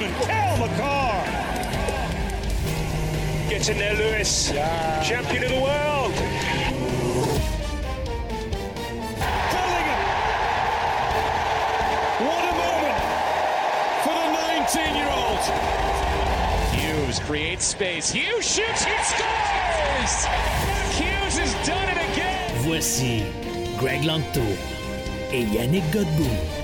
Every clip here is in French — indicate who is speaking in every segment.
Speaker 1: Young defenseman Cal McCarr. Gets in there, Lewis. Champion of the world. Bellingham. What a moment for the 19-year-old. Hughes creates space. Hughes shoots. He scores. Hughes has done it again.
Speaker 2: Voici Greg Lanto et Yannick Godbout.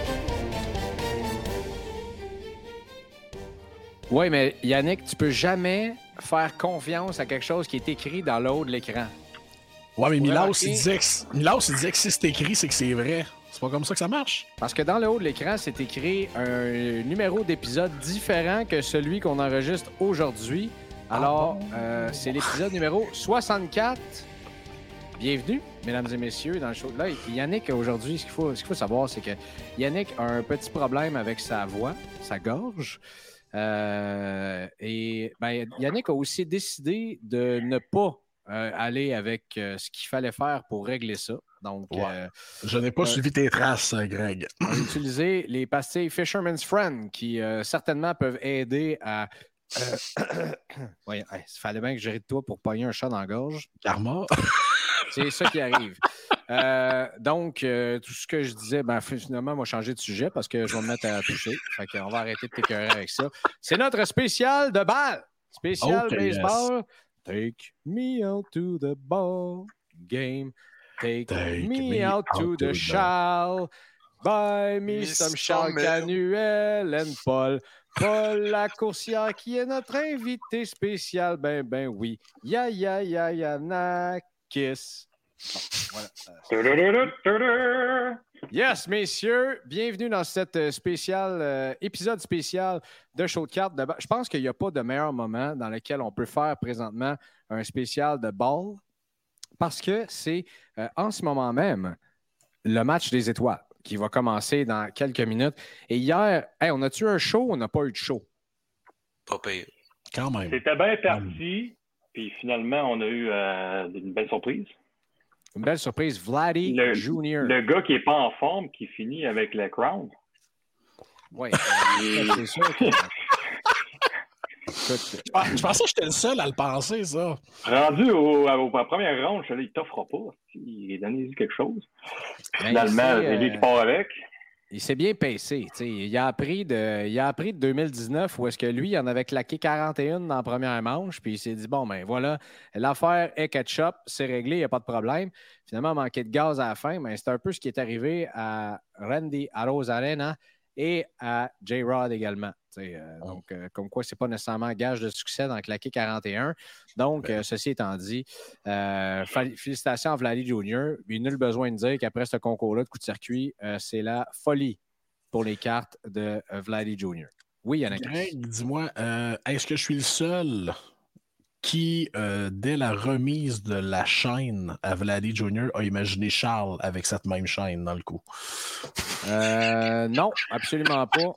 Speaker 3: Oui, mais Yannick, tu peux jamais faire confiance à quelque chose qui est écrit dans le haut de l'écran.
Speaker 4: Ouais, mais Milos, il disait que, Milos, il disait que si c'est écrit, c'est que c'est vrai. C'est pas comme ça que ça marche.
Speaker 3: Parce que dans le haut de l'écran, c'est écrit un numéro d'épisode différent que celui qu'on enregistre aujourd'hui. Alors, euh, c'est l'épisode numéro 64. Bienvenue, mesdames et messieurs, dans le show de là. Yannick, aujourd'hui, ce qu'il faut, ce qu'il faut savoir, c'est que Yannick a un petit problème avec sa voix, sa gorge. Euh, et ben, Yannick a aussi décidé de ne pas euh, aller avec euh, ce qu'il fallait faire pour régler ça. Donc, euh,
Speaker 4: Je n'ai pas suivi tes traces, Greg.
Speaker 3: on va utiliser les pastilles Fisherman's Friend qui certainement peuvent aider à. Il fallait bien que de toi pour pogner un chat dans la gorge.
Speaker 4: Karma.
Speaker 3: C'est ça qui arrive. Euh, donc, euh, tout ce que je disais, ben, finalement, on va changer de sujet parce que je vais me mettre à toucher. Fait qu'on va arrêter de t'écœurer avec ça. C'est notre spécial de balle. Spécial baseball. Take me out to the ball game. Take,
Speaker 4: Take
Speaker 3: me,
Speaker 4: me
Speaker 3: out, to
Speaker 4: out
Speaker 3: the
Speaker 4: to the-
Speaker 3: chal. Buy me
Speaker 5: Miss
Speaker 3: some Charles
Speaker 5: Samuel.
Speaker 3: Canuel and Paul. Paul Lacourcière qui est notre invité spécial. Ben, ben oui. Ya, ya, ya, ya, na, kiss. Bon, voilà. Yes, messieurs, bienvenue dans cette euh, spéciale, euh, épisode spécial de Show de cartes. Je pense qu'il n'y a pas de meilleur moment dans lequel on peut faire présentement un spécial de ball parce que c'est euh, en ce moment même le match des étoiles qui va commencer dans quelques minutes. Et hier, hey, on a-tu un show ou on n'a pas eu de show?
Speaker 5: Pas pire.
Speaker 4: Quand même.
Speaker 6: C'était bien parti, puis finalement, on a eu euh, une belle surprise.
Speaker 3: Une belle surprise, Vladdy
Speaker 6: Le,
Speaker 3: Junior.
Speaker 6: le gars qui n'est pas en forme, qui finit avec le Crown.
Speaker 3: Ouais, euh, c'est sûr que- Écoute,
Speaker 4: Ah, je pensais que j'étais le seul à le penser, ça.
Speaker 6: Rendu au, au, à la première ronde, je suis allé, il t'offre pas. Il est donné quelque chose.
Speaker 3: ben,
Speaker 6: Finalement, c'est lui
Speaker 3: euh,
Speaker 6: qui part avec.
Speaker 3: Il s'est bien sais. Il a appris de, il a appris de 2019 où est-ce que lui, il en avait claqué 41 dans la première manche, puis il s'est dit bon, ben voilà, l'affaire est ketchup, c'est réglé, il n'y a pas de problème. Finalement, manqué de gaz à la fin, mais c'est un peu ce qui est arrivé à Randy à Rosarena et à J-Rod également. Euh, donc, euh, comme quoi, c'est pas nécessairement gage de succès dans claquer 41. Donc, euh, ceci étant dit, félicitations à Vladdy Jr. Il nul besoin de dire qu'après ce concours-là de coup de circuit, c'est la folie pour les cartes de Vladdy Jr. Oui, Yannick.
Speaker 4: Greg, dis-moi, est-ce que je suis le seul? Qui, euh, dès la remise de la chaîne à Vladdy Jr., a imaginé Charles avec cette même chaîne dans le cou?
Speaker 3: Euh, non, absolument pas.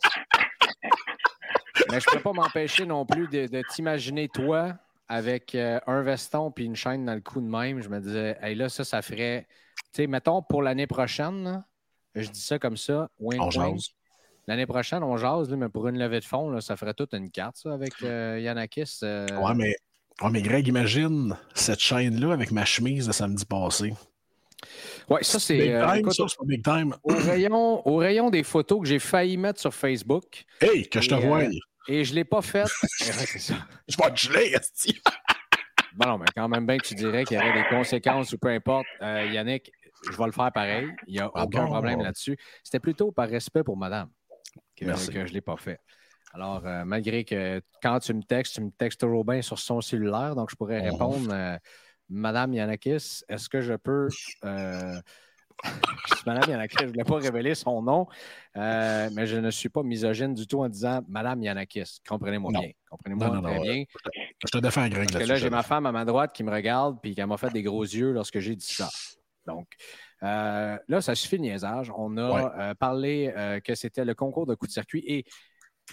Speaker 3: Mais je ne peux pas m'empêcher non plus de, de t'imaginer toi avec euh, un veston puis une chaîne dans le cou de même. Je me disais, hey, là, ça, ça ferait. Tu sais, mettons pour l'année prochaine, là, je dis ça comme ça,
Speaker 4: On jase.
Speaker 3: L'année prochaine, on jase, là, mais pour une levée de fonds, là, ça ferait toute une carte, ça, avec euh, Yanakis. euh,
Speaker 4: Ouais, mais, ouais, mais Greg, imagine cette chaîne-là avec ma chemise de samedi passé.
Speaker 3: ouais, ça, c'est.
Speaker 4: Big
Speaker 3: euh,
Speaker 4: time,
Speaker 3: écoute,
Speaker 4: ça, c'est pas big time.
Speaker 3: au, rayon, au rayon des photos que j'ai failli mettre sur Facebook,
Speaker 4: Hey, que je te
Speaker 3: Et, euh, et je ne l'ai pas faite. Ouais, c'est ça.
Speaker 4: Je vais te geler.
Speaker 3: Bon, non, mais quand même bien que tu dirais qu'il y aurait des conséquences ou peu importe. Euh, Yannick, je vais le faire pareil. Il n'y a
Speaker 4: Ah
Speaker 3: aucun
Speaker 4: bon?
Speaker 3: problème là-dessus. C'était plutôt par respect pour madame que,
Speaker 4: Merci.
Speaker 3: que je ne l'ai pas fait. Alors, euh, malgré que quand tu me textes, tu me textes toujours bien sur son cellulaire, donc je pourrais
Speaker 4: Mhm.
Speaker 3: répondre euh, Madame Yanakis, est-ce que je peux. euh, Madame Yanakis, je ne voulais pas révéler son nom, mais je ne suis pas misogyne du tout en disant Madame Yanakis. Comprenez-moi bien. Comprenez-moi très bien.
Speaker 4: Je te défends, Greg,
Speaker 3: Parce que là, j'ai ma femme à ma droite qui me regarde puis qui m'a fait des gros yeux lorsque j'ai dit ça. Donc, euh, là, ça suffit de niaisage. On a
Speaker 4: Ouais.
Speaker 3: euh, parlé euh, que c'était le concours de coup de circuit. Et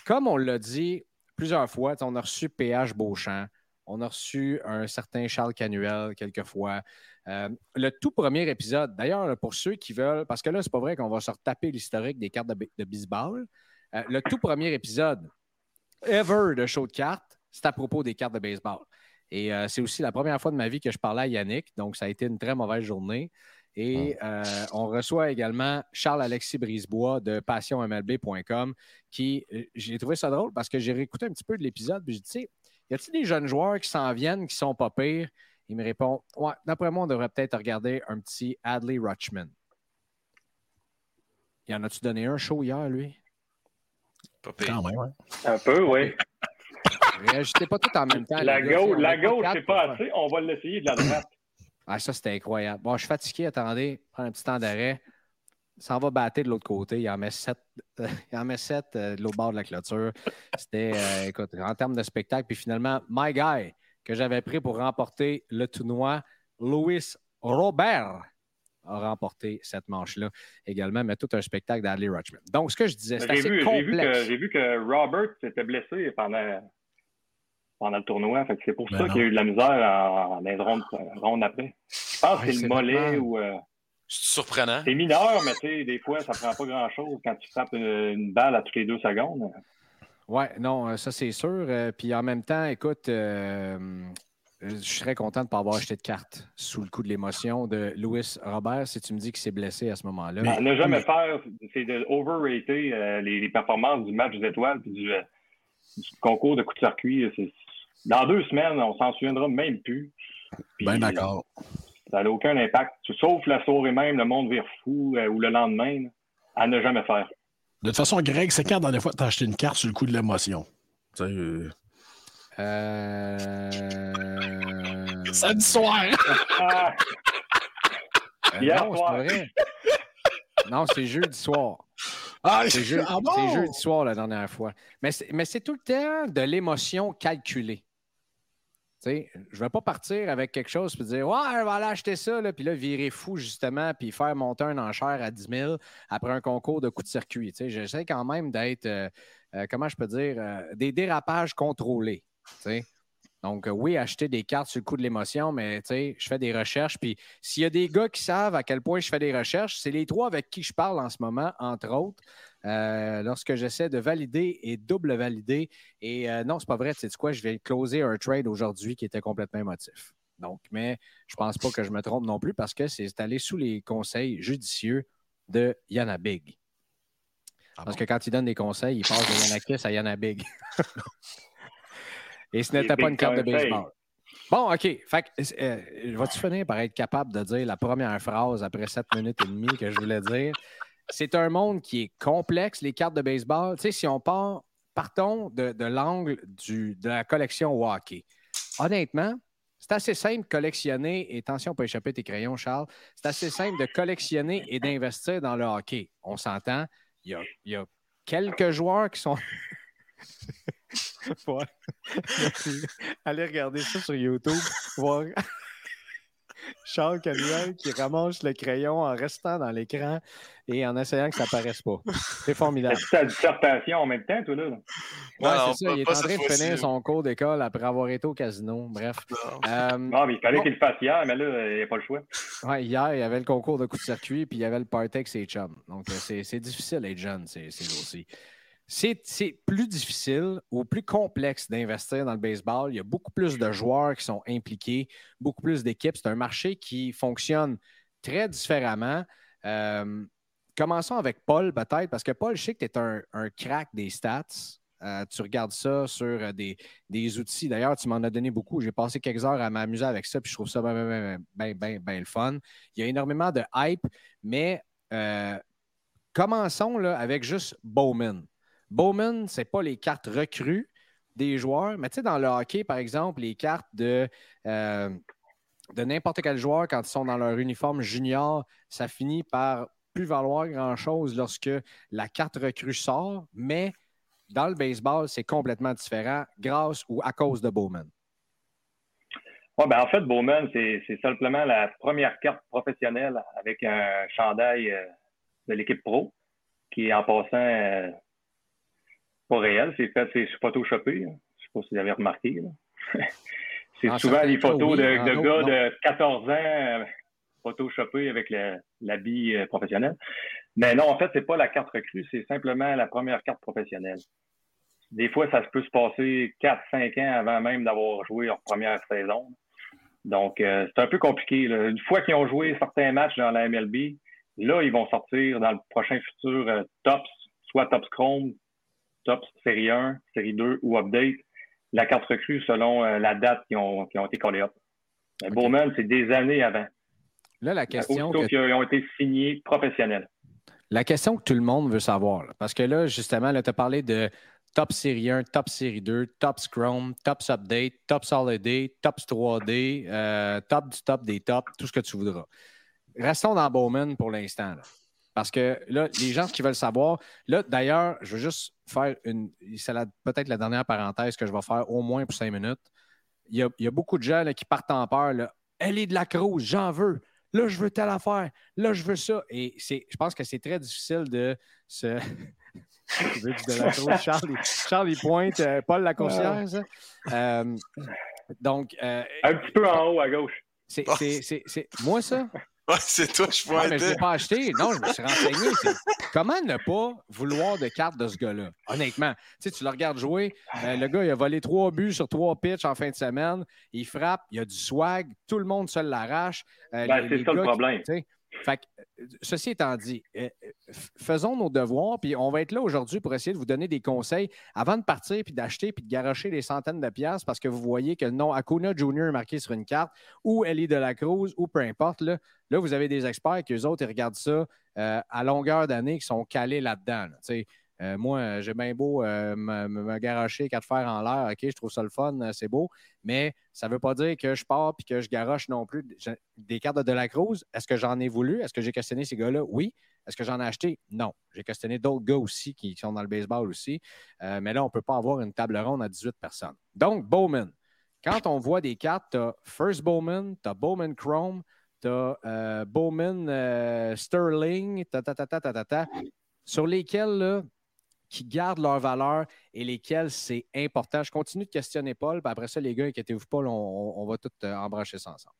Speaker 3: comme on l'a dit plusieurs fois, on a reçu PH Beauchamp, on a reçu un certain Charles Canuel quelquefois. Euh, le tout premier épisode, d'ailleurs, pour ceux qui veulent, parce que là, c'est pas vrai qu'on va se retaper l'historique des cartes de baseball. Euh, le tout premier épisode ever de show de cartes, c'est à propos des cartes de baseball. Et euh, c'est aussi la première fois de ma vie que je parlais à Yannick, donc ça a été une très mauvaise journée. Et euh, on reçoit également Charles-Alexis Brisebois de passionmlb.com qui, euh, j'ai trouvé ça drôle parce que j'ai réécouté un petit peu de l'épisode, puis j'ai dit, tu sais, y a-t-il des jeunes joueurs qui s'en viennent, qui sont pas pires? Il me répond, ouais, d'après moi, on devrait peut-être regarder un petit Adley Rutschman. Y en as-tu donné un show hier, lui?
Speaker 5: Pas pire.
Speaker 4: Quand même, ouais.
Speaker 6: Un peu, oui.
Speaker 3: Réagissez pas tout en même temps.
Speaker 6: La gauche, la gauche, c'est pas assez. On va l'essayer de la droite.
Speaker 3: Ah, ça, c'était incroyable. Bon, je suis fatigué. Attendez, prends un petit temps d'arrêt. Ça en va battre de l'autre côté. Il en met sept, il en met sept euh, de l'autre bord de la clôture. C'était, euh, écoute, en termes de spectacle. Puis finalement, my guy que j'avais pris pour remporter le tournoi, Louis Robert, a remporté cette manche-là également, mais tout un spectacle d'Adley Rutschman. Donc, ce que je disais, c'est assez
Speaker 6: vu, j'ai vu, que,
Speaker 3: complexe.
Speaker 6: j'ai vu que Robert s'était blessé pendant, pendant le tournoi. Fait que c'est pour
Speaker 4: Ben
Speaker 6: ça
Speaker 4: non.
Speaker 6: qu'il y a eu de la misère en, en après. Je pense
Speaker 3: Ouais,
Speaker 6: que c'est
Speaker 3: c'est
Speaker 6: le mollet ou. euh,
Speaker 5: C'est surprenant.
Speaker 6: c'est mineur, mais tu sais, des fois, ça prend pas grand-chose quand tu frappes une, une balle à toutes les deux secondes.
Speaker 3: Oui, non, euh, ça c'est sûr. Euh, puis en même temps, écoute, euh, je serais content de ne pas avoir acheté de carte sous le coup de l'émotion de Louis Robert si tu me dis qu'il s'est blessé à ce moment-là.
Speaker 6: À ne jamais
Speaker 4: mais-
Speaker 6: faire, c'est de overrater euh, les, les performances du match des étoiles puis du, euh, du concours de coup de circuit. C'est- Dans deux semaines, on s'en souviendra même plus. Puis,
Speaker 4: Ben d'accord.
Speaker 6: Ça n'a aucun impact. Sauf la soirée même, le monde vire fou euh, ou le lendemain. À ne jamais faire.
Speaker 4: De toute façon, Greg, c'est quand la dernière fois que tu as acheté une carte sur le coup de l'émotion? Euh,
Speaker 3: Euh...
Speaker 4: Samedi soir!
Speaker 6: Ah,
Speaker 3: euh,
Speaker 6: Hier
Speaker 3: non, c'est
Speaker 6: soir.
Speaker 3: pas vrai. Non, c'est jeudi soir.
Speaker 4: Ah,
Speaker 3: C'est jeu-
Speaker 4: ah bon?
Speaker 3: jeudi soir la dernière fois. Mais c'est, mais c'est tout le temps de l'émotion calculée. Je ne vais pas partir avec quelque chose et dire Ouais, je vais aller acheter ça, puis là, virer fou, justement, puis faire monter un enchère à 10 000 après un concours de coup de circuit. J'essaie quand même d'être, euh, euh, comment je peux dire, euh, des dérapages contrôlés. Donc, oui, acheter des cartes sur le coup de l'émotion, mais je fais des recherches. Puis s'il y a des gars qui savent à quel point je fais des recherches, c'est les trois avec qui je parle en ce moment, entre autres, euh, lorsque j'essaie de valider et double valider. Et euh, non, c'est pas vrai, tu sais quoi, je vais closer un trade aujourd'hui qui était complètement émotif. Donc, mais je pense pas que je me trompe non plus parce que c'est allé sous les conseils judicieux de Yana Big.
Speaker 4: Ah
Speaker 3: Parce
Speaker 4: bon?
Speaker 3: que quand il donne des conseils, il passe de Yanakis à Yana Big. Et ce n'était pas une carte de baseball. Bon, OK. Fait euh, vas-tu finir par être capable de dire la première phrase après 7 minutes et demie que je voulais dire? C'est un monde qui est complexe, les cartes de baseball. Tu sais, si on part, partons de, de l'angle de la collection au hockey. Honnêtement, c'est assez simple de collectionner, et attention, pas échapper tes crayons, Charles. C'est assez simple de collectionner et d'investir dans le hockey. On s'entend, il y a, il y a quelques joueurs qui sont. Ouais. Allez regarder ça sur YouTube, voir Charles Canuel qui ramasse le crayon en restant dans l'écran et en essayant que ça paraisse pas. C'est formidable.
Speaker 6: C'est ta dissertation en même temps, toi, là?
Speaker 3: Ouais, c'est ça. Il est en train de finir son cours d'école après avoir été au casino. Bref.
Speaker 5: Non.
Speaker 3: Euh,
Speaker 6: Non, mais il fallait
Speaker 3: Bon.
Speaker 6: qu'il le fasse hier, mais là, il n'y a pas le choix.
Speaker 3: ouais, hier, il y avait le concours de coup de circuit puis il y avait le party avec ses chums. Donc, euh, c'est c'est difficile d'être jeune, c'est c'est aussi. C'est c'est plus difficile ou plus complexe d'investir dans le baseball. Il y a beaucoup plus de joueurs qui sont impliqués, beaucoup plus d'équipes. C'est un marché qui fonctionne très différemment. Euh, commençons avec Paul, peut-être, parce que Paul, je sais que tu es un, un crack des stats. Euh, tu regardes ça sur euh, des, des outils. D'ailleurs, tu m'en as donné beaucoup. J'ai passé quelques heures à m'amuser avec ça, puis je trouve ça bien, bien, bien, bien le fun. Il y a énormément de hype, mais euh, commençons là, avec juste Bowman. Bowman, c'est pas les cartes recrues des joueurs, mais tu sais, dans le hockey, par exemple, les cartes de, de n'importe quel joueur, quand ils sont dans leur uniforme junior, ça finit par plus valoir grand-chose lorsque la carte recrue sort, mais dans le baseball, c'est complètement différent grâce ou à cause de Bowman.
Speaker 6: Ouais, ben en fait, Bowman, c'est simplement la première carte professionnelle avec un chandail euh, de l'équipe pro qui est en passant euh, pas réel. C'est fait, c'est photoshopé. Je ne sais pas si vous avez remarqué. c'est souvent des photos de, de gars de 14 ans euh, photoshopés avec l'habit professionnel. Mais non, en fait, c'est pas la carte recrue, c'est simplement la première carte professionnelle. Des fois, ça peut se passer 4-5 ans avant même d'avoir joué leur première saison. Donc, euh, c'est un peu compliqué. Une fois qu'ils ont joué certains matchs dans la MLB, là, ils vont sortir dans le prochain futur euh, TOPS, soit TOPS Chrome, TOPS Série 1, Série 2 ou Update, la carte recrue selon euh, la date qui ont, qui ont été collées up. Bowman, c'est des années avant.
Speaker 3: Là, la question.
Speaker 6: Que... qui ont été signés professionnels.
Speaker 3: La question que tout le monde veut savoir, parce que là, justement, tu as parlé de Top Série 1, Top Série 2, Top Scrum, Top Update, Top Holiday, Top 3D, euh, Top du top des tops, tout ce que tu voudras. Restons dans Bowman pour l'instant. Parce que là, les gens qui veulent savoir, là, d'ailleurs, je veux juste faire une. C'est peut-être la dernière parenthèse que je vais faire au moins pour cinq minutes. Il y a, beaucoup de gens qui partent en peur. Là. Elle est de la Cruz, j'en veux. Là, je veux telle affaire. Là, je veux ça. Et je pense que c'est très difficile de se. Charles, il pointe. Euh, Paul la ça? Euh, donc.
Speaker 6: Euh, un petit peu en haut à gauche.
Speaker 3: C'est moi, ça?
Speaker 5: Ouais, c'est toi, je pointe.
Speaker 3: mais je ne l'ai pas acheté. Non, je me suis renseigné. Comment ne pas vouloir de carte de ce gars-là? Honnêtement, tu sais, tu le regardes jouer. le gars, il a volé trois buts sur trois pitches en fin de semaine. Il frappe, il a du swag. Tout le monde se l'arrache.
Speaker 6: Ben, c'est ça le problème.
Speaker 3: Fait euh, ceci étant dit, euh, euh, faisons nos devoirs, puis on va être là aujourd'hui pour essayer de vous donner des conseils avant de partir, puis d'acheter, puis de garocher des centaines de piastres parce que vous voyez que le nom Acuna Junior est marqué sur une carte, ou Ellie de la Cruz, ou peu importe. Là, là vous avez des experts qui, eux autres, ils regardent ça à longueur d'année, qui sont calés là-dedans. Euh, moi, j'ai bien beau euh, me, garocher quatre fers en l'air. OK, je trouve ça le fun, euh, c'est beau. Mais ça ne veut pas dire que je pars et que je garoche non plus des cartes de, de la Cruz. Est-ce que j'en ai voulu? Est-ce que j'ai questionné ces gars-là? Oui. Est-ce que j'en ai acheté? Non. J'ai questionné d'autres gars aussi qui, sont dans le baseball aussi. mais là, on ne peut pas avoir une table ronde à 18 personnes. Donc, Bowman. Quand on voit des cartes, tu as First Bowman, tu as Bowman Chrome, tu as Bowman Sterling, ta, ta, ta, ta, ta, ta, sur lesquels, là, qui gardent leur valeur et lesquels c'est important. Je continue de questionner Paul, puis après ça, les gars, inquiétez-vous pas, on, va tout euh, embrasser ça ensemble.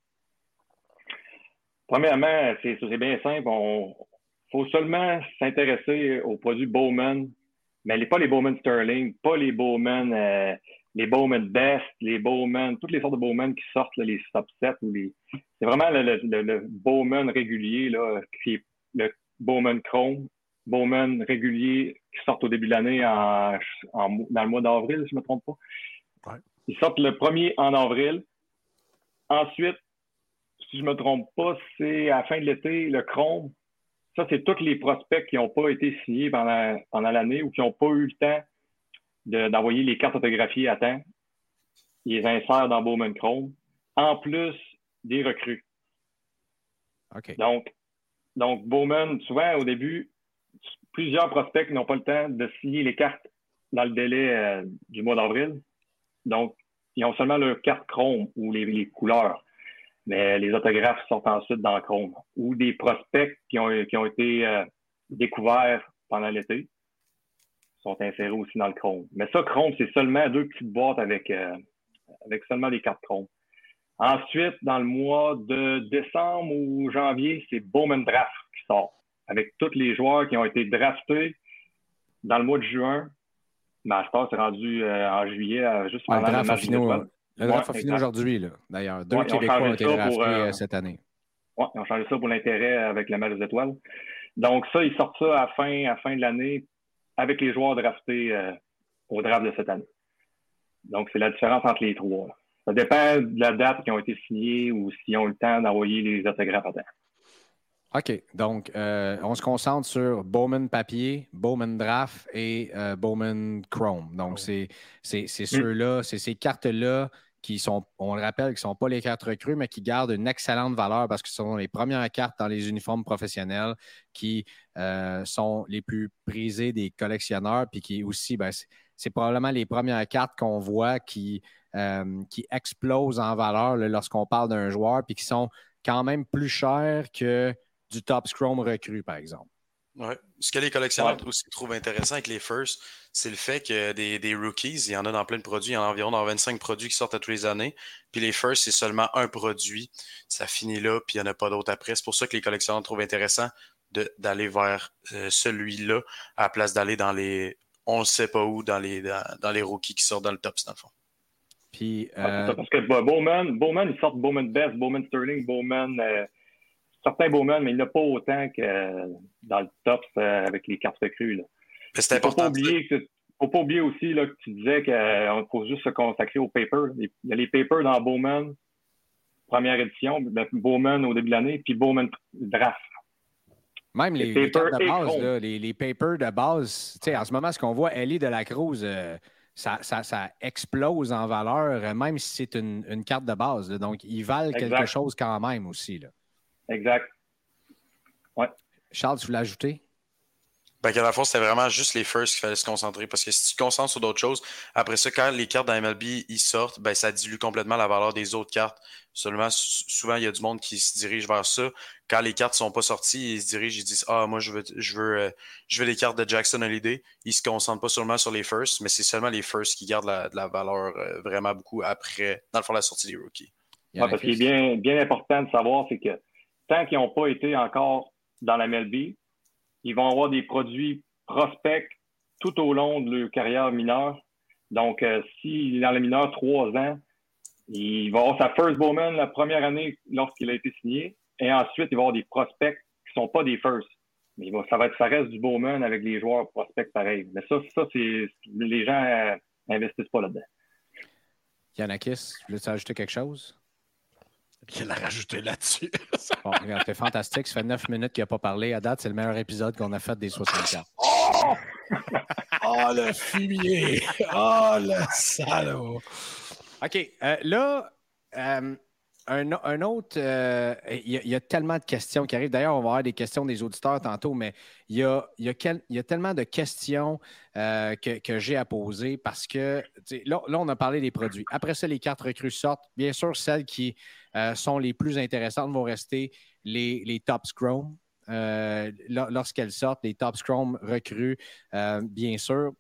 Speaker 6: Premièrement, c'est bien simple. Il faut seulement s'intéresser aux produits Bowman, mais pas les Bowman Sterling, pas les Bowman, euh, les Bowman Best, les Bowman, toutes les sortes de Bowman qui sortent, les ou les. C'est vraiment le, Bowman régulier, là, qui est le Bowman Chrome, Bowman régulier qui sortent au début de l'année en, dans le mois d'avril, si je ne me trompe pas. Ils sortent le premier en avril. Ensuite, si je ne me trompe pas, c'est à la fin de l'été, le Chrome. Ça, c'est tous les prospects qui n'ont pas été signés pendant, pendant l'année ou qui n'ont pas eu le temps d'envoyer les cartes autographiées à temps. Ils les insèrent dans Bowman Chrome, en plus des recrues. Donc, donc, Bowman, souvent, au début, plusieurs prospects n'ont pas le temps de signer les cartes dans le délai euh, du mois d'avril. Donc, ils ont seulement leur carte Chrome ou les, couleurs. Mais les autographes sortent ensuite dans Chrome. Ou des prospects qui ont, qui ont été euh, découverts pendant l'été sont insérés aussi dans le Chrome. Mais ça, Chrome, c'est seulement deux petites boîtes avec, euh, avec seulement des cartes Chrome. Ensuite, dans le mois de décembre ou janvier, c'est Bowman Draft qui sort avec tous les joueurs qui ont été draftés dans le mois de juin. Master s'est rendu euh, en juillet, euh, juste
Speaker 3: le draft a fini, le draft a fini aujourd'hui, d'ailleurs. Deux Québécois ont, été draftés euh, cette année.
Speaker 6: Oui, ils ont changé ça pour l'intérêt avec la match des étoiles. Donc, ça, ils sortent ça à fin, à fin de l'année avec les joueurs draftés au draft de cette année. Donc, c'est la différence entre les trois. Ça dépend de la date qui ont été signés ou s'ils ont eu le temps d'envoyer les autographes à temps.
Speaker 3: OK. Donc, euh, on se concentre sur Bowman papier, Bowman draft et euh, Bowman Chrome. Donc, c'est c'est ceux-là, c'est ces cartes-là qui sont, on le rappelle, qui ne sont pas les cartes recrues, mais qui gardent une excellente valeur parce que ce sont les premières cartes dans les uniformes professionnels qui euh, sont les plus prisées des collectionneurs, puis qui aussi, ben, c'est probablement les premières cartes qu'on voit qui, qui explosent en valeur lorsqu'on parle d'un joueur, puis qui sont quand même plus chères que du top scrum recru, par exemple.
Speaker 5: Oui. Ce que les collectionneurs aussi trouvent intéressant avec les firsts, c'est le fait que des, des, rookies, il y en a dans plein de produits, il y en a environ dans 25 produits qui sortent à tous les années. Puis les firsts, c'est seulement un produit. Ça finit là, puis il n'y en a pas d'autre après. C'est pour ça que les collectionneurs trouvent intéressant d'aller vers euh, celui-là à la place d'aller dans les on ne sait pas où, dans les, dans, les rookies qui sortent dans le top, dans le fond.
Speaker 3: Puis,
Speaker 6: euh... Parce que Bowman, Bowman, ils sortent Bowman Best, Bowman Sterling, Bowman. Euh, certains Bowman, mais il n'y en a pas autant que dans le top euh, avec les cartes recrues.
Speaker 5: C'est important.
Speaker 6: Il ne faut pas oublier aussi là, que tu disais qu'il euh, faut juste se consacrer aux papers. Il y a les papers dans Bowman, première édition, ben, Bowman au début de l'année, puis Bowman Draft.
Speaker 3: Même les, les, cartes de base, là, les, les, papers de base, en ce moment, ce qu'on voit, Ellie de la Cruz, euh, ça, ça, ça, explose en valeur, même si c'est une, une, carte de base. Donc, ils valent quelque chose quand même aussi. Là.
Speaker 6: Exact. Ouais.
Speaker 3: Charles, tu voulais ajouter?
Speaker 5: Ben, qu'à la fois, c'était vraiment juste les firsts qu'il fallait se concentrer. Parce que si tu te concentres sur d'autres choses, après ça, quand les cartes dans MLB ils sortent, ben, ça dilue complètement la valeur des autres cartes. Seulement, souvent, il y a du monde qui se dirige vers ça. Quand les cartes ne sont pas sorties, ils se dirigent, ils disent Ah, moi, je veux, je veux, euh, je veux les cartes de Jackson Holiday. Ils ne se concentrent pas seulement sur les firsts, mais c'est seulement les firsts qui gardent la, la valeur euh, vraiment beaucoup après, dans le fond, la sortie des rookies.
Speaker 6: parce qu'il est bien, bien important de savoir, c'est que tant qu'ils n'ont pas été encore dans la MLB, ils vont avoir des produits prospects tout au long de leur carrière mineure. Donc, euh, s'il est dans la mineure trois ans, il va avoir sa first Bowman la première année lorsqu'il a été signé. Et ensuite, il va avoir des prospects qui ne sont pas des first. Mais ça, va être, ça reste du Bowman avec les joueurs prospects pareils. Mais ça, ça c'est les gens n'investissent pas là-dedans.
Speaker 3: Yanakis, veux-tu ajouter quelque chose?
Speaker 4: Il a rajouté là-dessus.
Speaker 3: bon, regarde, c'est fantastique. Ça fait neuf minutes qu'il n'a pas parlé. À date, c'est le meilleur épisode qu'on a fait des 64.
Speaker 4: Oh! oh, le fumier! Oh, le salaud!
Speaker 3: OK. Euh, là, euh, un, autre, euh, il y, a tellement de questions qui arrivent. D'ailleurs, on va avoir des questions des auditeurs tantôt, mais il y a, tellement de questions que, j'ai à poser parce que là, on a parlé des produits. Après ça, les cartes recrues sortent. Bien sûr, celles qui sont les plus intéressantes vont rester les, les top Chrome. lorsqu'elles sortent, les top Chrome recrues, bien sûr.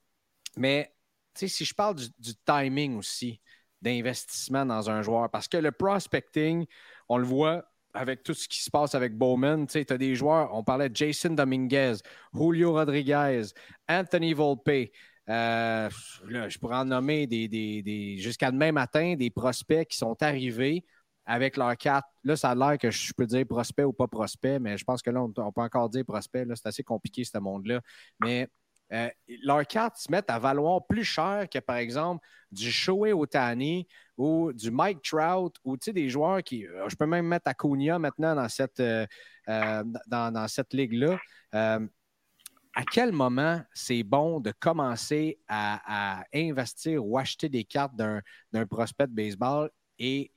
Speaker 3: Mais si je parle du timing aussi, d'investissement dans un joueur. Parce que le prospecting, on le voit avec tout ce qui se passe avec Bowman. Tu as des joueurs, on parlait de Jason Dominguez, Julio Rodriguez, Anthony Volpe. Euh, je pourrais en nommer des, jusqu'à demain matin des prospects qui sont arrivés avec leur carte. Là, ça a l'air que je peux dire prospect ou pas prospect, mais je pense que là, on, peut encore dire prospect. Là, c'est assez compliqué, ce monde-là. Mais euh, leurs cartes se mettent à valoir plus cher que, par exemple, du Shohei Otani ou du Mike Trout ou des joueurs qui. Euh, je peux même mettre Acuna maintenant dans cette, euh, dans, cette ligue-là. à quel moment c'est bon de commencer à, investir ou acheter des cartes d'un prospect de baseball et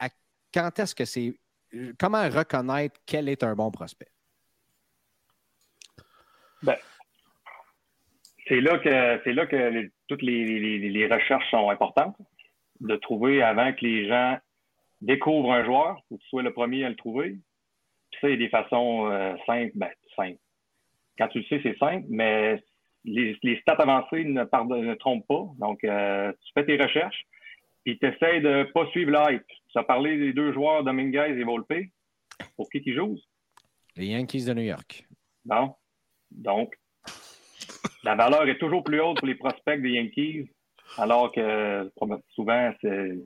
Speaker 3: quand est-ce que c'est. Comment reconnaître quel est un bon prospect?
Speaker 6: Ben, c'est là que c'est là que toutes les, recherches sont importantes. De trouver avant que les gens découvrent un joueur, ou que tu sois le premier à le trouver. Ça, il y a des façons euh, simples, ben, simples. Quand tu le sais, c'est simple, mais les, stats avancées ne, ne trompent pas. Donc, euh, tu fais tes recherches, puis tu essaies de ne pas suivre l'hype. Tu as parlé des deux joueurs, Dominguez et Volpe. Pour qui qui jouent?
Speaker 3: Les Yankees de New York.
Speaker 6: Non. Donc, la valeur est toujours plus haute pour les prospects des Yankees, alors que souvent, c'est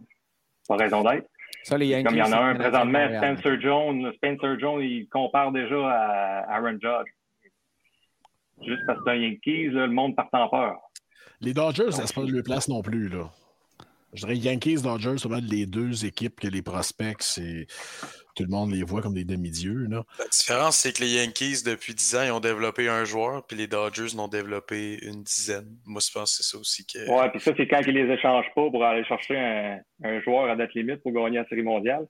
Speaker 6: pas raison d'être. Comme il y en a un présentement, Spencer Jones. Spencer Jones, il compare déjà à Aaron Judge. Juste parce que c'est un Yankees, le monde part en peur.
Speaker 4: Les Dodgers, ça se passe le place non plus. Là. Je dirais Yankees, Dodgers, c'est les deux équipes que les prospects, c'est tout le monde les voit comme des demi-dieux.
Speaker 5: La différence, c'est que les Yankees, depuis 10 ans, ils ont développé un joueur, puis les Dodgers n'ont développé une dizaine. Moi, je pense que c'est ça aussi. Que...
Speaker 6: Ouais, puis ça, c'est quand ils les échangent pas pour aller chercher un, joueur à date limite pour gagner la Série mondiale.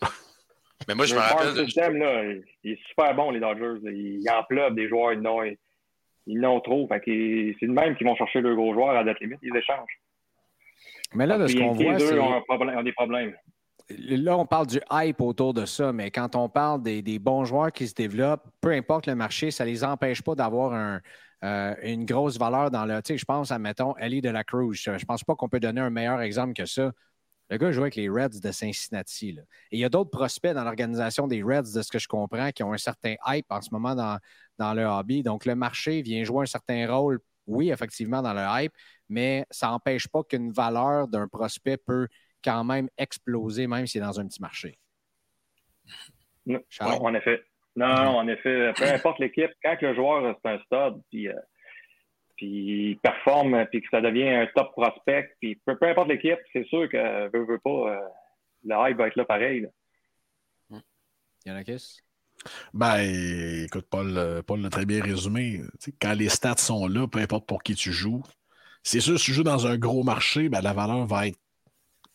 Speaker 5: Mais moi, je me rappelle.
Speaker 6: Le système, là, il est super bon, les Dodgers. Ils en pleuvent des joueurs, ils n'ont ils trop. Fait c'est de même qu'ils vont chercher le gros joueur à date limite, ils échangent.
Speaker 3: Mais là, de ce qu'on voit, c'est...
Speaker 6: ont, des problèmes.
Speaker 3: Là, on parle du hype autour de ça, mais quand on parle des, bons joueurs qui se développent, peu importe le marché, ça ne les empêche pas d'avoir euh, une grosse valeur dans le. Tu sais, je pense à, mettons, Ellie de la Cruz. Je ne pense pas qu'on peut donner un meilleur exemple que ça. Le gars joue avec les Reds de Cincinnati. Et il y a d'autres prospects dans l'organisation des Reds, de ce que je comprends, qui ont un certain hype en ce moment dans, dans le hobby. Donc, le marché vient jouer un certain rôle, oui, effectivement, dans le hype, mais ça n'empêche pas qu'une valeur d'un prospect peut quand même exploser, même s'il est dans un petit marché.
Speaker 6: Non, en effet. Non, en effet, peu importe l'équipe, quand le joueur c'est un stud, puis, euh, puis il performe, puis que ça devient un top prospect, puis peu, importe l'équipe, c'est sûr que veut, veut pas, euh, le hype va être là pareil.
Speaker 3: Là. Yanakis?
Speaker 4: Ben, écoute, Paul, Paul l'a très bien résumé. quand les stats sont là, peu importe pour qui tu joues, c'est sûr, si tu joues dans un gros marché, ben, la valeur va être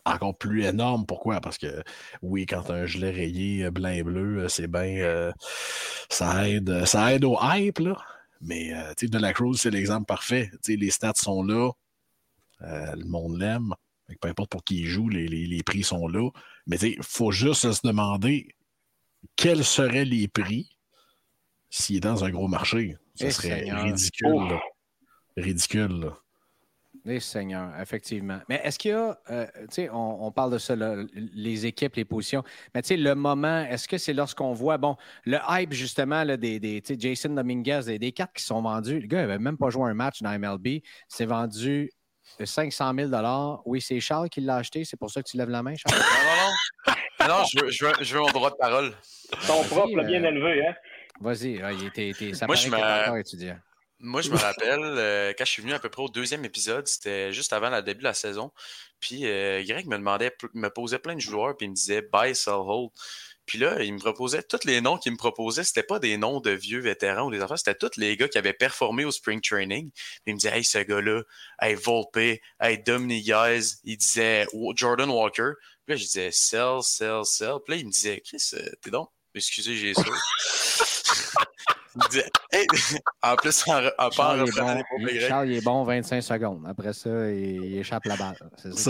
Speaker 4: encore plus énorme. Pourquoi? Parce que oui, quand un gilet rayé euh, blanc et bleu, euh, c'est bien. Euh, ça, aide, ça aide au hype, là. Mais sais, de la Cruz, c'est l'exemple parfait. les stats sont là. le monde l'aime. Peu importe pour qui il joue, les, prix sont là. Mais il faut juste se demander quels seraient les prix s'il est dans un gros marché? Ce eh, serait ridicule. Ridicule. Là.
Speaker 3: Les seigneurs, effectivement. Mais est-ce qu'il y a, euh, tu sais, on, parle de ça, les équipes, les positions, mais tu sais, le moment, est-ce que c'est lorsqu'on voit, bon, le hype justement là, des, des Jason Dominguez, des, des cartes qui sont vendues, le gars n'avait même pas joué un match dans MLB, c'est vendu 500 000 Oui, c'est Charles qui l'a acheté, c'est pour ça que tu lèves la main, Charles?
Speaker 5: Non, non, non. Non je, veux, je, veux, je veux mon droit de parole.
Speaker 6: Ton propre l'a bien euh, élevé, hein?
Speaker 3: Vas-y, il était, ça Moi, je encore étudiant.
Speaker 5: Moi, je me rappelle, euh, quand je suis venu à peu près au deuxième épisode, c'était juste avant le début de la saison. Puis euh, Greg me demandait, me posait plein de joueurs, puis il me disait buy, sell, hold. Puis là, il me proposait tous les noms qu'il me proposait, c'était pas des noms de vieux vétérans ou des enfants, c'était tous les gars qui avaient performé au spring training. Puis il me disait, hey, ce gars-là, hey, Volpe, hey, Dominic Guys, il disait Jordan Walker. Puis là, je disais, sell, sell, sell. Puis là, il me disait, Chris, euh, t'es donc, excusez, j'ai ça. en plus, en, en
Speaker 3: Charles, est bon, Charles, il est bon 25 secondes. Après ça, il, échappe la balle.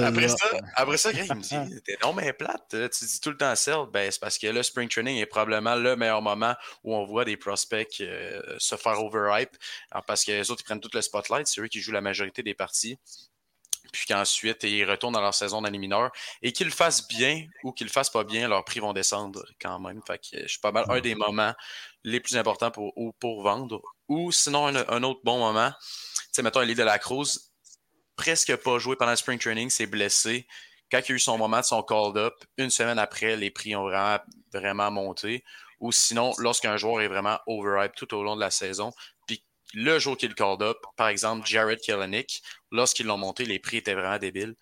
Speaker 5: après, ça, après ça, Greg, il me dit T'es non, mais plate. Tu dis tout le temps sell. Ben, c'est parce que le spring training est probablement le meilleur moment où on voit des prospects euh, se faire overhype. Parce que les autres, ils prennent tout le spotlight. C'est eux qui jouent la majorité des parties puis qu'ensuite ils retournent dans leur saison d'année mineure et qu'ils le fassent bien ou qu'ils le fassent pas bien, leurs prix vont descendre quand même. Fait que pas mal un des moments les plus importants pour, vendre. Ou sinon, un, autre bon moment, tu mettons, Elie de la Cruz, presque pas joué pendant le spring training, s'est blessé. Quand il a eu son moment de son called up, une semaine après, les prix ont vraiment, monté. Ou sinon, lorsqu'un joueur est vraiment overhyped tout au long de la saison, le jour qu'il called up, par exemple, Jared Kellenick, lorsqu'ils l'ont monté, les prix étaient vraiment débiles.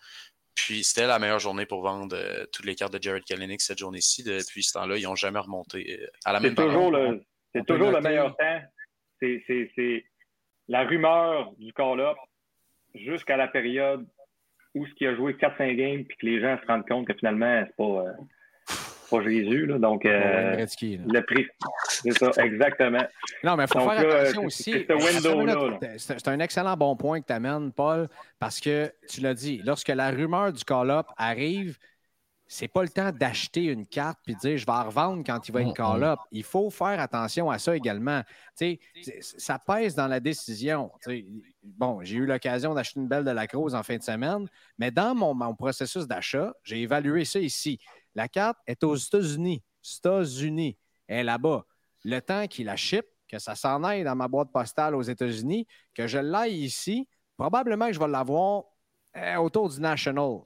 Speaker 5: Puis c'était la meilleure journée pour vendre euh, toutes les cartes de Jared Kellenick cette journée-ci. Depuis ce temps-là, ils n'ont jamais remonté euh, à la même
Speaker 6: toujours le, C'est toujours le meilleur temps. C'est la rumeur du call-up jusqu'à la période où ce qui a joué 4-5 games puis que les gens se rendent compte que finalement, c'est pas. Euh, pas Jésus. Là, donc, euh, le prix. C'est ça, exactement.
Speaker 3: Non, mais il faut faire attention aussi. C'est un excellent bon point que tu amènes, Paul, parce que tu l'as dit, lorsque la rumeur du call-up arrive, c'est pas le temps d'acheter une carte puis de dire je vais en revendre quand il va être call-up. Il faut faire attention à ça également. sais, ça pèse dans la décision. bon, j'ai eu l'occasion d'acheter une belle de la Cruz en fin de semaine, mais dans mon, mon processus d'achat, j'ai évalué ça ici. La carte est aux États-Unis. États-Unis. Est là-bas. Le temps qu'il la ship, que ça s'en aille dans ma boîte postale aux États-Unis, que je l'aille ici, probablement que je vais l'avoir eh, autour du National.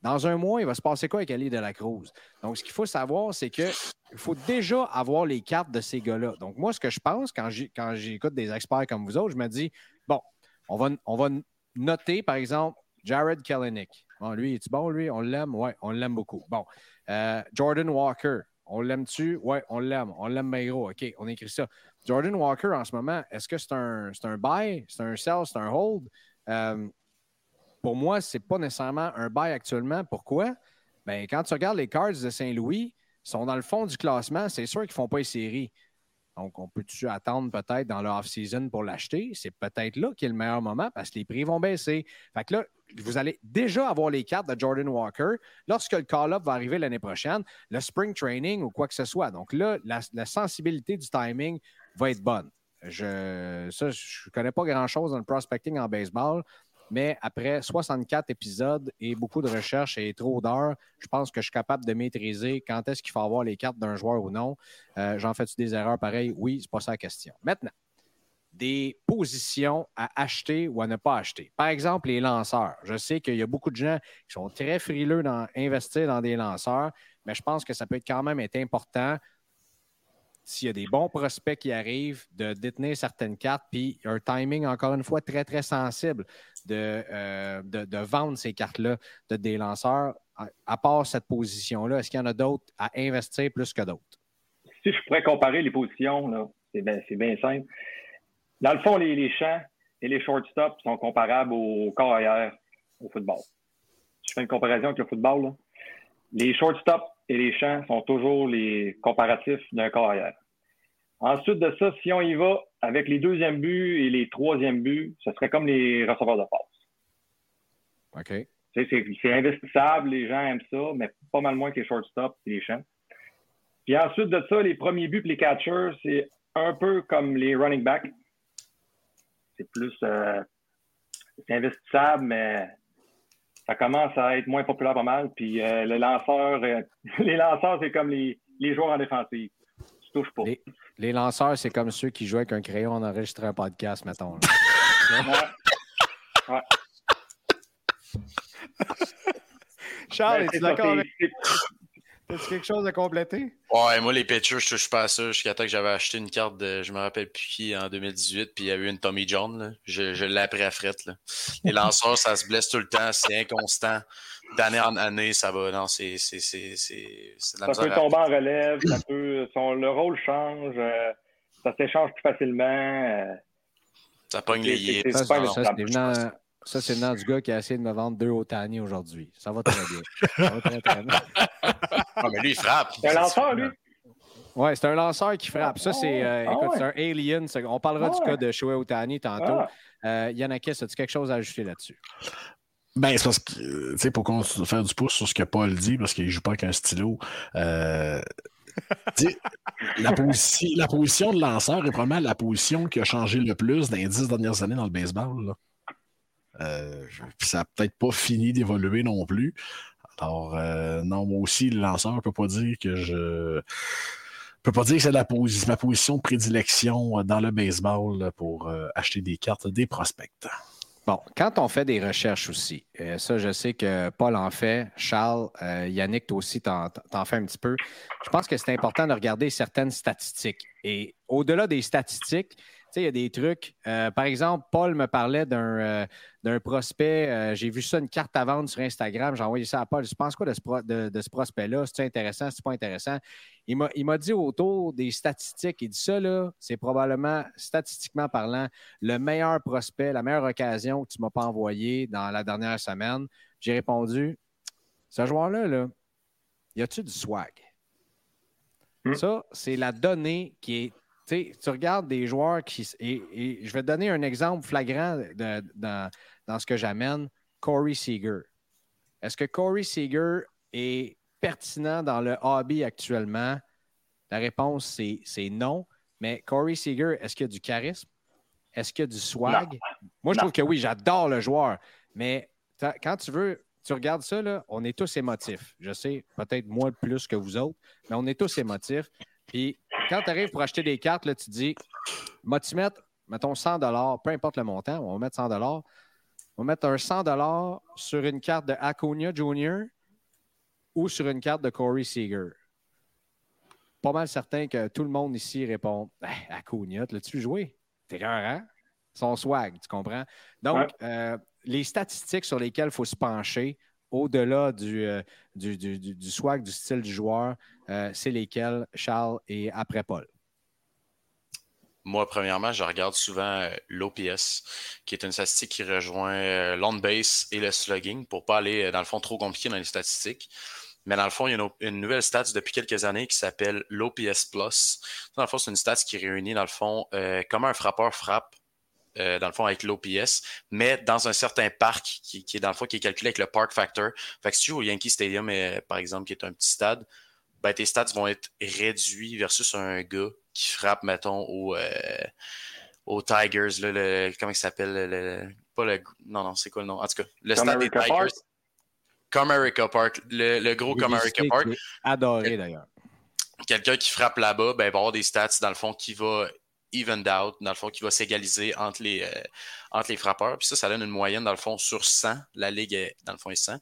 Speaker 3: Dans un mois, il va se passer quoi avec Ali de la Cruz? Donc, ce qu'il faut savoir, c'est qu'il faut déjà avoir les cartes de ces gars-là. Donc, moi, ce que je pense quand j'écoute des experts comme vous autres, je me dis, bon, on va, noter, par exemple, Jared Kellenick Bon, lui, est bon, lui? On l'aime? Oui, on l'aime beaucoup. Bon. Euh, Jordan Walker, on l'aime-tu? Oui, on l'aime. On l'aime bien gros. OK, on écrit ça. Jordan Walker, en ce moment, est-ce que c'est un, un buy, c'est un sell, c'est un hold? Euh, pour moi, ce n'est pas nécessairement un buy actuellement. Pourquoi? Bien, quand tu regardes les Cards de Saint-Louis, sont dans le fond du classement. C'est sûr qu'ils ne font pas les séries. Donc, on peut-tu attendre peut-être dans leur off-season pour l'acheter? C'est peut-être là qui est le meilleur moment parce que les prix vont baisser. Fait que là, vous allez déjà avoir les cartes de Jordan Walker lorsque le call-up va arriver l'année prochaine, le spring training ou quoi que ce soit. Donc là, la, sensibilité du timing va être bonne. Je, ça, je ne connais pas grand-chose dans le prospecting en baseball, mais après 64 épisodes et beaucoup de recherches et trop d'heures, je pense que je suis capable de maîtriser quand est-ce qu'il faut avoir les cartes d'un joueur ou non. Euh, j'en fais-tu des erreurs pareilles? Oui, c'est pas ça la question. Maintenant, des positions à acheter ou à ne pas acheter. Par exemple, les lanceurs. Je sais qu'il y a beaucoup de gens qui sont très frileux d'investir dans des lanceurs, mais je pense que ça peut être quand même être important s'il y a des bons prospects qui arrivent, de détenir certaines cartes, puis un timing, encore une fois, très, très sensible de, euh, de, vendre ces cartes-là de des lanceurs. À, part cette position-là, est-ce qu'il y en a d'autres à investir plus que d'autres?
Speaker 6: Si je pourrais comparer les positions, c'est bien, simple. Dans le fond, les, champs et les shortstops sont comparables au carrière au football. Je fais une comparaison avec le football. Les shortstops et les champs sont toujours les comparatifs d'un carrière. Ensuite de ça, si on y va avec les deuxièmes buts et les troisièmes buts, ce serait comme les receveurs de passe.
Speaker 3: OK.
Speaker 6: C'est investissable, les gens aiment ça, mais pas mal moins que les shortstops et les champs. Puis ensuite de ça, les premiers buts et les catchers, c'est un peu comme les running backs. C'est plus euh, c'est investissable, mais ça commence à être moins populaire pas mal. Puis euh, les lanceurs, euh, les lanceurs, c'est comme les, les joueurs en défensive. Tu touches pas.
Speaker 3: Les lanceurs, c'est comme ceux qui jouent avec un crayon en enregistrant un podcast, mettons. ouais. Charles, ben, es-tu d'accord avec... As-tu quelque chose à compléter?
Speaker 5: Ouais, moi, les pitchers, je touche pas à ça jusqu'à temps que j'avais acheté une carte de, je me rappelle plus qui, en 2018, puis il y a eu une Tommy John. Là. Je, je l'ai appris à frette. Là. Les lanceurs, ça se blesse tout le temps, c'est inconstant d'année en année, ça va. Non, c'est. c'est, c'est, c'est
Speaker 6: ça peut tomber en relève, ça peut, son, le rôle change, euh, ça s'échange plus facilement. Euh,
Speaker 5: ça pogne les
Speaker 3: Ça, ça, ça, c'est le nom du gars qui a essayé de me vendre deux Otani aujourd'hui. Ça va très bien. Ça va très, très bien.
Speaker 5: ah, mais lui, il frappe.
Speaker 6: C'est un lanceur, lui.
Speaker 3: Oui, c'est un lanceur qui frappe. Ça, c'est euh, ah écoute, c'est un alien. On parlera du ah cas de Shohei Otani tantôt. Euh, Yanakis, as-tu quelque chose à ajouter là-dessus?
Speaker 4: Ben, c'est parce que, tu sais, pour qu'on faire du pouce sur ce que Paul dit, parce qu'il joue pas avec un stylo, euh, la, la, position de lanceur est probablement la position qui a changé le plus dans les dix dernières années dans le baseball. Euh, ça n'a peut-être pas fini d'évoluer non plus. Alors, euh, non, moi aussi, le lanceur ne peut pas dire que je peux pas dire que c'est ma position de prédilection dans le baseball pour acheter des cartes des prospects.
Speaker 3: Bon, quand on fait des recherches aussi, euh, ça, je sais que Paul en fait, Charles, euh, Yannick, toi aussi, t'en, en fais un petit peu. Je pense que c'est important de regarder certaines statistiques. Et au-delà des statistiques, il y a des trucs. Euh, par exemple, Paul me parlait d'un, euh, prospect. Euh, j'ai vu ça, une carte à vendre sur Instagram. J'ai envoyé ça à Paul. Je pense quoi de ce, prospect-là? C'est intéressant? C'est pas intéressant? Il m'a, dit autour des statistiques. Il dit ça, là, c'est probablement, statistiquement parlant, le meilleur prospect, la meilleure occasion que tu m'as pas envoyé dans la dernière semaine. J'ai répondu, ce joueur-là, là, y a-tu du swag? Hmm. Ça, c'est la donnée qui est tu regardes des joueurs qui. Et, je vais te donner un exemple flagrant dans, ce que j'amène. Corey Seager. Est-ce que Corey Seager est pertinent dans le hobby actuellement? La réponse, c'est non. Mais Corey Seager, est-ce qu'il y a du charisme? Est-ce qu'il y a du swag? Moi, je trouve que oui, j'adore le joueur. Mais quand tu veux, tu regardes ça, là, on est tous émotifs. Je sais, peut-être moins plus que vous autres, mais on est tous émotifs. Puis quand tu arrives pour acheter des cartes, là, tu dis, vas-tu mettre, mettons 100 peu importe le montant, on va mettre 100 On va mettre un 100 sur une carte de Acuna Jr. ou sur une carte de Corey Seager. Pas mal certain que tout le monde ici répond hey, Acuna, l'as-tu joué? T'es hein? Son swag, tu comprends? Donc, euh, les statistiques sur lesquelles il faut se pencher, au-delà du, du, du, swag, du style du joueur, c'est lesquels, Charles, et après Paul?
Speaker 5: Moi, premièrement, je regarde souvent l'OPS, qui est une statistique qui rejoint l'on base et le slugging pour ne pas aller, dans le fond, trop compliqué dans les statistiques. Mais dans le fond, il y a une, nouvelle stat depuis quelques années qui s'appelle l'OPS Plus. Dans le fond, c'est une stat qui réunit, dans le fond, euh, comment un frappeur frappe, euh, dans le fond, avec l'OPS, mais dans un certain parc qui, est, dans le fond, qui est calculé avec le Park Factor. Fait que si tu joues au Yankee Stadium, euh, par exemple, qui est un petit stade, ben, tes stats vont être réduits versus un gars qui frappe, mettons, au, aux Tigers, le, comment il s'appelle? pas le, non, non, c'est quoi le nom? En tout cas, le stade des Tigers. Comerica Park, le, gros Comerica Park.
Speaker 3: Adoré d'ailleurs.
Speaker 5: Quelqu'un qui frappe là-bas, ben, va avoir des stats, dans le fond, qui va even out, dans le fond, qui va s'égaliser entre les, euh, entre les frappeurs. Puis ça, ça donne une moyenne, dans le fond, sur 100. La ligue, est, dans le fond, est 100.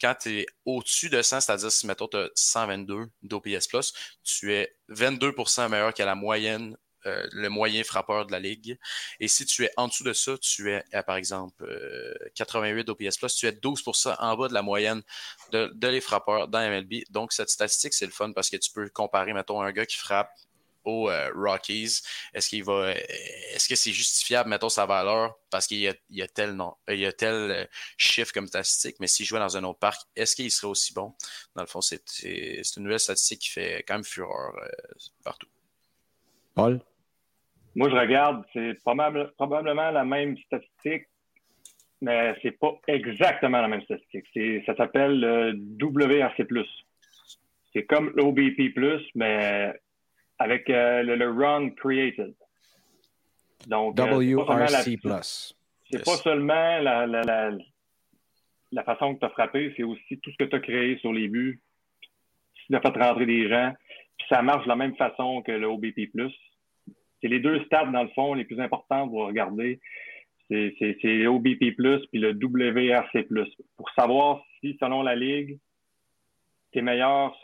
Speaker 5: Quand tu es au-dessus de 100, c'est-à-dire si, mettons, tu as 122 d'OPS+, tu es 22% meilleur que la moyenne euh, le moyen frappeur de la ligue. Et si tu es en dessous de ça, tu es à, par exemple, 88 euh, OPS+, tu es 12% en bas de la moyenne de, les frappeurs dans MLB. Donc, cette statistique, c'est le fun parce que tu peux comparer, mettons, un gars qui frappe aux euh, Rockies. Est-ce qu'il va, est-ce que c'est justifiable, mettons, sa valeur? Parce qu'il y a, il y a tel nom, il y a tel chiffre comme statistique, mais s'il jouait dans un autre parc, est-ce qu'il serait aussi bon? Dans le fond, c'est, c'est, une nouvelle statistique qui fait quand même fureur partout.
Speaker 3: Paul?
Speaker 6: Moi, je regarde, c'est probablement la même statistique, mais c'est pas exactement la même statistique. Ça s'appelle le WRC+. C'est comme l'OBP+, mais avec euh, le, run created.
Speaker 3: Donc, WRC+.
Speaker 6: c'est pas seulement la, la, la, façon que tu as frappé, c'est aussi tout ce que tu as créé sur les buts, tu as fait rentrer des gens. Puis ça marche de la même façon que le OBP+. C'est les deux stats, dans le fond, les plus importants pour regarder. C'est OBP+, puis le WRC+. Pour savoir si, selon la Ligue, tu es meilleur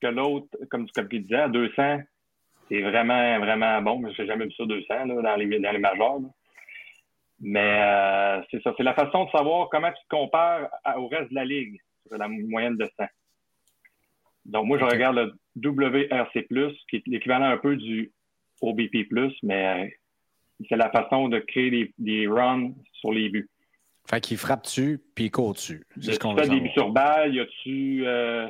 Speaker 6: que l'autre, comme, comme tu disais, à 200, c'est vraiment, vraiment bon. Je n'ai jamais vu ça 200 dans, les, dans les majors. Mais euh, c'est ça. C'est la façon de savoir comment tu te compares au reste de la Ligue sur la moyenne de 100. Donc, moi, je regarde le WRC+, qui est l'équivalent un peu du BP+, mais euh, c'est la façon de créer des, runs sur les buts.
Speaker 3: Fait qu'il frappe dessus, puis il court dessus.
Speaker 6: C'est ce qu'on des buts sur balle, y a-tu euh,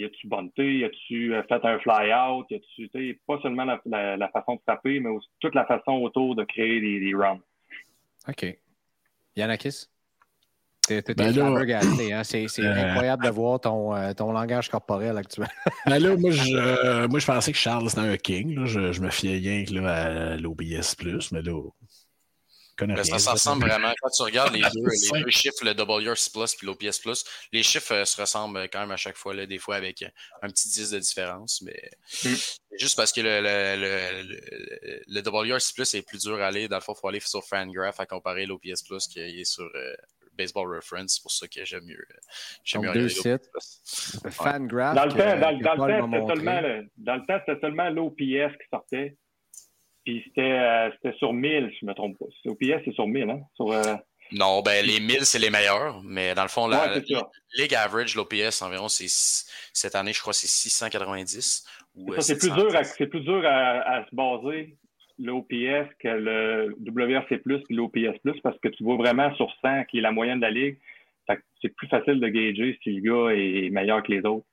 Speaker 6: y a-tu bunté, y a-tu euh, fait un fly-out, y a-tu, pas seulement la, façon de frapper, mais aussi toute la façon autour de créer des, des runs.
Speaker 3: OK. Yannakis? Ben hein? C'est euh, incroyable de voir ton, euh, ton langage corporel actuel.
Speaker 4: ben là, moi je, euh, moi, je pensais que Charles c'était un king. Je, je, me fiais rien que là, à l'OBS, mais là.
Speaker 5: Ben, ça s'ensemble vraiment. Quand tu regardes les deux, les deux chiffres, le WRC Plus et l'OPS Plus, les chiffres se ressemblent quand même à chaque fois, là, des fois avec un petit 10 de différence. Mais mm. juste parce que le, le, le, le WRC Plus est plus dur à aller, dans le fond, il faut aller sur Fangraph à comparer l'OPS Plus qui est sur Baseball Reference, c'est pour ça que j'aime mieux.
Speaker 3: J'aime mieux deux sites. Fangraph.
Speaker 6: Dans le temps, dans, dans le temps, c'était seulement, dans le temps, c'était seulement l'OPS qui sortait. Puis c'était, euh, c'était sur 1000, je ne me trompe pas. L'OPS, c'est sur 1000, hein? Sur, euh...
Speaker 5: Non, ben les 1000, c'est les meilleurs, mais dans le fond, la, ouais, Ligue Average, l'OPS, environ, c'est cette année, je crois, c'est 690.
Speaker 6: ça, c'est plus dur, à, c'est plus dur à, à, se baser l'OPS que le WRC+, puis l'OPS+, parce que tu vois vraiment sur 100 qui est la moyenne de la ligue. C'est plus facile de gager si le gars est meilleur que les autres,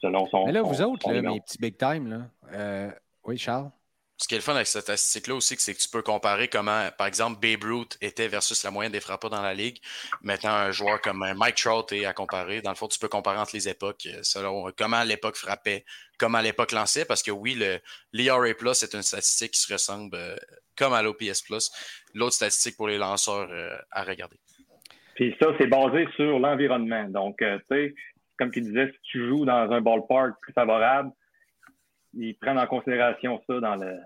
Speaker 6: selon son.
Speaker 3: Mais là, vous autres, là, mes petits big time, là. Euh, oui, Charles?
Speaker 5: Ce qui est le fun avec cette statistique-là aussi, c'est que tu peux comparer comment, par exemple, Babe Ruth était versus la moyenne des frappeurs dans la ligue. Maintenant, un joueur comme Mike Trout est à comparer. Dans le fond, tu peux comparer entre les époques euh, selon comment l'époque frappait, comment l'époque lançait, parce que oui, le l'ERA Plus est une statistique qui se ressemble euh, comme à l'OPS Plus. L'autre statistique pour les lanceurs euh, à regarder.
Speaker 6: Puis ça, c'est basé sur l'environnement. Donc, tu sais, comme tu disais, si tu joues dans un ballpark plus favorable, ils prennent en considération ça dans, le,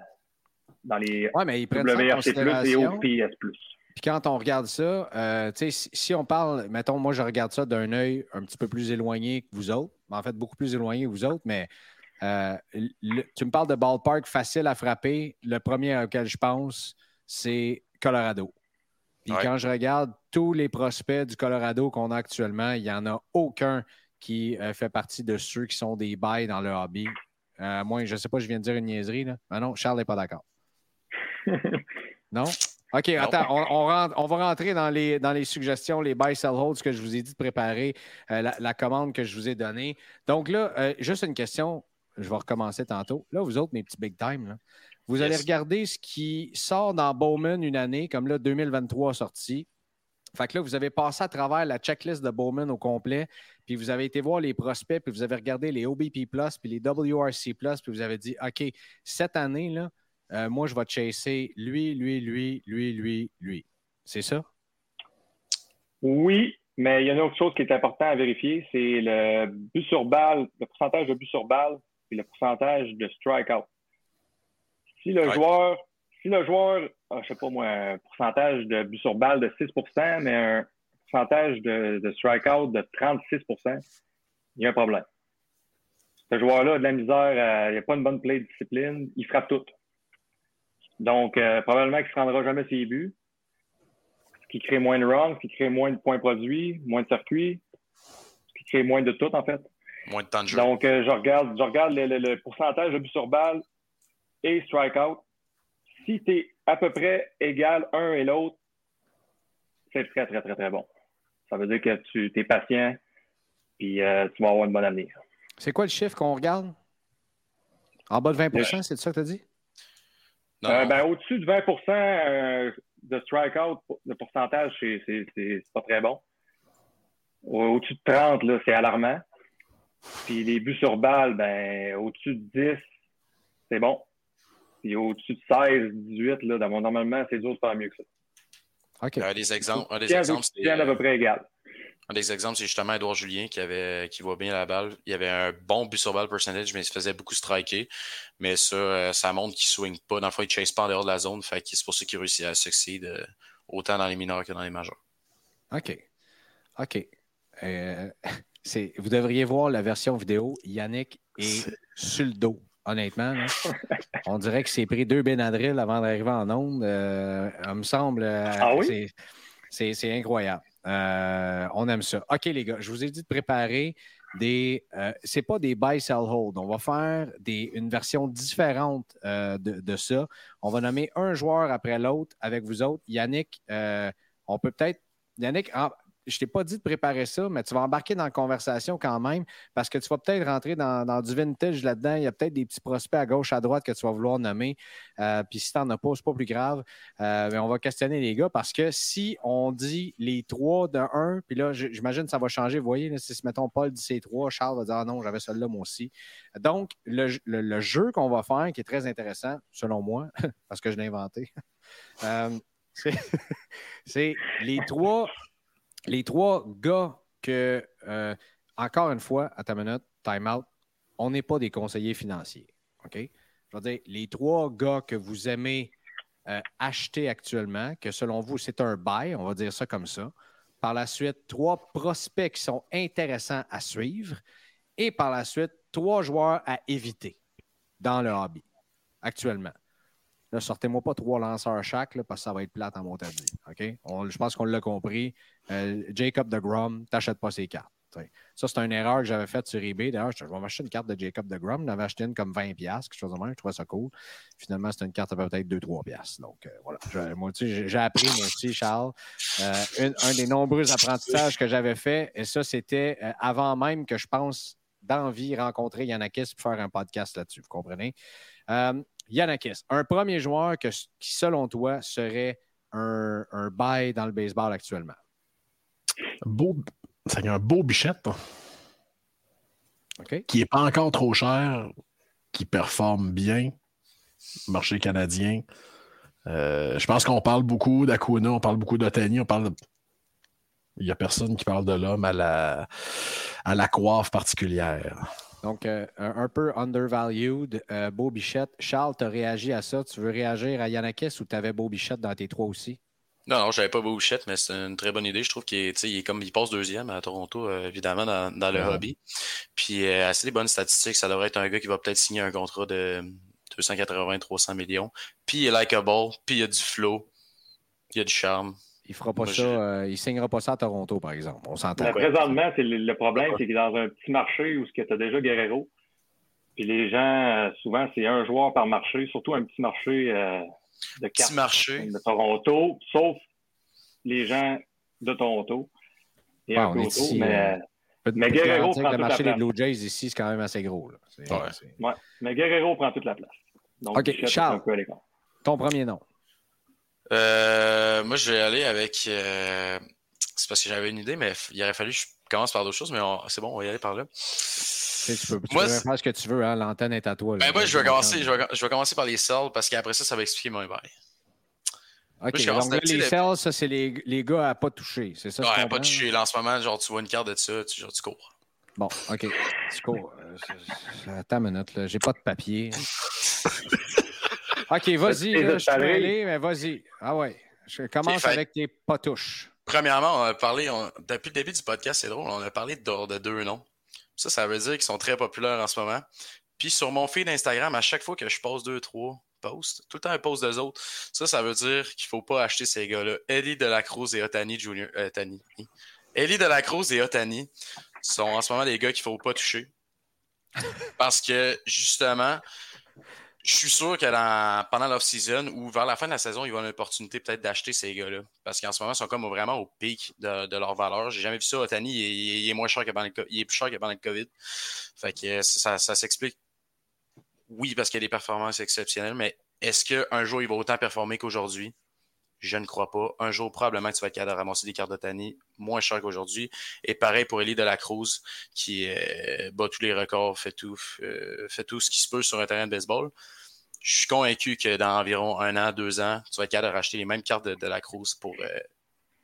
Speaker 6: dans les
Speaker 3: ouais, mais ils prennent WRC+,
Speaker 6: et OPS+.
Speaker 3: Puis quand on regarde ça, euh, si, si on parle, mettons, moi je regarde ça d'un œil un petit peu plus éloigné que vous autres, en fait beaucoup plus éloigné que vous autres, mais euh, tu me parles de ballpark facile à frapper. Le premier auquel je pense, c'est Colorado. Puis quand je regarde tous les prospects du Colorado qu'on a actuellement, il n'y en a aucun qui euh, fait partie de ceux qui sont des bails dans le hobby. Euh, moi, je ne sais pas, je viens de dire une niaiserie. Là. Mais non, Charles n'est pas d'accord. non? OK, attends, on, va rentrer dans les, dans les suggestions, les buy, sell, hold, ce que je vous ai dit de préparer, euh, la, commande que je vous ai donnée. Donc là, juste une question, je vais recommencer tantôt. Là, vous autres, mes petits big time, vous allez regarder ce qui sort dans Bowman une année, comme là, 2023 sorti. Fait que là, vous avez passé à travers la checklist de Bowman au complet, puis vous avez été voir les prospects, puis vous avez regardé les OBP, puis les WRC, puis vous avez dit OK, cette année, là, euh, moi, je vais chasser lui, lui, lui, lui, lui, lui. C'est ça?
Speaker 6: Oui, mais il y a une autre chose qui est importante à vérifier, c'est le but sur balle, le pourcentage de but sur balle et le pourcentage de strikeout. Si le joueur, si le joueur a, je sais pas moi, un pourcentage de but sur balle de 6% mais un pourcentage de, de strikeout de 36% il y a un problème. Ce joueur-là a de la misère, il n'a pas une bonne play de discipline, il frappe tout. Donc, euh, probablement qu'il ne se rendra jamais ses buts, ce qui crée moins de runs, ce qui crée moins de points produits, moins de circuits, ce qui crée moins de tout, en fait.
Speaker 5: Moins de temps de jeu.
Speaker 6: Donc, euh, je regarde, je regarde le, pourcentage de but sur balle et strikeout. Si tu es à peu près égal un et l'autre, c'est très, très, très, très bon. Ça veut dire que tu es patient puis euh, tu vas avoir une bonne avenir.
Speaker 3: C'est quoi le chiffre qu'on regarde? En bas de 20% c'est ça que tu as dit?
Speaker 6: Euh, ben, Au-dessus de 20% de strikeout, le pourcentage, c'est pas très bon. Au-dessus de 30, c'est alarmant. Puis les buts sur balle, ben, au-dessus de 10, c'est bon. Puis au-dessus de 16, 18, là, normalement, c'est dur de faire mieux que ça.
Speaker 5: OK. Un des exemples, un des exemples
Speaker 6: c'est. à peu près égal.
Speaker 5: Un des exemples, c'est justement Edouard Julien qui, avait, qui voit bien la balle. Il avait un bon but sur balle percentage, mais il se faisait beaucoup striker. Mais ça, euh, ça montre qu'il ne swing pas. Dans le fond, il ne chase pas en dehors de la zone. Fait c'est pour ça qu'il réussit à succéder euh, autant dans les mineurs que dans les majeurs.
Speaker 3: OK. OK. Euh, vous devriez voir la version vidéo. Yannick est sur le dos, honnêtement. On dirait que c'est pris deux Benadryl avant d'arriver en onde. Euh, il me semble. Euh,
Speaker 6: ah oui?
Speaker 3: C'est incroyable. on aime ça. OK, les gars, je vous ai dit de préparer des. c'est pas des buy, sell, hold. On va faire des, une version différente de, de, ça. On va nommer un joueur après l'autre avec vous autres. Yannick, on peut peut-être. Yannick, je t'ai pas dit de préparer ça, mais tu vas embarquer dans la conversation quand même parce que tu vas peut-être rentrer dans, du vintage là-dedans. Il y a peut-être des petits prospects à gauche, à droite que tu vas vouloir nommer. Euh, puis si tu n'en as pas, c'est pas plus grave. Euh, mais on va questionner les gars parce que si on dit les trois d'un 1, puis là, j'imagine que ça va changer. Vous voyez, si mettons Paul dit ces trois, Charles va dire Ah non, j'avais celui-là moi aussi. Donc, le, jeu qu'on va faire, qui est très intéressant, selon moi, parce que je l'ai inventé, euh, c'est les trois les trois gars que, euh, encore une fois, à ta minute, time out, on n'est pas des conseillers financiers. OK? Je veux dire, les trois gars que vous aimez euh, acheter actuellement, que selon vous, c'est un buy, on va dire ça comme ça. Par la suite, trois prospects qui sont intéressants à suivre. Et par la suite, trois joueurs à éviter dans le hobby actuellement. Ne sortez-moi pas trois lanceurs chaque, parce que ça va être plate en montagne. OK? je pense qu'on l'a compris. Euh, Jacob de Grom, t'achètes pas ses cartes. Ça, c'est une erreur que j'avais faite sur eBay. D'ailleurs, je vais m'acheter une carte de Jacob de Grom. J'en avais acheté une comme 20$, quelque chose de même. Je trouvais ça cool. Finalement, c'était une carte à peut-être 2-3$. Donc, euh, voilà. Moi j'ai appris, moi aussi, Charles. Euh, un des nombreux apprentissages que j'avais fait, et ça, c'était avant même que je pense d'envie rencontrer Yanakis pour faire un podcast là-dessus. Vous comprenez? Yanakis, un premier joueur qui, selon toi, serait un, un bail dans le baseball actuellement?
Speaker 4: Beau, c'est un beau bichette. Qui n'est pas encore trop cher, qui performe bien, marché canadien. Euh, je pense qu'on parle beaucoup d'Akuna, on parle beaucoup d'Otani, on parle Il n'y a personne qui parle de l'homme à la, à la coiffe particulière.
Speaker 3: Donc, euh, un, peu undervalued, euh, Beau Bichette. Charles, tu as réagi à ça? Tu veux réagir à Yanakis ou tu avais Beau Bichette dans tes trois aussi?
Speaker 5: Non, non, j'avais pas Beau Bichette, mais c'est une très bonne idée. Je trouve qu'il est, comme il passe deuxième à Toronto, euh, évidemment, dans, le hobby. Puis, assez des bonnes statistiques. Ça devrait être un gars qui va peut-être signer un contrat de 280-300 millions. Puis, il est likeable, puis il y a du flow, il y a du charme.
Speaker 3: Il fera pas ça, euh, il signera pas ça à Toronto, par exemple. On s'entend.
Speaker 6: Ben, présentement, c'est le, problème, c'est qu'il est dans un petit marché où tu as déjà Guerrero. Puis les gens, euh, souvent, c'est un joueur par marché, surtout un petit marché euh, de
Speaker 5: cartes marché.
Speaker 6: de Toronto, sauf les gens de Toronto. Et un mais, mais Guerrero prend toute
Speaker 3: le marché
Speaker 6: des
Speaker 3: Blue Jays ici, c'est quand même assez gros.
Speaker 6: Ouais. Mais Guerrero prend toute la place. Donc,
Speaker 3: OK, Charles, ton premier nom.
Speaker 5: Euh, moi, je vais aller avec. Euh, c'est parce que j'avais une idée, mais il aurait fallu que je commence par d'autres choses, mais c'est bon, on va y aller par là.
Speaker 3: Tu, peux, tu peux faire ce que tu veux, hein? l'antenne est à toi.
Speaker 5: Ben moi, je vais, commencer, je, vais, je vais commencer par les cells parce qu'après ça, ça va expliquer mon bail.
Speaker 3: OK, donc les cells, ça, c'est les, les, gars à pas toucher, c'est ça?
Speaker 5: Ouais, à pas toucher. Là, en ce moment, genre, tu vois une carte de ça, tu, genre, tu cours.
Speaker 3: Bon, OK. Tu cours. Euh, attends une minute, là. J'ai pas de papier. OK, vas-y, je peux aller, mais vas-y. Ah ouais. Je commence avec tes patouches.
Speaker 5: Premièrement, on a parlé, depuis le début du podcast, c'est drôle, on a parlé de, de deux noms. Ça, ça veut dire qu'ils sont très populaires en ce moment. Puis sur mon feed Instagram, à chaque fois que je pose deux, trois posts, tout le temps un post d'eux autres, ça, ça veut dire qu'il ne faut pas acheter ces gars-là. Ellie de la Cruz et Otani Junior. Euh, Otani. Ellie de la Cruz et Otani sont en ce moment des gars qu'il ne faut pas toucher. Parce que justement, je suis sûr que pendant l'off-season ou vers la fin de la saison, ils vont avoir l'opportunité peut-être d'acheter ces gars-là. Parce qu'en ce moment, ils sont comme vraiment au pic de, leur valeur. J'ai jamais vu ça. Otani, il, est, moins cher que pendant le, il est plus cher que pendant le COVID. Fait que ça, ça s'explique. Oui, parce qu'il y a des performances exceptionnelles, mais est-ce qu'un jour il va autant performer qu'aujourd'hui? Je ne crois pas. Un jour, probablement, tu vas être capable de ramasser des cartes d'Otani moins cher qu'aujourd'hui. Et pareil pour Elie de la Cruz, qui euh, bat tous les records, fait tout, euh, fait tout ce qui se peut sur un terrain de baseball. Je suis convaincu que dans environ un an, deux ans, tu vas être capable de racheter les mêmes cartes de, la Cruz pour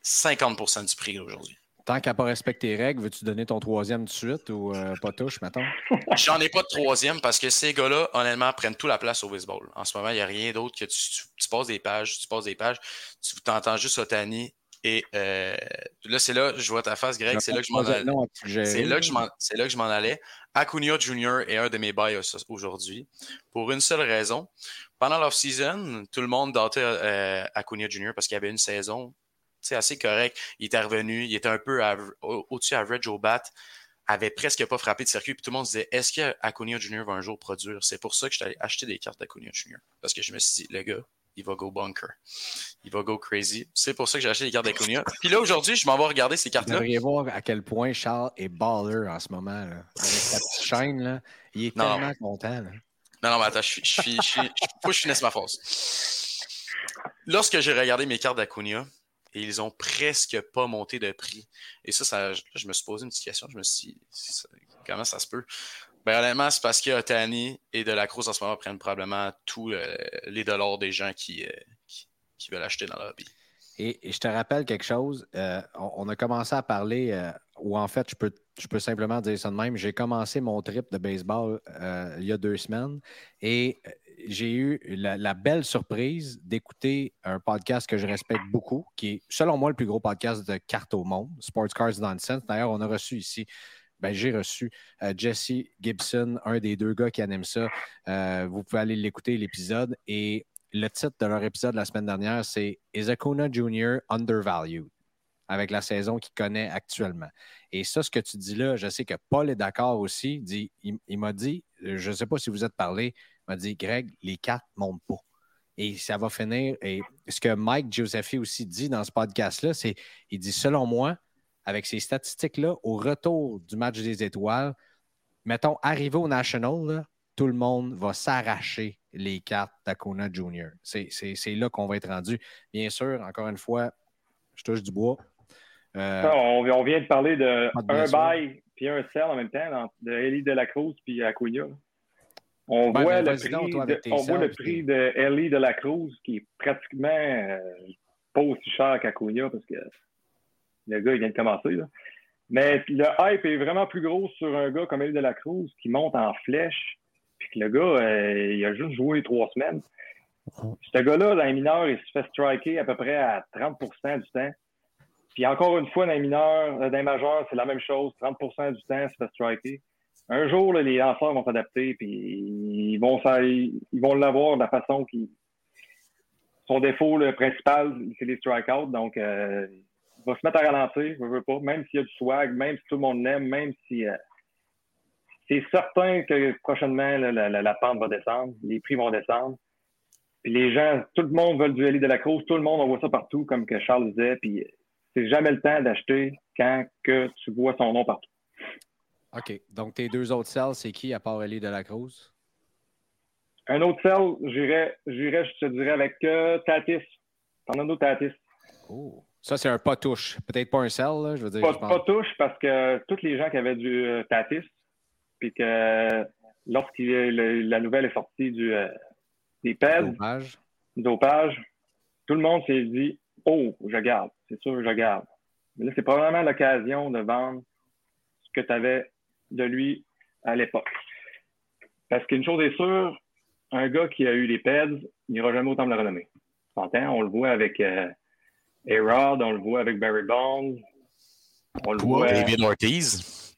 Speaker 5: 50% euh, du prix aujourd'hui.
Speaker 3: Tant qu'à pas respecter tes règles, veux-tu donner ton troisième de suite ou pas touche, mettons?
Speaker 5: J'en ai pas de troisième parce que ces gars-là, honnêtement, prennent toute la place au baseball. En ce moment, il n'y a rien d'autre que tu, tu, passes des pages, tu passes des pages, tu t'entends juste Otani et euh, là, c'est là, je vois ta face, Greg, c'est là que je m'en allais. C'est là, que je m'en allais. Acuna Jr. est un de mes buys aujourd'hui. Pour une seule raison. Pendant l'off-season, tout le monde datait euh, Acuna Jr. parce qu'il y avait une saison assez correcte. Il était revenu, il était un peu au-dessus average au bat avait presque pas frappé de circuit, puis tout le monde se disait est-ce que Acuna Jr. va un jour produire? C'est pour ça que j'étais allé acheter des cartes d'Acuna Jr. Parce que je me suis dit, le gars, il va go bunker. Il va go crazy. C'est pour ça que j'ai acheté les cartes d'Acuna. Puis là, aujourd'hui, je m'en vais regarder ces cartes-là.
Speaker 3: Vous voir à quel point Charles est baller en ce moment. Là. Avec sa petite chaîne, là. il est tellement content. Là.
Speaker 5: Non, non, mais attends, je suis. Je je je finisse ma phrase. Lorsque j'ai regardé mes cartes d'Acuna, et ils ont presque pas monté de prix. Et ça, ça je me suis posé une petite question. Je me suis dit, comment ça se peut? Ben, honnêtement, c'est parce que Otani et De La Cruz en ce moment prennent probablement tous euh, les dollars des gens qui, euh, qui, veulent acheter dans leur vie.
Speaker 3: Et, je te rappelle quelque chose. Euh, on, a commencé à parler, ou en fait, je peux, je peux simplement dire ça de même. J'ai commencé mon trip de baseball il y a deux semaines et j'ai eu la, belle surprise d'écouter un podcast que je respecte beaucoup, qui est, selon moi, le plus gros podcast de cartes au monde, Sports Cars Nonsense. D'ailleurs, on a reçu ici, ben, j'ai reçu euh, Jesse Gibson, un des deux gars qui anime ça. Euh, vous pouvez aller l'écouter, l'épisode. Et le titre de leur épisode la semaine dernière, c'est Is Acuna Jr. Undervalued? avec la saison qu'il connaît actuellement. Et ça, ce que tu dis là, je sais que Paul est d'accord aussi. Dit, il m'a dit, je ne sais pas si vous êtes parlé, m'a dit Greg, les cartes ne montent pas. Et ça va finir. Et ce que Mike Josephi aussi dit dans ce podcast-là, c'est il dit selon moi, avec ces statistiques-là, au retour du match des étoiles, mettons, arrivé au National, tout le monde va s'arracher les cartes d'Akona Junior. C'est là qu'on va être rendu. Bien sûr, encore une fois, je touche du bois.
Speaker 6: Euh, on, vient de parler de un buy puis un sell en même temps, de Ellie de la Cruz puis Acuna. On voit, le prix, de, on voit le prix de Ellie de la Cruz qui est pratiquement euh, pas aussi cher qu'Acuna parce que le gars, il vient de commencer. Mais le hype est vraiment plus gros sur un gars comme Ellie de la Cruz qui monte en flèche. Puis que le gars, euh, il a juste joué trois semaines. Ce gars-là, dans les mineurs, il se fait striker à peu près à 30% du temps. Puis encore une fois, dans les mineurs, euh, dans les majeurs, c'est la même chose. 30% du temps, il se fait striker un jour, les lanceurs vont s'adapter, puis ils vont, ils vont l'avoir de la façon qu'ils. son défaut le principal, c'est les strikeouts. Donc, euh, va se mettre à ralentir, je veux pas, même s'il y a du swag, même si tout le monde l'aime, même si. Euh, c'est certain que prochainement, la, pente va descendre, les prix vont descendre. Puis les gens, tout le monde veut du de la Cruz, tout le monde, on voit ça partout, comme que Charles disait. Puis c'est jamais le temps d'acheter quand que tu vois son nom partout.
Speaker 3: OK. Donc, tes deux autres cells, c'est qui à part Ellie de la Cruz?
Speaker 6: Un autre j'irais, j'irais, je te dirais, avec euh, Tatis. Fernando Tatis.
Speaker 3: Oh. Ça, c'est un pas touche. Peut-être pas un sell, là, je veux dire.
Speaker 6: Pas, pas touche parce que tous les gens qui avaient du euh, Tatis, puis que lorsque la nouvelle est sortie du, euh, des PED,
Speaker 3: dopage.
Speaker 6: dopage, tout le monde s'est dit Oh, je garde, c'est sûr, je garde. Mais là, c'est probablement l'occasion de vendre ce que tu avais de lui à l'époque. Parce qu'une chose est sûre, un gars qui a eu les PEDs n'ira jamais autant de le renommer. On le voit avec euh, A-Rod, on le voit avec Barry Bonds.
Speaker 5: On le voit David Ortiz.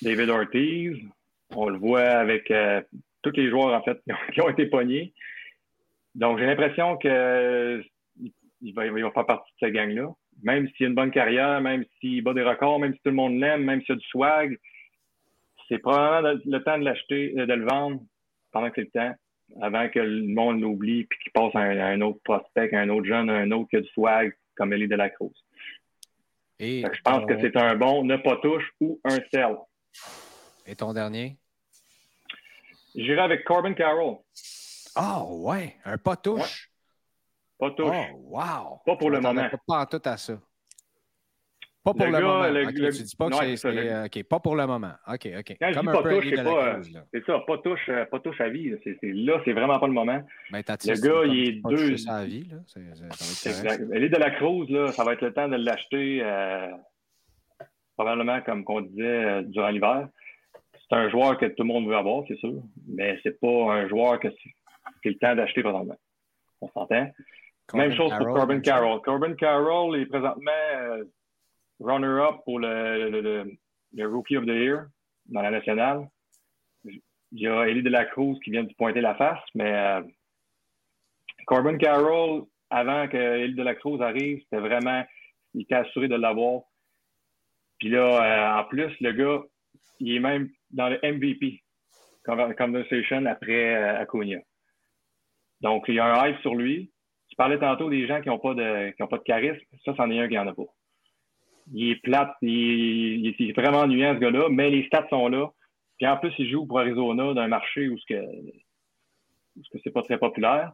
Speaker 6: David Ortiz. On le voit avec euh, tous les joueurs, en fait, qui ont été pognés. Donc, j'ai l'impression qu'il il va, il va faire partie de cette gang-là. Même s'il a une bonne carrière, même s'il bat des records, même si tout le monde l'aime, même s'il a du swag, c'est probablement le temps de l'acheter, de le vendre pendant que c'est le temps, avant que le monde l'oublie et qu'il passe à un, autre prospect, à un autre jeune, à un autre qui a du swag, comme Ellie de la Cruz. Et je pense que c'est un bon ne pas touche ou un sell.
Speaker 3: Et ton dernier?
Speaker 6: J'irai avec Corbin Carroll.
Speaker 3: Oh, ouais, un pas touche.
Speaker 6: Pas touche.
Speaker 3: Oh, wow.
Speaker 6: Pas pour le moment.
Speaker 3: Pas en tout à ça. Pas pour le, moment. Le, tu dis pas que c'est. Le... OK, pas pour le moment. OK, OK.
Speaker 6: Quand Comme je dis un pas touche, c'est pas. C'est ça, pas touche, euh, pas touche à vie. Là, c'est vraiment pas le moment.
Speaker 3: Ben,
Speaker 6: le gars, il est deux.
Speaker 3: à vie, là.
Speaker 6: Elle est de la Cruz, là, ça va être le temps de l'acheter euh, probablement, comme on disait, euh, durant l'hiver. C'est un joueur que tout le monde veut avoir, c'est sûr, mais c'est pas un joueur que c'est le temps d'acheter présentement. On s'entend? Même chose pour Corbin Carroll. Corbin Carroll est présentement runner-up pour le, Rookie of the Year dans la nationale. Il y a Elie de la Cruz qui vient de pointer la face, mais euh, Corbin Carroll, avant que Elie de la Cruz arrive, c'était vraiment, il était assuré de l'avoir. Puis là, euh, en plus, le gars, il est même dans le MVP conversation après euh, Acuna. Donc, il y a un hype sur lui. Tu parlais tantôt des gens qui n'ont pas de qui ont pas de charisme. Ça, c'en est un qui n'en a pas il est plate, il, est vraiment ennuyant ce gars-là, mais les stats sont là. Puis en plus, il joue pour Arizona d'un marché où ce que, ce que c'est pas très populaire.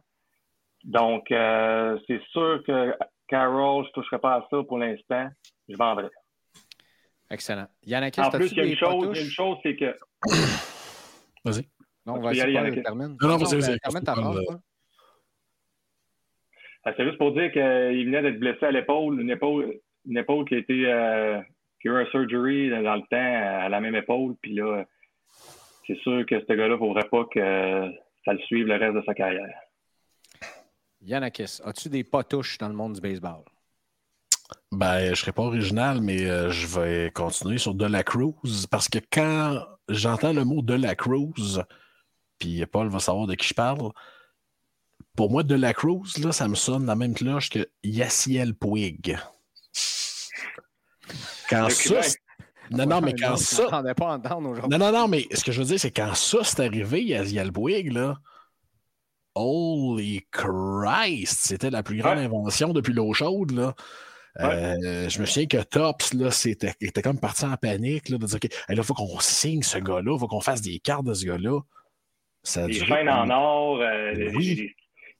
Speaker 6: Donc, euh, c'est sûr que Carroll, je ne toucherai pas à ça pour l'instant. Je vendrai.
Speaker 3: Excellent.
Speaker 6: Yannick, en plus, il y a une chose, une chose c'est que.
Speaker 4: Vas-y.
Speaker 3: Non, on va y aller, Yannick. Non,
Speaker 4: non, vas-y, vas-y.
Speaker 6: C'est juste pour dire qu'il venait d'être blessé à l'épaule, une épaule, une épaule qui a été euh, qui a eu un surgery dans le temps à la même épaule. Puis là, c'est sûr que ce gars-là ne faudrait pas que ça le suive le reste de sa carrière.
Speaker 3: Yannakis, as-tu des potouches dans le monde du baseball?
Speaker 4: Ben, je ne serai pas original, mais euh, je vais continuer sur De La Cruz parce que quand j'entends le mot De La Cruz, puis Paul va savoir de qui je parle, pour moi, De La Cruz, là, ça me sonne la même cloche que Yassiel Puig. Quand ça. Non, non, mais quand ça.
Speaker 3: pas
Speaker 4: non, non, non, mais ce que je veux dire, c'est quand ça c'est arrivé, Yaziel Bouygues, là. Holy Christ! C'était la plus grande invention depuis l'eau chaude, là. Euh, je me souviens que Tops, là, c'était, était comme parti en panique, là, de dire, OK, là, il faut qu'on signe ce gars-là, il faut qu'on fasse des cartes de ce gars-là.
Speaker 6: Ça les chaînes en or, euh, les,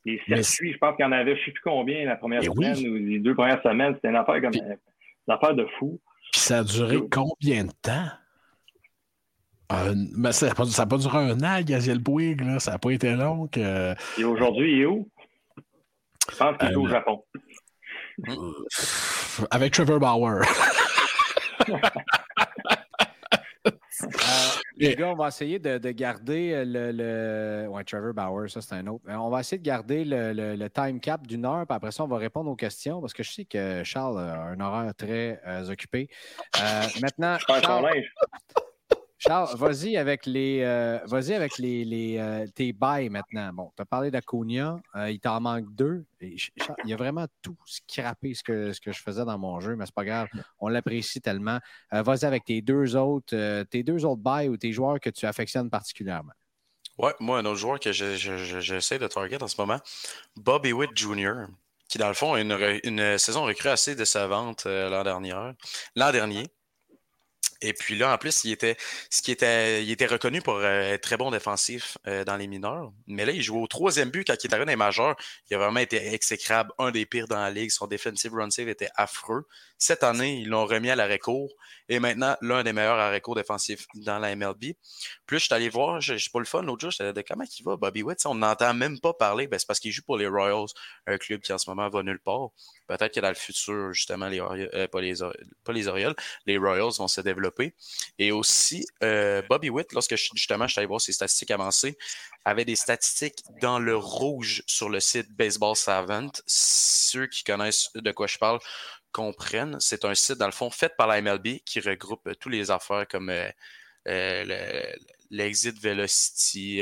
Speaker 6: les, circuits, je pense qu'il y en avait, je ne sais plus combien, la première semaine ou les deux premières semaines, c'était une affaire comme une affaire de fou.
Speaker 4: Puis ça a duré combien de temps? mais ça n'a pas, pas, duré un an, Gaziel Bouygues, là. Ça n'a pas été long. Que...
Speaker 6: Et aujourd'hui, il est où? Je pense qu'il est au euh, Japon.
Speaker 4: Avec Trevor Bauer.
Speaker 3: Euh, les gars, on va essayer de, garder le, le, Ouais, Trevor Bauer, ça c'est un autre. On va essayer de garder le, time cap d'une heure, puis après ça, on va répondre aux questions parce que je sais que Charles a un horaire très euh, occupé. Euh, maintenant. Charles, vas-y avec les euh, vas avec les, les euh, tes bails maintenant. Bon, tu as parlé d'Acuna, euh, il t'en manque deux. il y a vraiment tout scrappé ce que, ce que je faisais dans mon jeu, mais c'est pas grave. On l'apprécie tellement. vas-y avec tes deux autres, tes deux autres bails ou tes joueurs que tu affectionnes particulièrement.
Speaker 5: Ouais, moi, un autre joueur que j'essaie de target en ce moment, Bobby Witt Jr., qui dans le fond a une, une saison recrue assez décevante l'an dernier. L'an dernier. Et puis là, en plus, il était, reconnu pour euh, être très bon défensif euh, dans les mineurs. Mais là, il joue au troisième but quand il est arrivé dans les majeurs. Il a vraiment été exécrable, un des pires dans la ligue. Son defensive run save était affreux. Cette année, ils l'ont remis à l'arrêt court et maintenant, l'un des meilleurs arrêts court défensifs dans la MLB. Plus je suis allé voir, je suis pas le fun l'autre jour, je de comment il va, Bobby Witt? On n'entend même pas parler. Ben, c'est parce qu'il joue pour les Royals, un club qui en ce moment va nulle part. Peut-être que dans le futur, justement, les, euh, pas, les, pas les Orioles, les Royals vont se développer. Et aussi, euh, Bobby Witt, lorsque justement je suis allé voir ses statistiques avancées, avait des statistiques dans le rouge sur le site Baseball Savant. Ceux qui connaissent de quoi je parle comprennent. C'est un site, dans le fond, fait par la MLB qui regroupe euh, tous les affaires comme euh, euh, l'exit velocity,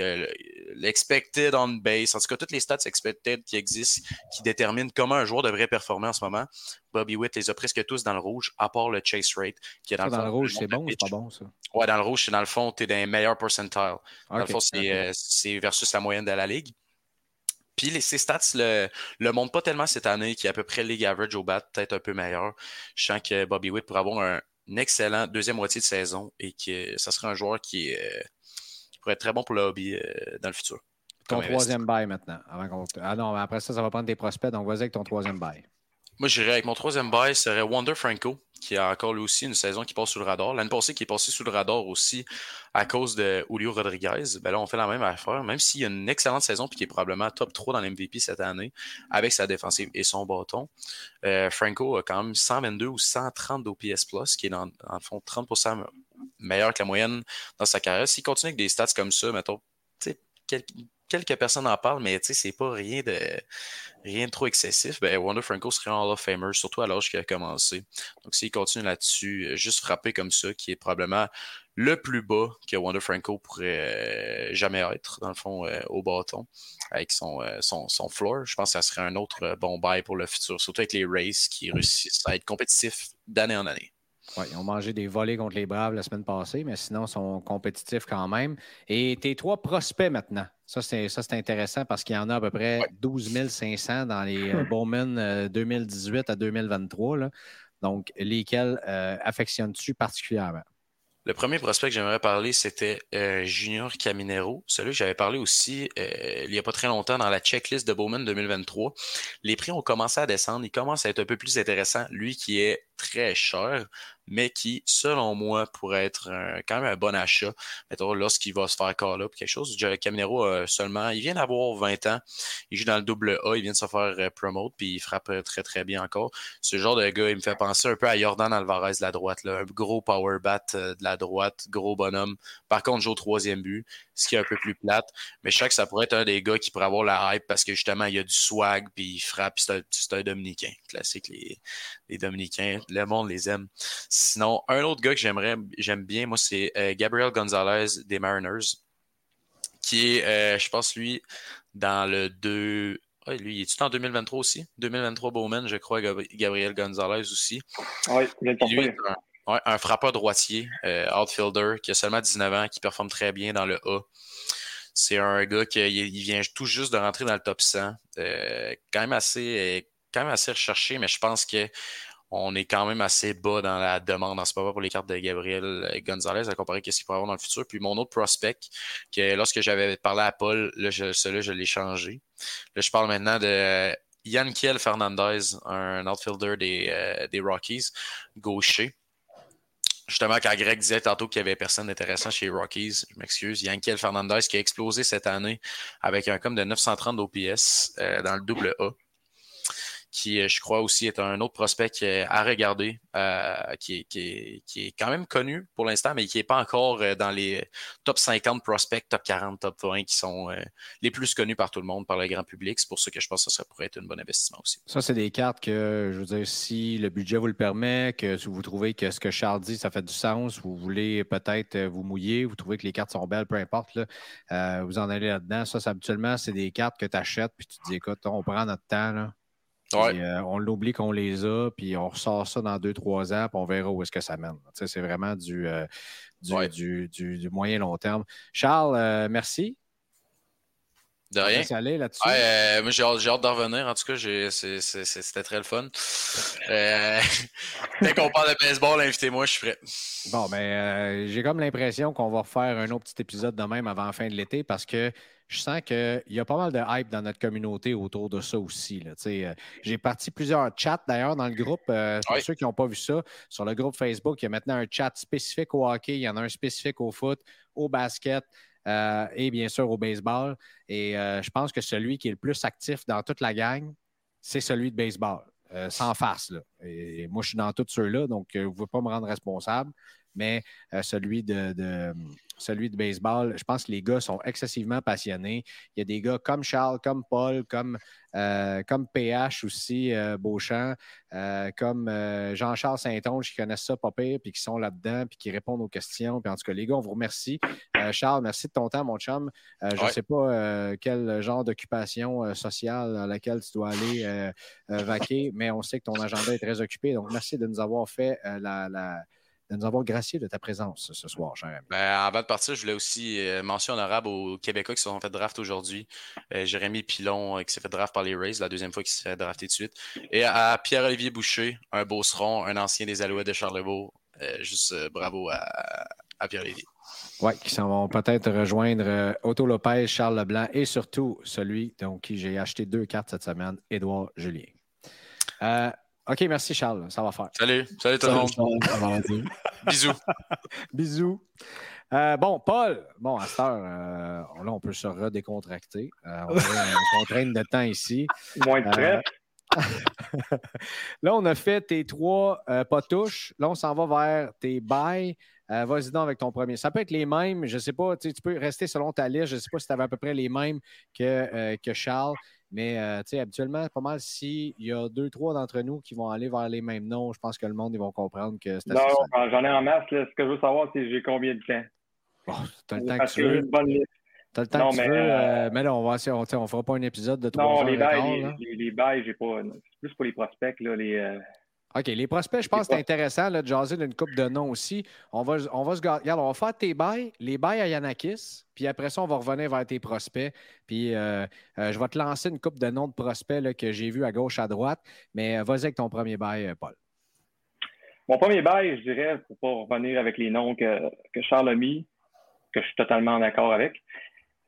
Speaker 5: l'expected on base, en tout cas, toutes les stats expected qui existent, qui déterminent comment un joueur devrait performer en ce moment. Bobby Witt les a presque tous dans le rouge, à part le chase rate, qui est dans,
Speaker 3: le, rouge. C'est bon ou c'est pas bon, ça?
Speaker 5: Ouais, dans le rouge, c'est dans le fond, tu es dans les meilleurs percentiles. Dans le fond, c'est versus la moyenne de la ligue. Puis les, ses stats le, le montrent pas tellement cette année, qui est à peu près League Average au bat, peut-être un peu meilleur. Je sens que Bobby Witt pourrait avoir un, excellent deuxième moitié de saison et que ça serait un joueur qui, euh, pourrait être très bon pour le hobby euh, dans le futur.
Speaker 3: Ton troisième bail maintenant. ah non, après ça, ça va prendre des prospects, donc vas-y avec ton troisième bail.
Speaker 5: Moi, j'irais avec mon troisième bail, serait Wander Franco, qui a encore lui aussi une saison qui passe sous le radar. L'année passée, qui est passée sous le radar aussi à cause de Julio Rodriguez. Ben là, on fait la même affaire, même s'il a une excellente saison puis qui est probablement top 3 dans l'MVP cette année, avec sa défensive et son bâton. Euh, Franco a quand même 122 ou 130 d'OPS Plus, qui est dans, le fond 30% meilleur que la moyenne dans sa carrière. S'il continue avec des stats comme ça, mettons, quelques quelques personnes en parlent, mais tu sais, c'est pas rien de rien de trop excessif. Ben, Wonder Franco serait un Hall of Famer, surtout à l'âge qu'il a commencé. Donc, s'il continue là-dessus, euh, juste frapper comme ça, qui est probablement le plus bas que Wonder Franco pourrait euh, jamais être, dans le fond, euh, au bâton, avec son, son, son floor. Je pense que ça serait un autre bon bail pour le futur, surtout avec les Rays qui réussissent à être compétitifs d'année en année.
Speaker 3: Oui, ils ont mangé des volets contre les Braves la semaine passée, mais sinon, ils sont compétitifs quand même. Et tes trois prospects maintenant? Ça, c'est intéressant parce qu'il y en a à peu près 12 500 dans les euh, Bowman 2018 euh, à 2023. Donc, lesquels euh, affectionnes-tu particulièrement?
Speaker 5: Le premier prospect que j'aimerais parler, c'était Junior Caminero. Celui que j'avais parlé aussi il n'y a pas très longtemps dans la checklist de Bowman 2023. Les prix ont commencé à descendre. Il commence à être un peu plus intéressant. Lui qui est très cher, mais qui, selon moi, pourrait être quand même un bon achat. Lorsqu'il va se faire call up quelque chose. Caminero, euh, seulement, il vient d'avoir 20 ans. Il joue dans le double A, il vient de se faire euh, promote, puis il frappe euh, très, très bien encore. Ce genre de gars, il me fait penser un peu à Jordan Alvarez de la droite, un gros power bat de la droite, gros bonhomme. Par contre, joue au troisième but, ce qui est un peu plus plate. Mais je sais que ça pourrait être un des gars qui pourrait avoir la hype parce que justement, il y a du swag, puis il frappe, c'est un, un, Dominicain. Classique, les, les Dominicains le monde les aime. Sinon, un autre gars que j'aimerais, j'aime bien, moi, c'est euh, Gabriel Gonzalez des Mariners, qui est, euh, je pense, lui, dans le 2. lui, il est-tu en 2023 aussi? 2023 Bowman, je crois, Gabriel Gonzalez aussi.
Speaker 6: Oui, il est
Speaker 5: un, un frappeur droitier, euh, outfielder, qui a seulement 19 ans, qui performe très bien dans le A. C'est un gars qui il vient tout juste de rentrer dans le top 100. quand même assez quand même assez recherché, mais je pense que on est quand même assez bas dans la demande en ce moment pour les cartes de Gabriel Gonzalez à comparer à ce qu'il pourrait avoir dans le futur. Puis mon autre prospect, que lorsque j'avais parlé à Paul, celui-là, je l'ai changé. Là, je parle maintenant de Yankiel Fernandez, un outfielder des, euh, des Rockies, gaucher. Justement, quand Greg disait tantôt qu'il n'y avait personne d'intéressant chez Rockies, je m'excuse, Yankiel Fernandez qui a explosé cette année avec un com de 930 OPS euh, dans le double A qui, je crois aussi, est un autre prospect à regarder, qui, est, qui, est, quand même connu pour l'instant, mais qui n'est pas encore dans les top 50 prospects, top 40, top 20, qui sont les plus connus par tout le monde, par le grand public. C'est pour ça que je pense que ça pourrait être un bon investissement aussi.
Speaker 3: Ça, c'est des cartes que, je veux dire, si le budget vous le permet, que vous trouvez que ce que Charles dit, ça fait du sens, vous voulez peut-être vous mouiller, vous trouvez que les cartes sont belles, peu importe, là, vous en allez là-dedans. Ça, habituellement, c'est des cartes que tu achètes, puis tu te dis, écoute, on prend notre temps, là. Euh, on l'oublie qu'on les a, puis on ressort ça dans deux, trois ans, puis on verra où est-ce que ça mène. C'est vraiment du, euh, du, du, moyen long terme. Charles, euh, merci.
Speaker 5: De rien.
Speaker 3: là-dessus.
Speaker 5: moi, j'ai hâte, de revenir. En tout cas, c'était très le fun. dès qu'on parle de baseball, invitez-moi, je suis prêt.
Speaker 3: Bon, ben, j'ai comme l'impression qu'on va refaire un autre petit épisode de même avant la fin de l'été parce que je sens qu'il y a pas mal de hype dans notre communauté autour de ça aussi. Euh, j'ai parti plusieurs chats d'ailleurs dans le groupe. Euh, pour ceux qui n'ont pas vu ça, sur le groupe Facebook, il y a maintenant un chat spécifique au hockey, il y en a un spécifique au foot, au basket. Euh, et bien sûr au baseball. Et je pense que celui qui est le plus actif dans toute la gang, c'est celui de baseball, sans face. Et, moi, je suis dans tous ceux-là, donc vous ne pouvez pas me rendre responsable mais euh, celui de, celui de baseball, je pense que les gars sont excessivement passionnés. Il y a des gars comme Charles, comme Paul, comme, euh, comme PH aussi, euh, Beauchamp, comme Jean-Charles Saint-Onge qui connaissent ça pas pire, puis qui sont là-dedans, puis qui répondent aux questions. Puis en tout cas, les gars, on vous remercie. Charles, merci de ton temps, mon chum. je ne sais pas quel genre d'occupation sociale à laquelle tu dois aller vaquer, mais on sait que ton agenda est très occupé. Donc, merci de nous avoir fait la de nous avoir gracié de ta présence ce soir, cher
Speaker 5: ben, avant de partir, je voulais aussi euh, mention honorable aux Québécois qui se sont fait draft aujourd'hui. Euh, Jérémy Pilon, euh, qui s'est fait draft par les Rays, la deuxième fois qu'il s'est fait drafter de suite. Et à Pierre-Olivier Boucher, un beau seron, un ancien des Alouettes de Charlebourg. juste bravo à, Pierre-Olivier.
Speaker 3: Oui, qui s'en vont peut-être rejoindre Otto Lopez, Charles Leblanc et surtout celui dont qui j'ai acheté deux cartes cette semaine, Édouard Julien. OK, merci Charles. Ça va faire.
Speaker 5: Salut. Salut tout le monde. Bisous.
Speaker 3: Bisous. Euh, bon, Paul, bon, à cette heure, euh, là, on peut se redécontracter. Euh, on a contrainte de temps ici.
Speaker 6: Moins de stress.
Speaker 3: là, on a fait tes trois pas touches. Là, on s'en va vers tes bails. Vas-y donc avec ton premier. Ça peut être les mêmes, je ne sais pas, tu peux rester selon ta liste. Je ne sais pas si tu avais à peu près les mêmes que, que Charles. Mais euh, tu sais, habituellement, pas mal s'il y a deux, trois d'entre nous qui vont aller vers les mêmes noms, je pense que le monde, ils vont comprendre que c'est
Speaker 6: Non, j'en ai en masse. Ce que je veux savoir, c'est j'ai combien de temps?
Speaker 3: Bon, tu as le temps que tu veux. Tu as le temps que tu veux. Euh, mais là, on va on, on fera pas un épisode de trois
Speaker 6: Non, les bails, les, les, bails, j'ai pas. C'est plus pour les prospects, là, les.
Speaker 3: OK, les prospects, je pense que c'est intéressant là, de jaser d'une coupe de noms aussi. On va, on va se Regarde, on va faire tes bails, les bails à Yanakis, puis après ça, on va revenir vers tes prospects. Puis euh, euh, je vais te lancer une coupe de noms de prospects là, que j'ai vus à gauche, à droite. Mais euh, vas-y avec ton premier bail, Paul.
Speaker 6: Mon premier bail, je dirais, pour pas revenir avec les noms que, que Charles a mis, que je suis totalement d'accord avec.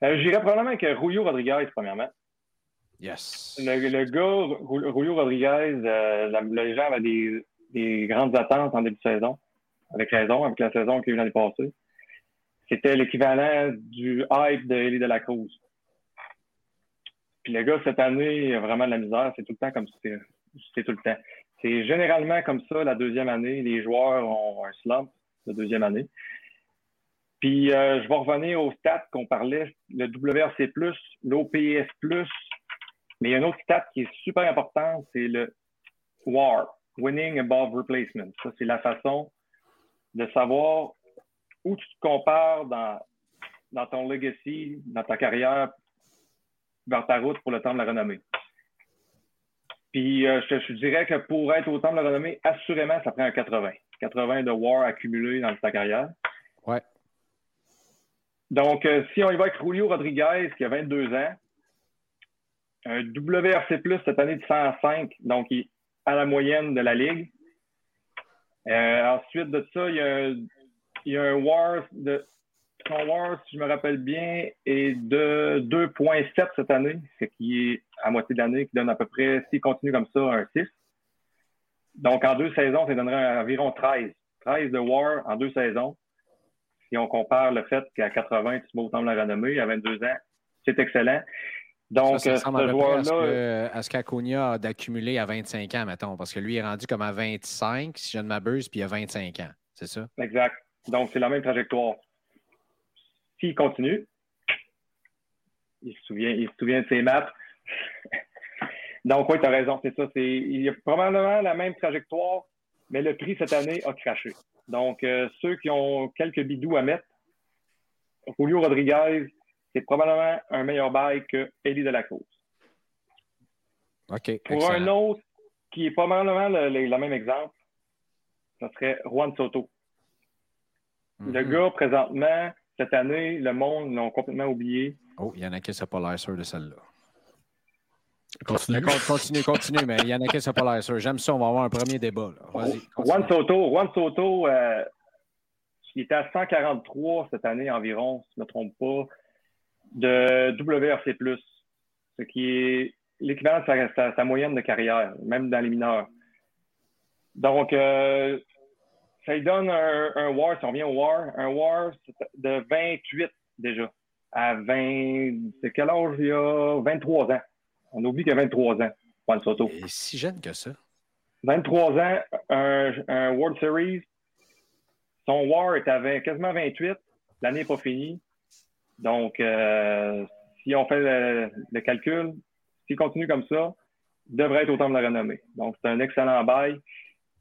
Speaker 6: je dirais probablement que Julio Rodriguez, premièrement.
Speaker 3: Yes.
Speaker 6: Le, gars, Julio Rodriguez, euh, les gens avaient des, des, grandes attentes en début de saison, avec raison, avec la saison qui a eu l'année passée. C'était l'équivalent du hype de Elie de la Cruz. Puis le gars, cette année, il a vraiment de la misère. C'est tout le temps comme. C'est tout le temps. C'est généralement comme ça la deuxième année. Les joueurs ont un slump la deuxième année. Puis euh, je vais revenir aux stats qu'on parlait, le WRC+, l'OPS+, mais il y a un autre stat qui est super important, c'est le WAR, Winning Above Replacement. Ça, c'est la façon de savoir où tu te compares dans, dans ton legacy, dans ta carrière, vers ta route pour le temps de la renommée. Puis euh, je, je, dirais que pour être au temps de la renommée, assurément, ça prend un 80. 80 de WAR accumulé dans ta carrière.
Speaker 3: Ouais.
Speaker 6: Donc, euh, si on y va avec Julio Rodriguez, qui a 22 ans, un WRC cette année de 105, donc il est à la moyenne de la ligue. Euh, ensuite de ça, il y a, il un WAR de son WAR, si je me rappelle bien, est de 2.7 cette année, ce qui est à moitié de l'année, qui donne à peu près, s'il continue comme ça, un 6. Donc en deux saisons, ça donnerait environ 13. 13 de WAR en deux saisons. Si on compare le fait qu'à 80, tu vas autant la renommée, à 22 ans, c'est excellent.
Speaker 3: Donc, ça, ça ce joueur-là. À ce qu'Acuna a d'accumuler à 25 ans, mettons, parce que lui est rendu comme à 25, si je ne m'abuse, puis il a 25 ans. C'est ça?
Speaker 6: Exact. Donc, c'est la même trajectoire. S'il continue, il se souvient, il se souvient de ses maths. Donc, oui, tu as raison, c'est ça. Il y a probablement la même trajectoire, mais le prix cette année a craché. Donc, euh, ceux qui ont quelques bidous à mettre, Julio Rodriguez, c'est probablement un meilleur bail que Elie de la Cruz.
Speaker 3: OK.
Speaker 6: Pour un autre qui est probablement le, le, même exemple, ça serait Juan Soto. Le mhm. gars, présentement, cette année, le monde l'a complètement oublié.
Speaker 3: Oh, il y en a qui ne pas l'air sûr de celle-là. Continue. continue, continue, mais il y en a qui ne pas l'air sûr. J'aime ça, on va avoir un premier débat. Vas-y.
Speaker 6: Juan Soto, Juan Soto euh, il était à 143 cette année environ, si je ne me trompe pas, de WRC, ce qui est l'équivalent de sa, moyenne de carrière, même dans les mineurs. Donc, euh, ça lui donne un, WAR, si on revient au WAR, un WAR de 28 déjà. À 20, c'est quel âge il y a? 23 ans. On oublie qu'il a 23 ans, Juan Soto.
Speaker 3: Et si jeune que ça.
Speaker 6: 23 ans, un, World Series. Son WAR est à quasiment 28. L'année n'est pas finie. Donc, euh, si on fait le, calcul, s'il continue comme ça, il devrait être autant de la renommée. Donc, c'est un excellent bail.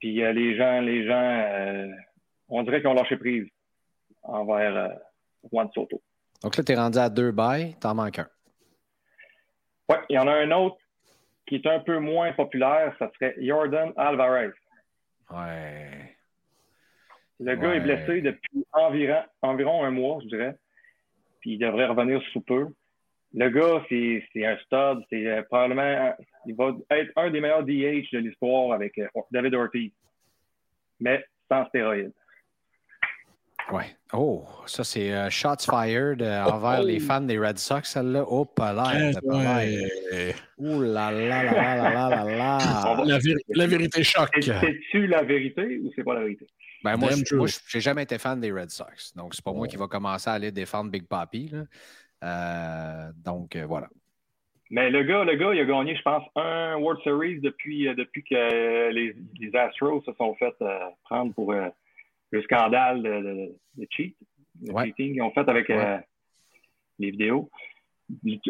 Speaker 6: Puis euh, les gens, les gens, euh, on dirait qu'ils ont lâché prise envers Juan Soto.
Speaker 3: Donc là, tu es rendu à deux bails, t'en manques un.
Speaker 6: Oui, il y en a un autre qui est un peu moins populaire, ça serait Jordan Alvarez.
Speaker 3: Ouais.
Speaker 6: Le gars est blessé depuis environ, environ un mois, je dirais. Puis il devrait revenir sous peu. Le gars, c'est un stud. C'est probablement il va être un des meilleurs DH de l'histoire avec euh, David Ortiz, mais sans stéroïdes.
Speaker 3: Ouais. Oh, ça, c'est uh, shots fired euh, envers les fans des Red Sox, celle-là. Oh, pas l'air. Ouh là là là là là là là.
Speaker 4: La, la vérité choque.
Speaker 6: C'est-tu la vérité ou c'est pas la vérité?
Speaker 3: Ben, moi, je n'ai jamais été fan des Red Sox. Donc, c'est pas moi qui va commencer à aller défendre Big Papi. Là. Euh, donc, voilà.
Speaker 6: Mais le gars, le gars, il a gagné, je pense, un World Series depuis, euh, depuis que les, Astros se sont fait euh, prendre pour euh, le scandale de, cheat, de cheating qu'ils ont fait avec les vidéos.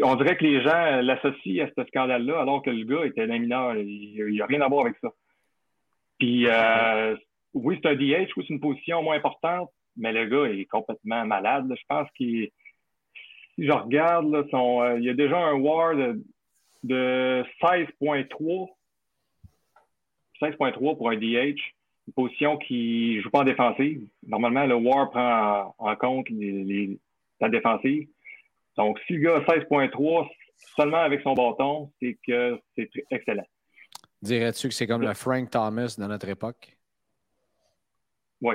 Speaker 6: On dirait que les gens l'associent à ce scandale-là, alors que le gars était un mineur. Il n'y a rien à voir avec ça. Puis, oui, c'est un DH, oui, c'est une position moins importante, mais le gars est complètement malade. Je pense qu'il si je regarde, là, son, euh, il y a déjà un WAR de, de 16.3. 16.3 pour un DH. Une position qui ne joue pas en défensive. Normalement, le WAR prend en, compte les, la défensive. Donc, si le gars a 16.3 seulement avec son bâton, c'est que c'est excellent.
Speaker 3: Dirais-tu que c'est comme le Frank Thomas de notre époque?
Speaker 6: Oui.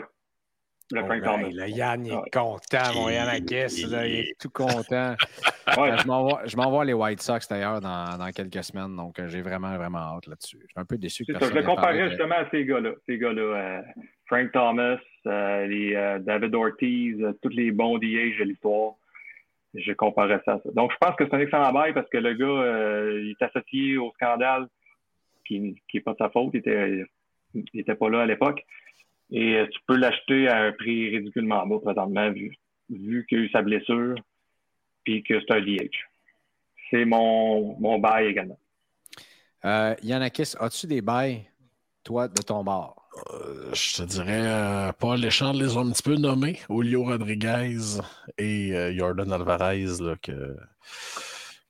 Speaker 3: Le Yann est content, mon Yann Akis, il est tout content. Je m'envoie les White Sox d'ailleurs dans, quelques semaines, donc euh, j'ai vraiment, vraiment hâte là-dessus. Je suis un peu déçu.
Speaker 6: Que ça, je le comparais justement à ces gars-là. Ces gars-là, euh, Frank Thomas, euh, les, David Ortiz, tous les bons DH de l'histoire. Je comparais ça à ça. Donc, je pense que c'est un excellent bail parce que le gars, il est associé au scandale qui n'est pas de sa faute. Il n'était pas là à l'époque. Et euh, tu peux l'acheter à un prix ridiculement bas présentement, vu, vu qu'il a eu sa blessure, puis que c'est un DH. C'est mon, mon bail également.
Speaker 3: Euh, Yannakis, as-tu des bails, toi, de ton bord?
Speaker 4: Euh, je te dirais, euh, Paul Léchard les a un petit peu nommés, Julio Rodriguez et Jordan Alvarez, que,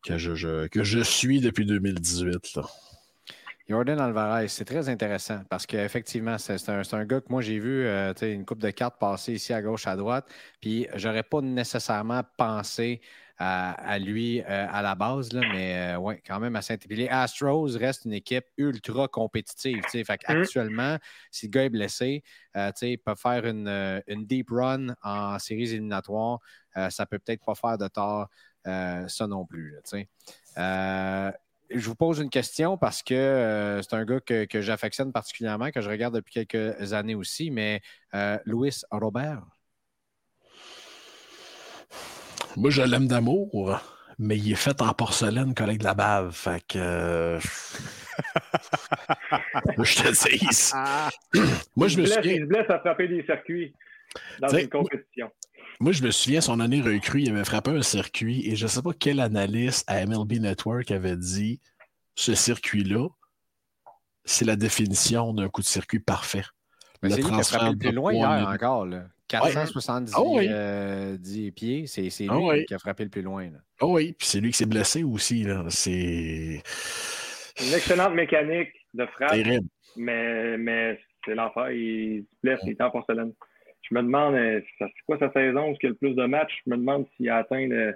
Speaker 4: que, je, que je suis depuis 2018. Là.
Speaker 3: Jordan Alvarez, c'est très intéressant parce qu'effectivement, c'est un, un, gars que moi j'ai vu euh, une coupe de cartes passer ici à gauche, à droite, puis j'aurais pas nécessairement pensé à, lui euh, à la base, là, mais euh, ouais, quand même intelligent. Les Astros reste une équipe ultra compétitive. Fait mm. actuellement, si le gars est blessé, il peut faire une, une, deep run en séries éliminatoires. ça peut peut-être pas faire de tort, ça non plus. Là, je vous pose une question parce que euh, c'est un gars que, j'affectionne particulièrement, que je regarde depuis quelques années aussi, mais euh, Louis Robert?
Speaker 4: Moi, je l'aime d'amour. mais il est fait en porcelaine collé de la bave. Fait que. euh, je te dis. Moi, je me
Speaker 6: il, se blesse,
Speaker 4: souviens.
Speaker 6: il se blesse à frapper des circuits dans
Speaker 4: T'sais,
Speaker 6: une compétition.
Speaker 4: Moi, je me souviens, son année recrue, il avait frappé un circuit et je ne sais pas quel analyste à MLB Network avait dit ce circuit-là, c'est la définition d'un coup de circuit parfait.
Speaker 3: Mais
Speaker 4: Le
Speaker 3: c'est lui qui a
Speaker 4: transfert
Speaker 3: frappé le
Speaker 4: de
Speaker 3: plus loin hier encore. Là. 470
Speaker 4: Ah oui.
Speaker 3: euh, 10 pieds. C'est c'est lui
Speaker 4: oui.
Speaker 3: qui a frappé le plus loin. là.
Speaker 4: Oh oui, puis c'est lui qui s'est blessé aussi. là. C'est
Speaker 6: Une excellente mécanique de frappe,
Speaker 4: terrible.
Speaker 6: mais, mais c'est l'enfer. Il se blesse, il est en porcelaine. Je me demande, euh, c'est quoi sa saison? Est-ce qu'il y a le plus de matchs? Je me demande s'il a atteint le,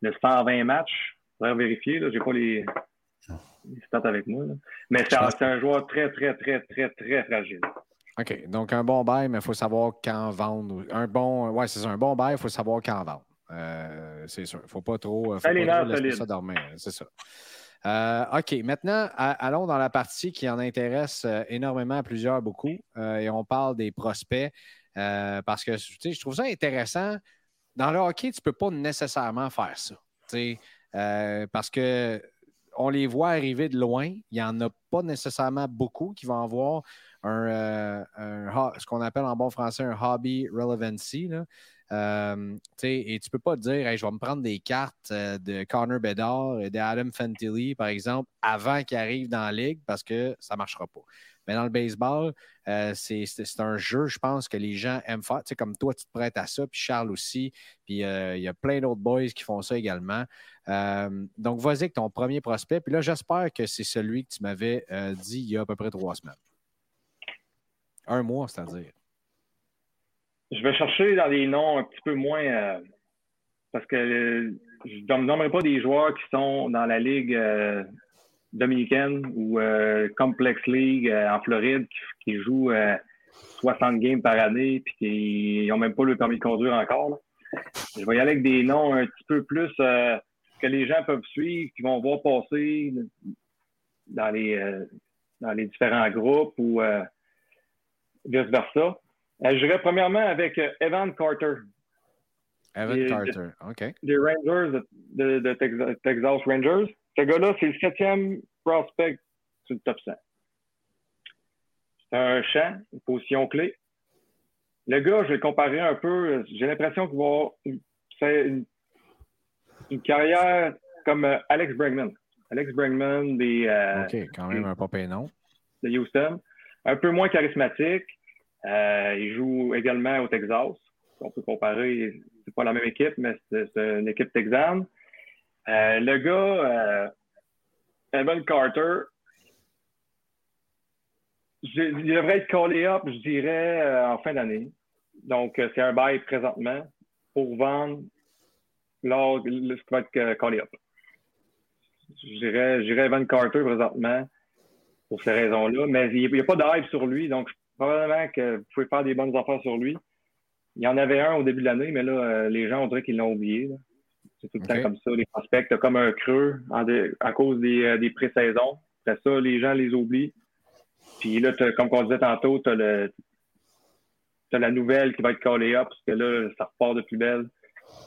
Speaker 6: le 120 matchs. Je vais vérifier. Je n'ai pas les, les stats avec moi. là. Mais c'est un, joueur très, très, très, très, très fragile.
Speaker 3: OK. Donc, un bon bail, mais il faut savoir quand vendre. Un bon. Ouais, c'est. Un bon bail, il faut savoir quand vendre. Euh, c'est sûr. Il ne faut pas trop. Faut
Speaker 6: Ça,
Speaker 3: pas trop laisser ça dormir. C'est ça. Euh, OK. Maintenant, allons dans la partie qui en intéresse euh, énormément à plusieurs, beaucoup. Euh, et on parle des prospects. Euh, parce que je trouve ça intéressant. Dans le hockey, tu ne peux pas nécessairement faire ça. euh, parce que on les voit arriver de loin. Il n'y en a pas nécessairement beaucoup qui vont avoir un, euh, ce qu'on appelle en bon français un hobby relevancy. Là. Et tu peux pas te dire, je vais me prendre des cartes de Connor Bedard et d'Adam Fantilli, par exemple, avant qu'ils arrivent dans la ligue parce que ça ne marchera pas. Mais dans le baseball, euh, c'est un jeu, je pense, que les gens aiment faire. Tu sais, comme toi, tu te prêtes à ça, puis Charles aussi, puis euh, il y a plein d'autres boys qui font ça également. Euh, donc, vas-y avec ton premier prospect. Puis là, j'espère que c'est celui que tu m'avais dit il y a à peu près trois semaines. Un mois, c'est-à-dire.
Speaker 6: Je vais chercher dans des noms un petit peu moins. parce que je ne nommerai pas des joueurs qui sont dans la Ligue dominicaine ou euh, Complex League euh, en Floride qui, qui jouent euh, 60 games par année puis qui n'ont même pas le permis de conduire encore. là. Je vais y aller avec des noms un petit peu plus euh, que les gens peuvent suivre, qui vont voir passer dans les, euh, dans les différents groupes ou euh, vice-versa. Euh, je dirais premièrement avec euh, Evan Carter
Speaker 3: Evan Carter. OK.
Speaker 6: des Rangers de, de- Texas Rangers. Ce gars-là, c'est le septième prospect sur le top 100. C'est un champ, une position clé. Le gars, je vais le comparer un peu. J'ai l'impression qu'il va avoir une, une, une carrière comme euh, Alex Bregman. Alex Bregman des, euh,
Speaker 3: OK, quand même un pas non.
Speaker 6: de Houston. Un peu moins charismatique. Euh, il joue également au Texas. On peut comparer, c'est pas la même équipe, mais c'est une équipe texane. Euh, le gars, euh, Evan Carter, il devrait être callé up, je dirais, euh, en fin d'année. Donc, c'est un bail présentement pour vendre lors ce qui va être callé up. Je dirais, Evan Carter présentement pour ces raisons-là. Mais il n'y a pas de hype sur lui, donc probablement que vous pouvez faire des bonnes affaires sur lui. Il y en avait un au début de l'année, mais là, les gens, on dirait qu'ils l'ont oublié. C'est tout le temps comme ça, les prospects. T'as comme un creux en dé- à cause des, euh, des pré-saisons. Après ça, les gens les oublient. Puis là, t'as- comme on disait tantôt, tu as, la nouvelle qui va être callée up, parce que là, ça repart de plus belle,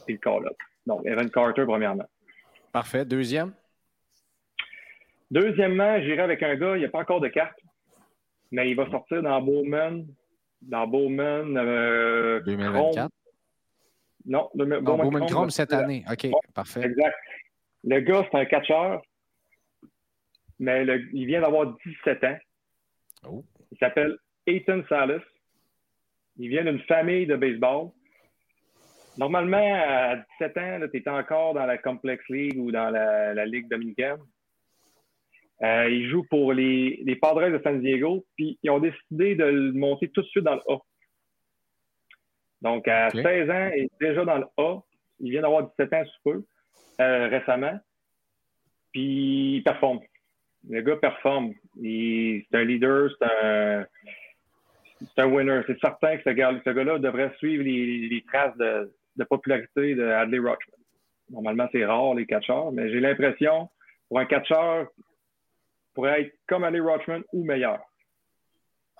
Speaker 6: puis le call-up. Donc, Evan Carter, premièrement.
Speaker 3: Parfait. Deuxième?
Speaker 6: Deuxièmement, j'irai avec un gars, il n'y a pas encore de carte, mais il va sortir dans Bowman, dans Bowman, euh,
Speaker 3: 2024.
Speaker 6: Non, le,
Speaker 3: Non, Bowman Chrome cette année. OK, parfait.
Speaker 6: Exact. Le gars, c'est un catcheur, mais le- il vient d'avoir 17 ans.
Speaker 3: Oh.
Speaker 6: Il s'appelle Ethan Salas. Il vient d'une famille de baseball. Normalement, à 17 ans, tu es encore dans la Complex League ou dans la, la Ligue dominicaine. Euh, il joue pour les, les Padres de San Diego, puis ils ont décidé de le monter tout de suite dans le A. Donc, à
Speaker 3: Ok.
Speaker 6: 16 ans, il est déjà dans le A. Il vient d'avoir 17 ans sous peu, euh, récemment. Puis, il performe. Le gars performe. C'est un leader, c'est un, c'est un winner. C'est certain que ce gars- ce gars-là devrait suivre les, les traces de, de popularité de Adley Rutschman. Normalement, c'est rare, les catcheurs, mais j'ai l'impression, pour un catcheur, pourrait être comme Adley Rutschman ou meilleur.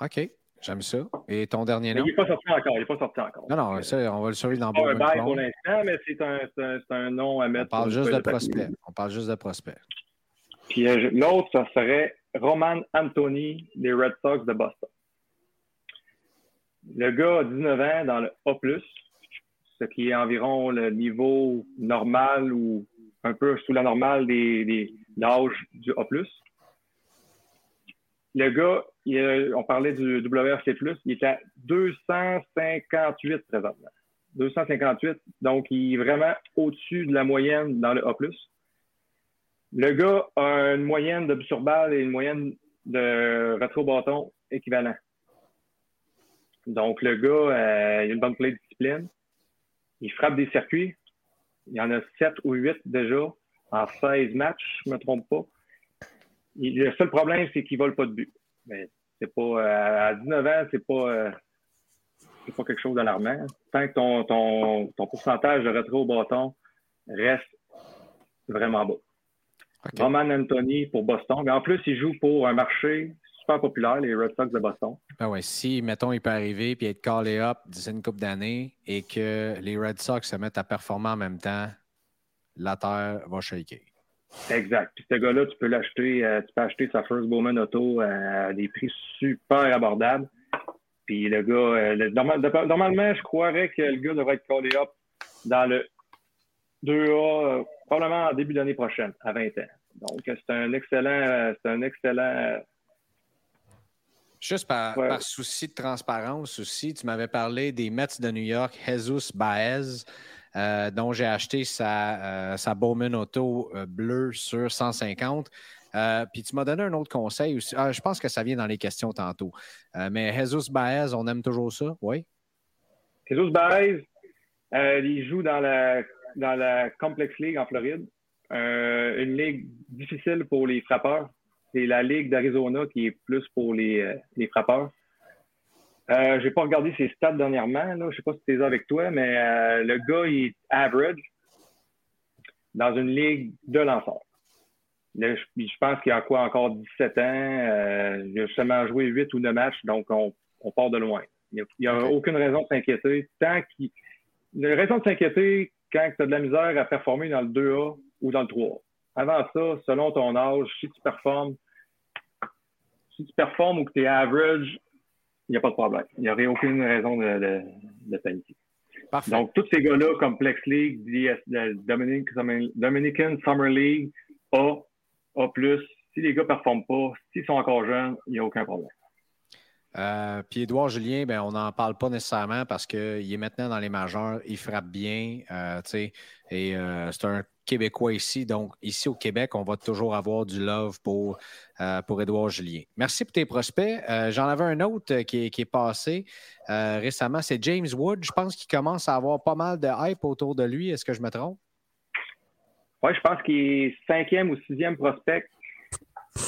Speaker 3: OK. J'aime ça. Et ton dernier nom?
Speaker 6: il n'est pas sorti encore. Il n'est pas sorti encore.
Speaker 3: Non, non, ça, on va le surveiller dans
Speaker 6: Pas un bail pour l'instant, mais c'est un, un, un, nom à mettre.
Speaker 3: On parle juste de prospect. On parle juste de prospect.
Speaker 6: Puis euh, l'autre, ça serait Roman Anthony des Red Sox de Boston. Le gars a 19 ans dans le A, ce qui est environ le niveau normal ou un peu sous la normale des, des l'âge du A. Le gars, on parlait du WRC, il est à 258 présentement. 258, donc il est vraiment au-dessus de la moyenne dans le A. Le gars a une moyenne de sur balle et une moyenne de rétro-bâton équivalent. Donc, le gars, euh, il a une bonne play de discipline. Il frappe des circuits. Il y en a 7 ou 8 déjà en 16 matchs, je ne me trompe pas. le seul problème, c'est qu'il ne vole pas de but. C'est pas, euh, à 19 ans, c'est pas, euh, pas quelque chose d'alarmant. Tant que ton, ton, ton pourcentage de rétro bâton reste vraiment bas. Roman Anthony pour Boston. Mais en plus, il joue pour un marché super populaire, les Red Sox de Boston.
Speaker 3: Ah ouais, si, mettons, il peut arriver et être callé up d'ici une couple d'années et que les Red Sox se mettent à performer en même temps, la terre va shaker.
Speaker 6: Exact. Puis ce gars-là, tu peux l'acheter, euh, tu peux acheter sa First Bowman Auto à des prix super abordables. Puis le gars, euh, normalement, je croirais que le gars devrait être callé up dans le 2A, probablement en début d'année prochaine, à 20 ans. Donc, c'est un excellent, c'est un excellent.
Speaker 3: Juste par, souci de transparence aussi, tu m'avais parlé des Mets de New York, Jesus Baez, euh, dont j'ai acheté sa, euh, sa Bowman Auto euh, bleue sur 150. puis tu m'as donné un autre conseil aussi. Ah, je pense que ça vient dans les questions tantôt. mais Jesus Baez, on aime toujours ça, oui?
Speaker 6: Jesus Baez, il joue dans la dans la Complex League en Floride, euh, une ligue difficile pour les frappeurs. C'est la Ligue d'Arizona qui est plus pour les, euh, les frappeurs. Euh, j'ai pas regardé ses stats dernièrement. Là. Je sais pas si tu es avec toi, mais euh, le gars, il est average dans une ligue de lanceurs. je, pense qu'il a quoi encore 17 ans. il a seulement joué 8 ou 9 matchs, donc on, on part de loin. Il n'y a, aucune raison de s'inquiéter. Tant qu'il. La raison de s'inquiéter, quand tu as de la misère à performer dans le 2A ou dans le 3A. Avant ça, selon ton âge, si tu performes, si tu performes ou que tu es average, il n'y a pas de problème. Il n'y aurait aucune raison de, de, paniquer. Donc, tous ces gars-là, comme Plex League, Dominican Summer League, A, A+, si les gars ne performent pas, s'ils sont encore jeunes, il n'y a aucun problème.
Speaker 3: Euh, puis Édouard Julien, ben, on n'en parle pas nécessairement parce qu'il est maintenant dans les majeurs, il frappe bien, euh, et euh, c'est un Québécois ici. Donc, ici au Québec, on va toujours avoir du love pour, pour Édouard Julien. Merci pour tes prospects. J'en avais un autre qui est, passé récemment, c'est James Wood. Je pense qu'il commence à avoir pas mal de hype autour de lui. Est-ce que je me trompe?
Speaker 6: Oui, je pense qu'il est cinquième ou sixième prospect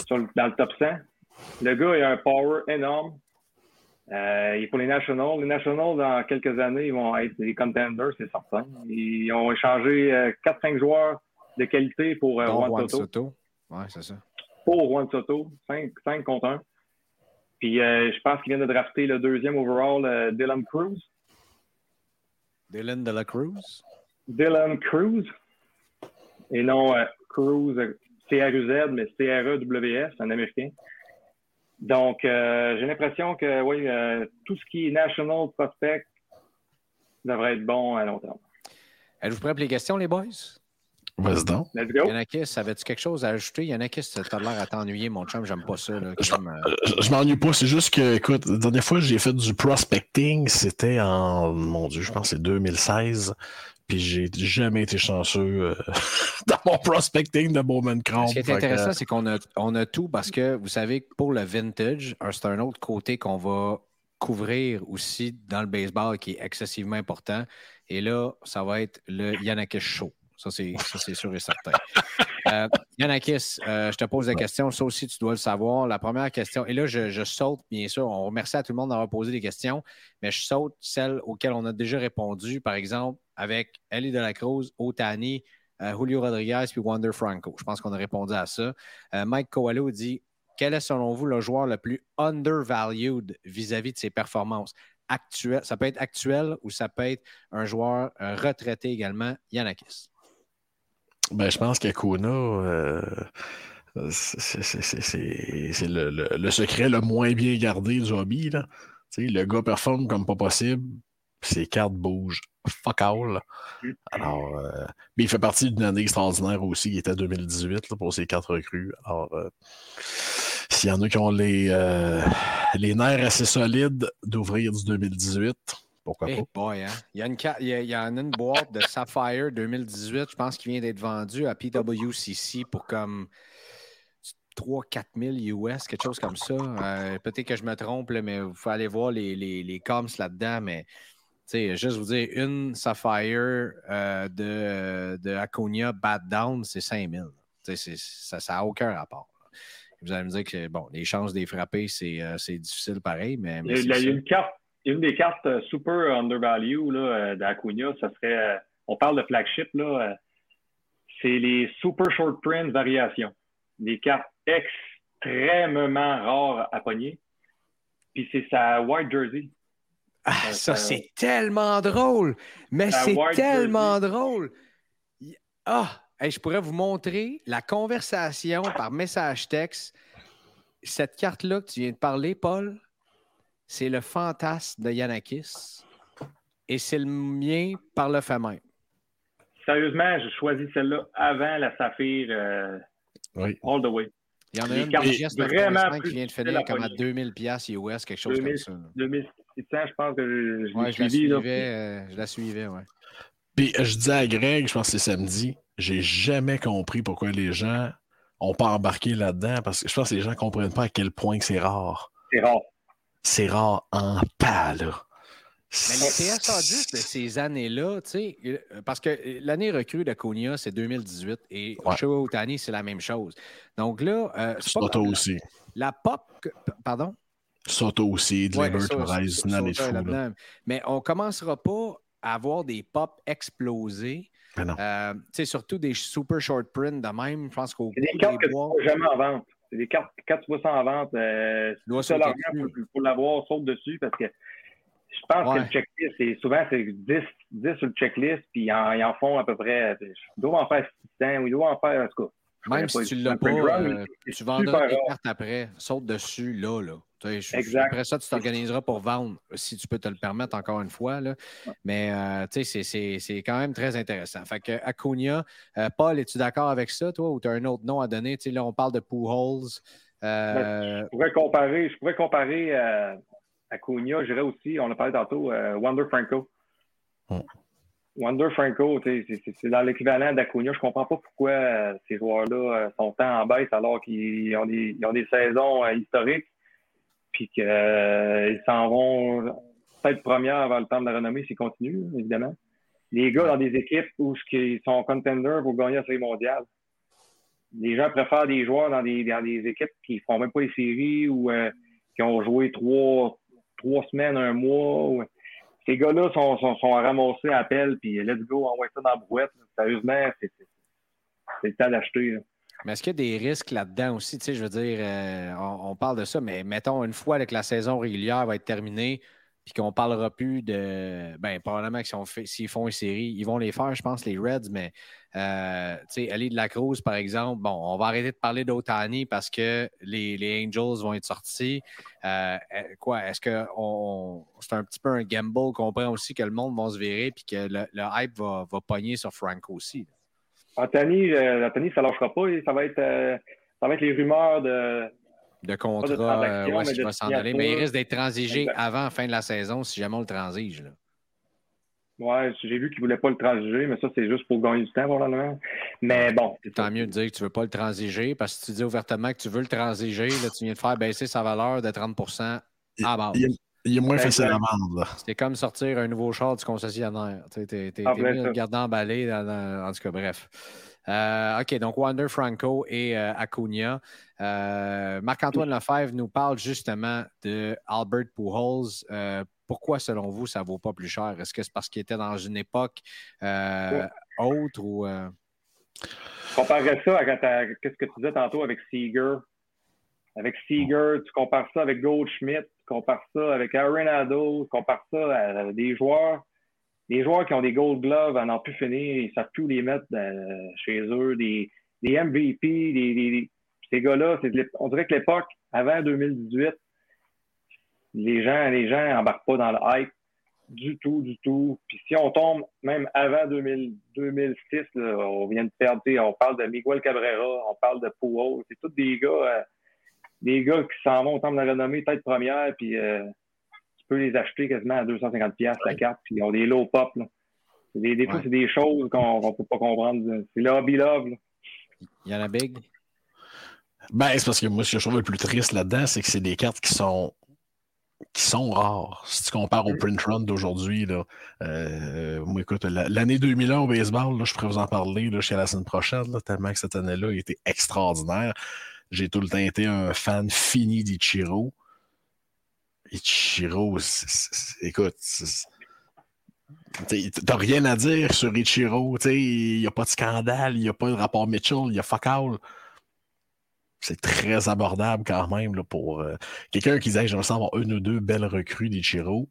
Speaker 6: dans le top 100. Le gars a un power énorme. Euh, est pour les Nationals. Les Nationals, dans quelques années, ils vont être des contenders, c'est certain. Ils ont échangé 4-5 euh, joueurs de qualité pour euh, Juan, Soto.
Speaker 3: Oui, c'est ça.
Speaker 6: Pour Juan Soto, 5, 5 contre 1. Puis je pense qu'il vient de drafter le deuxième overall, Dylan Cruz.
Speaker 3: Dylan de la Cruz?
Speaker 6: Dylan Cruz. Et non Cruz, C-R-U-Z, mais C-R-E-W-S, un Américain. Donc, euh, j'ai l'impression que oui, euh, tout ce qui est National Prospect devrait être bon à long terme.
Speaker 3: Êtes-vous prêts pour les questions, les boys?
Speaker 4: Vas-y donc.
Speaker 6: Let's go.
Speaker 3: Yanakis, avais-tu quelque chose à ajouter? Yanakis, t'as l'air à t'ennuyer, mon chum, j'aime pas ça. Là,
Speaker 4: je, euh, m'ennuie pas, c'est juste que, écoute, la dernière fois que j'ai fait du prospecting, c'était en, mon Dieu, je pense que c'est 2016. Puis j'ai jamais été chanceux euh, dans mon prospecting de Bowman Crown.
Speaker 3: Ce qui est intéressant, c'est qu'on a, on a tout parce que vous savez que pour le vintage, c'est un autre côté qu'on va couvrir aussi dans le baseball qui est excessivement important. Et là, ça va être le Yanakis Show. Ça, c'est sûr et certain. Euh, Yanakis, euh, je te pose la question. Ça aussi, tu dois le savoir. La première question, et là, je, je, saute, bien sûr. On remercie à tout le monde d'avoir posé des questions, mais je saute celles auxquelles on a déjà répondu. Par exemple, avec Ellie de la Cruz, Otani, euh, Julio Rodriguez puis Wander Franco. Je pense qu'on a répondu à ça. Euh, Mike Coelho dit quel est selon vous le joueur le plus undervalued vis-à-vis de ses performances? Actuelles? Ça peut être actuel ou ça peut être un joueur euh, retraité également, Yanakis.
Speaker 4: Ben, je pense qu'Akuna, euh, c'est le, secret le moins bien gardé du hobby. Là. le gars performe comme pas possible, ses cartes bougent fuck all. Mm. Alors, euh, mais il fait partie d'une année extraordinaire aussi, qui était 2018 pour ses quatre recrues. Alors, euh, s'il y en a qui ont les, euh, les nerfs assez solides d'ouvrir du 2018, pourquoi pas?
Speaker 3: Boy, hein? il, y a une, il, y a, une boîte de Sapphire 2018, je pense, qui vient d'être vendue à PWCC pour comme 3-4 000 US, quelque chose comme ça. Peut-être que je me trompe, mais il faut aller voir les, les, les coms là-dedans, mais sais, juste vous dire, une Sapphire euh, de, de Aconia Bad Down, c'est 5000. Ça n'a aucun rapport. Vous allez me dire que bon, les chances de les frapper, c'est euh, difficile pareil, mais.
Speaker 6: il, y a, une carte, une des cartes euh, super undervalue d'Aconia, ça serait. on parle de flagship, là. c'est les super short print variations. Des cartes extrêmement rares à pogner. Puis c'est sa white jersey.
Speaker 3: Ah, ça, c'est tellement drôle. Mais c'est tellement drôle. Ah, je pourrais vous montrer la conversation par message texte. Cette carte-là que tu viens de parler, Paul, c'est le fantasme de Yanakis et c'est le mien par le fait même.
Speaker 6: Sérieusement, j'ai choisi celle-là avant la Saphir euh, All the Way.
Speaker 3: Il y en a une de vraiment qui vient de finir comme à 2000 pièces US, quelque chose comme ça.
Speaker 6: 2600, je pense que je,
Speaker 3: ouais, je, la suivais, euh, je la suivais, ouais.
Speaker 4: Puis je dis à Greg, je pense que c'est samedi, j'ai jamais compris pourquoi les gens n'ont pas embarqué là-dedans, parce que je pense que les gens ne comprennent pas à quel point c'est rare.
Speaker 6: C'est rare.
Speaker 4: C'est rare en pas, là.
Speaker 3: Mais les TSA10 de ces années-là, tu sais, parce que l'année recrue de Konya, c'est 2018 et ouais. Otani, c'est la même chose. Donc là, euh,
Speaker 4: aussi.
Speaker 3: La pop, pardon?
Speaker 4: Soto aussi, Gleyber ouais, une année de fou.
Speaker 3: Mais on ne commencera pas à avoir des pop explosés. Euh, surtout des super short print de même. Je pense qu'au
Speaker 6: C'est des cartes que tu ne jamais en vente. C'est des cartes, quand tu vois ça en vente, euh, si tu pour l'avoir, saute dessus parce que je pense que le checklist, c'est souvent c'est 10, 10 sur le checklist, puis ils en, en, font à peu près. Ils doivent en faire 600 ou ils doivent en faire, en tout cas.
Speaker 3: Même si tu ne l'as pas, euh, tu vendras des cartes après. Saute dessus, là, là. Exact. Après ça, tu t'organiseras pour vendre, si tu peux te le permettre encore une fois. Là. Mais euh, c'est quand même très intéressant. Fait que Acuna, euh, Paul, es-tu d'accord avec ça, toi, ou tu as un autre nom à donner? sais, là, on parle de Pujols.
Speaker 6: Euh... Je pourrais comparer, je pourrais comparer Acuna, je dirais aussi, on a parlé tantôt, euh, Wander Franco. Hmm. Wander Franco, c'est dans l'équivalent d'Acuna. Je ne comprends pas pourquoi euh, ces joueurs-là euh, sont tant en baisse alors qu'ils ont, des, ont des saisons historiques, puis qu'ils s'en vont peut-être première avant le temps de la renommée s'ils continuent, évidemment. Les gars dans des équipes où ils sont contenders pour gagner la série mondiale. Les gens préfèrent des joueurs dans des, dans des équipes qui ne font même pas les séries ou qui ont joué trois, trois semaines, un mois. Ces gars-là sont, sont, sont ramassés à appel, puis let's go, envoie ça dans la brouette. Sérieusement, c'est le temps d'acheter.
Speaker 3: Mais est-ce qu'il y a des risques là-dedans aussi? Tu sais, je veux dire, euh, on, parle de ça, mais mettons une fois que la saison régulière va être terminée, puis qu'on ne parlera plus de. Ben, probablement que s'ils font une série, ils vont les faire, je pense, les Reds, mais euh, tu sais, Ali de la Cruz, par exemple, bon, on va arrêter de parler d'Otani parce que les, Angels vont être sortis. Euh, euh, quoi, est-ce que c'est un petit peu un gamble qu'on prend aussi que le monde va se virer puis que le, hype va, va pogner sur Franco aussi?
Speaker 6: Euh, ça ne lâchera pas. Ça va, être, ça va être les rumeurs de.
Speaker 3: De contrat, où est-ce qu'il va s'en aller. Mais il risque d'être transigé avant la fin de la saison si jamais on le transige. Là.
Speaker 6: Ouais, j'ai vu qu'il ne voulait pas le transiger, mais ça, c'est juste pour gagner du temps, probablement. Mais bon.
Speaker 3: Tant mieux de dire que tu ne veux pas le transiger, parce que si tu dis ouvertement que tu veux le transiger, là, tu viens de faire baisser sa valeur de 30 à base.
Speaker 4: Il, est moins facile à vendre.
Speaker 3: C'est comme sortir un nouveau char du concessionnaire. Tu es, es, mieux de emballé. en tout cas, bref. Euh, OK, donc Wander Franco et euh, Acuna. Euh, Marc-Antoine Lefebvre nous parle justement de Albert Pujols. pourquoi, selon vous, ça ne vaut pas plus cher? Est-ce que c'est parce qu'il était dans une époque autre ou.
Speaker 6: Comparerais ça à ce que tu disais tantôt avec Seager? avec Seager, tu compares ça avec Goldschmidt, tu compares ça avec Arenado, tu compares ça à des joueurs, des joueurs qui ont des Gold Gloves à n'en plus finir, ils savent plus les mettre euh, chez eux, des, des MVP, des, ces gars-là, on dirait que l'époque, avant 2018, les gens, les gens embarquent pas dans le hype du tout, du tout. Puis si on tombe même avant 2006, on vient de perdre, on parle de Miguel Cabrera, on parle de Pouot, c'est tous des gars, euh, des gars qui s'en vont au temps de la renommée tête première, puis euh, tu peux les acheter quasiment à 250 pièces la carte, puis ils ont des low pop. Des, des fois, c'est des choses qu'on ne peut pas comprendre. C'est le hobby love.
Speaker 3: Il y en a big?
Speaker 4: Ben, c'est parce que moi, ce que je trouve le plus triste là-dedans, c'est que c'est des cartes qui sont qui sont rares. Si tu compares au print run d'aujourd'hui, là, euh, moi, écoute, l'année 2001 au baseball, là, je pourrais vous en parler là, chez la semaine prochaine, tellement que cette année-là a été extraordinaire. J'ai tout le temps été un fan fini d'Ichiro. Ichiro, écoute, t'as rien à dire sur Ichiro. Il n'y a pas de scandale, il n'y a pas de rapport Mitchell, il y a fuck all c'est très abordable quand même là, pour euh, quelqu'un qui disait je me avoir une ou deux belles recrues d'Ichiro.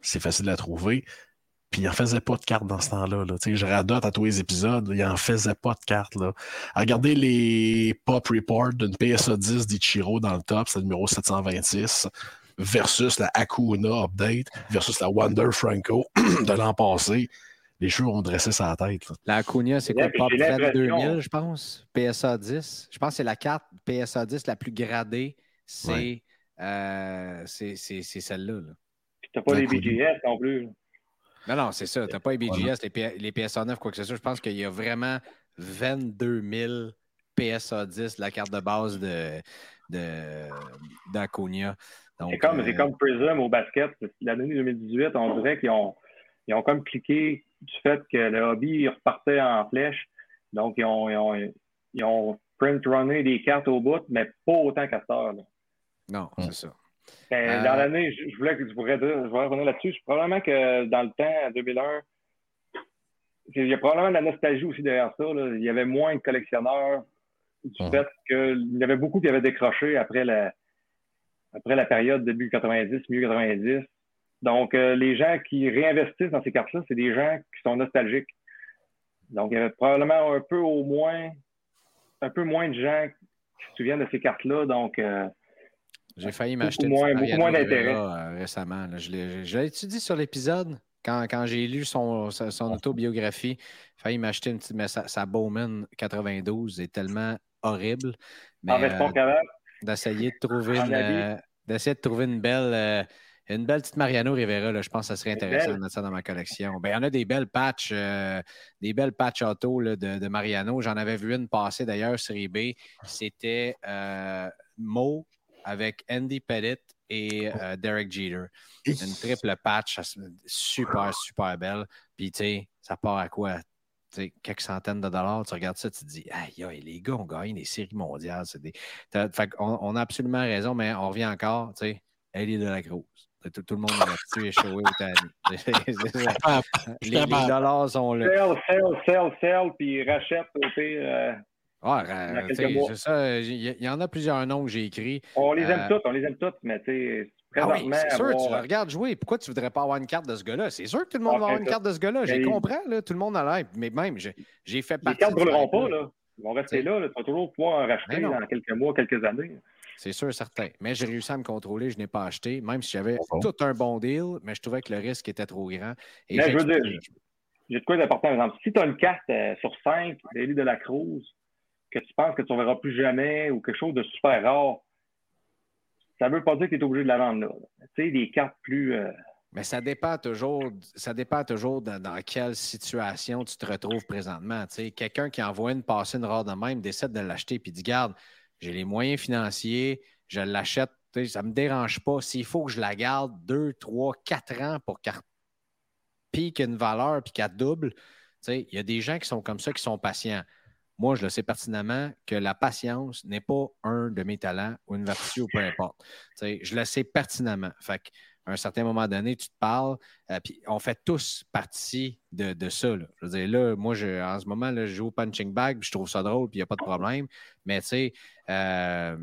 Speaker 4: C'est facile à trouver. Puis il n'en faisait pas de cartes dans ce temps-là. Là. Je radote à tous les épisodes, il n'en faisait pas de cartes. Là. Regardez les pop reports d'une PSA 10 d'Ichiro dans le top, c'est le numéro 726, versus la Akuna Update, versus la Wonder Franco de l'an passé les cheveux ont dressé sa tête.
Speaker 3: La Acuna, c'est quoi? Pop 2000, je pense? PSA 10. Je pense que c'est la carte PSA 10 la plus gradée. C'est euh, celle-là.
Speaker 6: Tu n'as pas les BGS non plus.
Speaker 3: Non, non, c'est ça. Tu n'as pas les BGS, les, les, PSA 9, quoi que ce soit. Je pense qu'il y a vraiment 22 000 PSA 10, la carte de base de, d'Aconia.
Speaker 6: C'est comme, euh... comme Prism au basket. L'année 2018, on dirait qu'ils ont, ils ont comme cliqué du fait que le hobby repartait en flèche. Donc, ils ont, ils ont, print runné des cartes au bout, mais pas autant qu'à
Speaker 3: Non, c'est ça.
Speaker 6: Ben, euh, dans l'année, je, voulais que je pourrais, je revenir là-dessus. Probablement que dans le temps, en 2001, il y a probablement de la nostalgie aussi derrière ça. Il y avait moins de collectionneurs du fait qu'il y avait beaucoup qui avaient décroché après la, après la période début 90, milieu 90. Donc, euh, les gens qui réinvestissent dans ces cartes-là, c'est des gens qui sont nostalgiques. Donc, il y avait probablement un peu au moins, un peu moins de gens qui se souviennent de ces cartes-là. Donc, euh,
Speaker 3: j'ai failli m'acheter
Speaker 6: moins, beaucoup moins d'intérêt
Speaker 3: euh, récemment. Je l'ai étudié sur l'épisode? Quand, quand j'ai lu son, son, autobiographie, j'ai failli m'acheter une petite. Mais sa, Bowman 92 est tellement horrible. Mais, d'essayer de trouver une, d'essayer de trouver une belle une belle petite Mariano Rivera, là, je pense que ça serait intéressant de mettre ça dans ma collection. Ben, il y en a des belles patchs, euh, des belles patchs auto de, Mariano. J'en avais vu une passer d'ailleurs sur eBay. C'était euh, Mo avec Andy Pettit et euh, Derek Jeter. Une triple patch, super, super belle. Puis, tu sais, ça part à quoi? quelques centaines de dollars, tu regardes ça, tu te dis, aïe, les gars ont gagné des séries mondiales. Des... Fait on, on, a absolument raison, mais on revient encore, tu sais, elle est de la grosse. Tout, le monde là-dessus est au les, les, dollars sont là.
Speaker 6: Sell, sell, sell, sell, puis rachète au pire.
Speaker 3: Euh, ça. Il y, en a plusieurs noms que j'ai écrits.
Speaker 6: On les aime euh, tous, on les aime tous, mais tu sais,
Speaker 3: ah oui, c'est sûr, tu le regardes jouer. Pourquoi tu ne voudrais pas avoir une carte de ce gars-là? C'est sûr que tout le monde va avoir une carte de ce gars-là. J'ai compris, là, tout le monde a l'air. Mais même, j'ai fait partie.
Speaker 6: Les cartes ne brûleront pas, là. Ils vont rester là, Tu vas toujours pouvoir en racheter dans quelques mois, quelques années.
Speaker 3: C'est sûr, certain. Mais j'ai réussi à me contrôler, je n'ai pas acheté, même si j'avais tout un bon deal, mais je trouvais que le risque était trop grand.
Speaker 6: Et mais je veux dire, j'ai de quoi d'important. Par exemple, si tu as une carte euh, sur 5 d'Élie de la Cruz que tu penses que tu ne verras plus jamais ou quelque chose de super rare, ça ne veut pas dire que tu es obligé de la vendre là. Tu sais, des cartes plus. Euh,
Speaker 3: mais ça dépend toujours, ça dépend toujours dans, quelle situation tu te retrouves présentement. Quelqu'un qui envoie une passée une rare de même décide de l'acheter et dit Garde, j'ai les moyens financiers, je l'achète, ça ne me dérange pas. S'il faut que je la garde deux, trois, quatre ans pour qu'elle pique une valeur puis qu'elle double, il y a des gens qui sont comme ça, qui sont patients. Moi, je le sais pertinemment que la patience n'est pas un de mes talents ou une vertu ou peu importe. je le sais pertinemment. Fait à un certain moment donné, tu te parles, euh, puis on fait tous partie de, ça. Là. Je veux dire, là, moi, je, en ce moment, là, je joue au punching bag, puis je trouve ça drôle, puis il n'y a pas de problème. Mais tu sais, euh,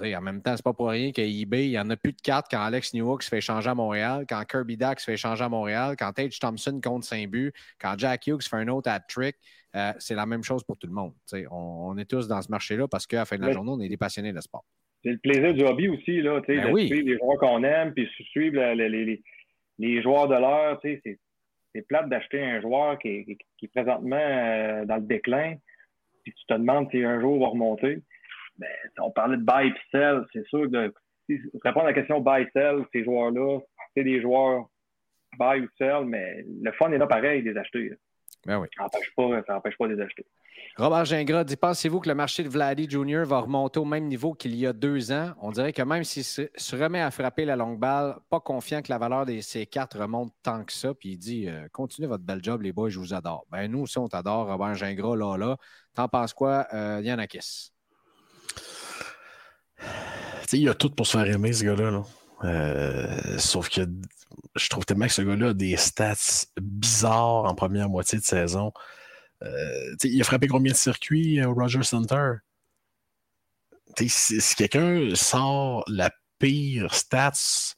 Speaker 3: en même temps, c'est pas pour rien qu'eBay, il n'y en a plus de cartes quand Alex Newhook se fait changer à Montréal, quand Kirby Dax se fait changer à Montréal, quand Tage Thompson compte 5 buts, quand Jack Hughes fait un autre hat-trick. Euh, c'est la même chose pour tout le monde. On, on, est tous dans ce marché-là parce qu'à la fin de la journée, on est des passionnés de sport.
Speaker 6: C'est le plaisir du hobby aussi, là,
Speaker 3: ben
Speaker 6: de suivre les joueurs qu'on aime, puis suivre les, les, joueurs de l'heure. C'est plate d'acheter un joueur qui est, qui est présentement euh, dans le déclin, puis tu te demandes si un jour il va remonter. Ben, on parlait de buy et sell, c'est sûr que si, répondre à la question buy sell, ces joueurs-là, c'est des joueurs buy ou sell, mais le fun est là pareil des acheter.
Speaker 3: Ben oui.
Speaker 6: Ça n'empêche pas, pas de les acheter.
Speaker 3: Robert Gingras dit Pensez-vous que le marché de Vladdy Jr. va remonter au même niveau qu'il y a deux ans? On dirait que même s'il se, remet à frapper la longue balle, pas confiant que la valeur de ces quatre remonte tant que ça. Puis il dit euh, Continuez votre bel job, les boys, je vous adore. Ben nous aussi, on t'adore, Robert Gingras, là, là. T'en penses quoi, euh, Yanakis?
Speaker 4: Il y a tout pour se faire aimer, ce gars-là. Euh, sauf que je trouve tellement que ce gars-là a des stats bizarres en première moitié de saison. Euh, il a frappé combien de circuits au Roger Center? Si, quelqu'un sort la pire stats,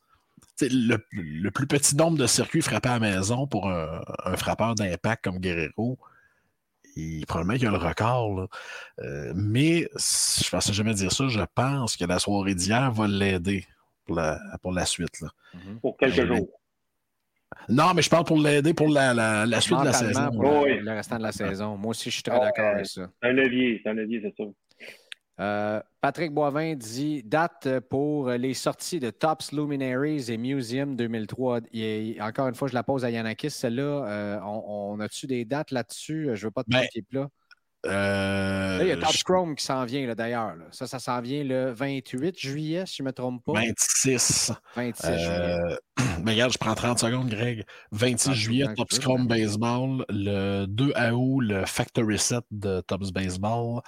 Speaker 4: le, plus petit nombre de circuits frappés à la maison pour un, frappeur d'impact comme Guerrero, il, probablement qu'il a le record. Euh, mais je ne pensais jamais dire ça. Je pense que la soirée d'hier va l'aider pour la, pour la suite. Là.
Speaker 6: Mm-hmm. Pour quelques jours.
Speaker 4: Non, mais je parle pour l'aider pour la, la, suite de la saison.
Speaker 3: Pour le restant de la saison. Moi aussi, je suis très d'accord avec ça.
Speaker 6: C'est un levier, c'est un levier, c'est sûr.
Speaker 3: Euh, Patrick Boivin dit date pour les sorties de Tops Luminaries et Museum 2003. encore une fois, je la pose à Yanakis. Celle-là, euh, on, a-tu des dates là-dessus? Je ne veux pas te ben, là.
Speaker 4: Euh,
Speaker 3: là, il y a Top Chrome qui s'en vient d'ailleurs. Ça, ça s'en vient le 28 juillet, si je ne me trompe pas.
Speaker 4: 26.
Speaker 3: 26 juillet. Euh,
Speaker 4: mais regarde, je prends 30 secondes, Greg. 26 ah, juillet, Tops Chrome Baseball. Le 2 août, le Factory Set de Tops Baseball.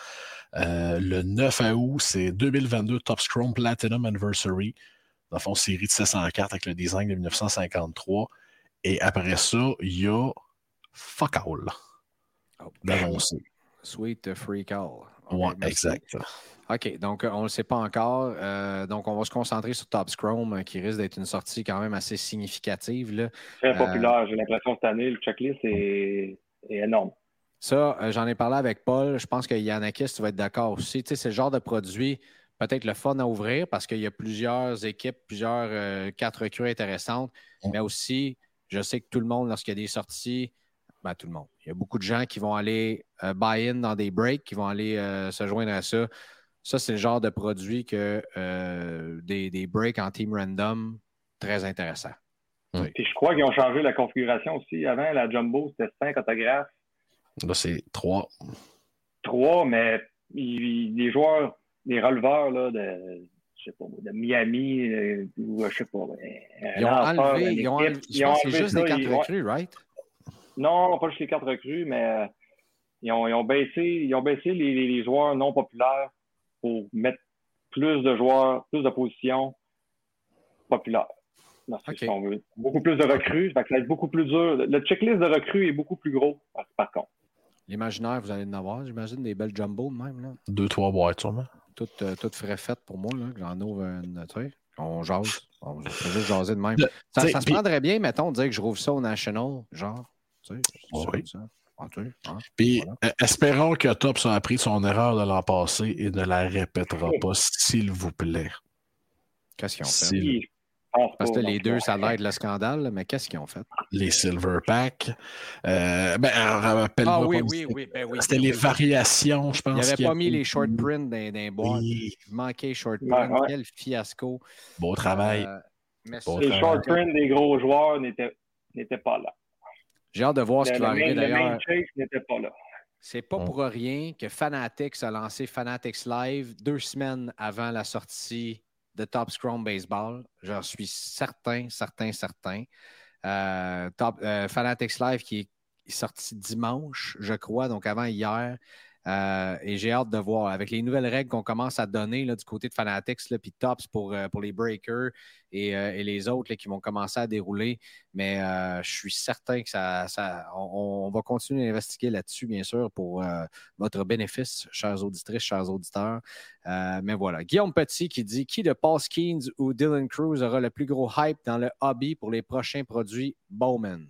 Speaker 4: Euh, le 9 août, c'est 2022 Tops Chrome Platinum Anniversary. Dans le fond, série de 704 avec le design de 1953. Et après ça, il y a Fuck All. Oh, d'annoncer.
Speaker 3: Sweet Free Call.
Speaker 4: Oui, exact.
Speaker 3: OK, donc euh, on ne le sait pas encore. Euh, donc, on va se concentrer sur Top Chrome, euh, qui risque d'être une sortie quand même assez significative. Là.
Speaker 6: Très populaire. J'ai l'impression cette année, le checklist est, énorme.
Speaker 3: Ça, j'en ai parlé avec Paul. Je pense que Yannakis, tu vas être d'accord aussi. Tu sais, c'est le genre de produit peut-être le fun à ouvrir parce qu'il y a plusieurs équipes, plusieurs quatre recrues intéressantes, mais aussi, je sais que tout le monde, lorsqu'il y a des sorties, ben, tout le monde. Il y a beaucoup de gens qui vont aller euh, buy-in dans des breaks, qui vont aller euh, se joindre à ça. Ça, c'est le genre de produit que euh, des, des, breaks en team random, très intéressant.
Speaker 6: Hum. je crois qu'ils ont changé la configuration aussi. Avant, la jumbo, c'était 5 autographes.
Speaker 4: Là, c'est 3.
Speaker 6: 3, mais les joueurs, les releveurs là, de, je sais pas, de Miami, ou je sais pas.
Speaker 3: Ils ont enlevé, ils ont enlevé, c'est juste des cartes recrues, right?
Speaker 6: Non, pas juste les quatre recrues, mais euh, ils, ont, baissé, ils ont baissé les, joueurs non populaires pour mettre plus de joueurs, plus de positions populaires. Beaucoup plus de recrues, ça va être beaucoup plus dur. Le checklist de recrues est beaucoup plus gros, par, contre.
Speaker 3: L'imaginaire, vous allez en avoir, j'imagine, des belles jumbo même. Là.
Speaker 4: Deux, trois boîtes, sûrement.
Speaker 3: Tout, euh, tout frais fait pour moi. J'en ouvre une. On jase. On va juste jaser de même. Ça, se prendrait bien, mettons, de dire que je rouvre ça au National, genre.
Speaker 4: Oui. Hein, Puis euh, espérons que Tops a appris son erreur de l'an passé et ne la répétera pas, s'il vous plaît.
Speaker 3: Qu'est-ce qu'ils ont fait? Parce que les deux, ça l'aide le scandale, mais qu'est-ce qu'ils ont fait?
Speaker 4: Les Silver Pack. Euh, ben, rappelle-moi.
Speaker 3: Ah oui, oui, oui, ben oui.
Speaker 4: C'était les variations, je pense.
Speaker 3: Il n'avait pas mis les short prints dans, les boîtes. Il manquait short print. Quel fiasco.
Speaker 4: Beau travail.
Speaker 6: Euh, les short prints des gros joueurs n'étaient pas là.
Speaker 3: J'ai hâte de voir ce qui va arriver d'ailleurs. C'est pas pour rien que Fanatics a lancé Fanatics Live deux semaines avant la sortie de Top Scrum Baseball. J'en suis certain, certain, certain. Euh, Top, euh, Fanatics Live qui est sorti dimanche, je crois, donc avant hier. Euh, et j'ai hâte de voir. Avec les nouvelles règles qu'on commence à donner du côté de Fanatics, puis Tops pour, pour les Breakers et, les autres qui vont commencer à dérouler. Mais je suis certain que ça, on, va continuer à investiguer là-dessus, bien sûr, pour votre bénéfice, chers auditrices, chers auditeurs. mais voilà. Guillaume Petit qui dit Qui de Paul Skeens ou Dylan Cruz aura le plus gros hype dans le hobby pour les prochains produits Bowman?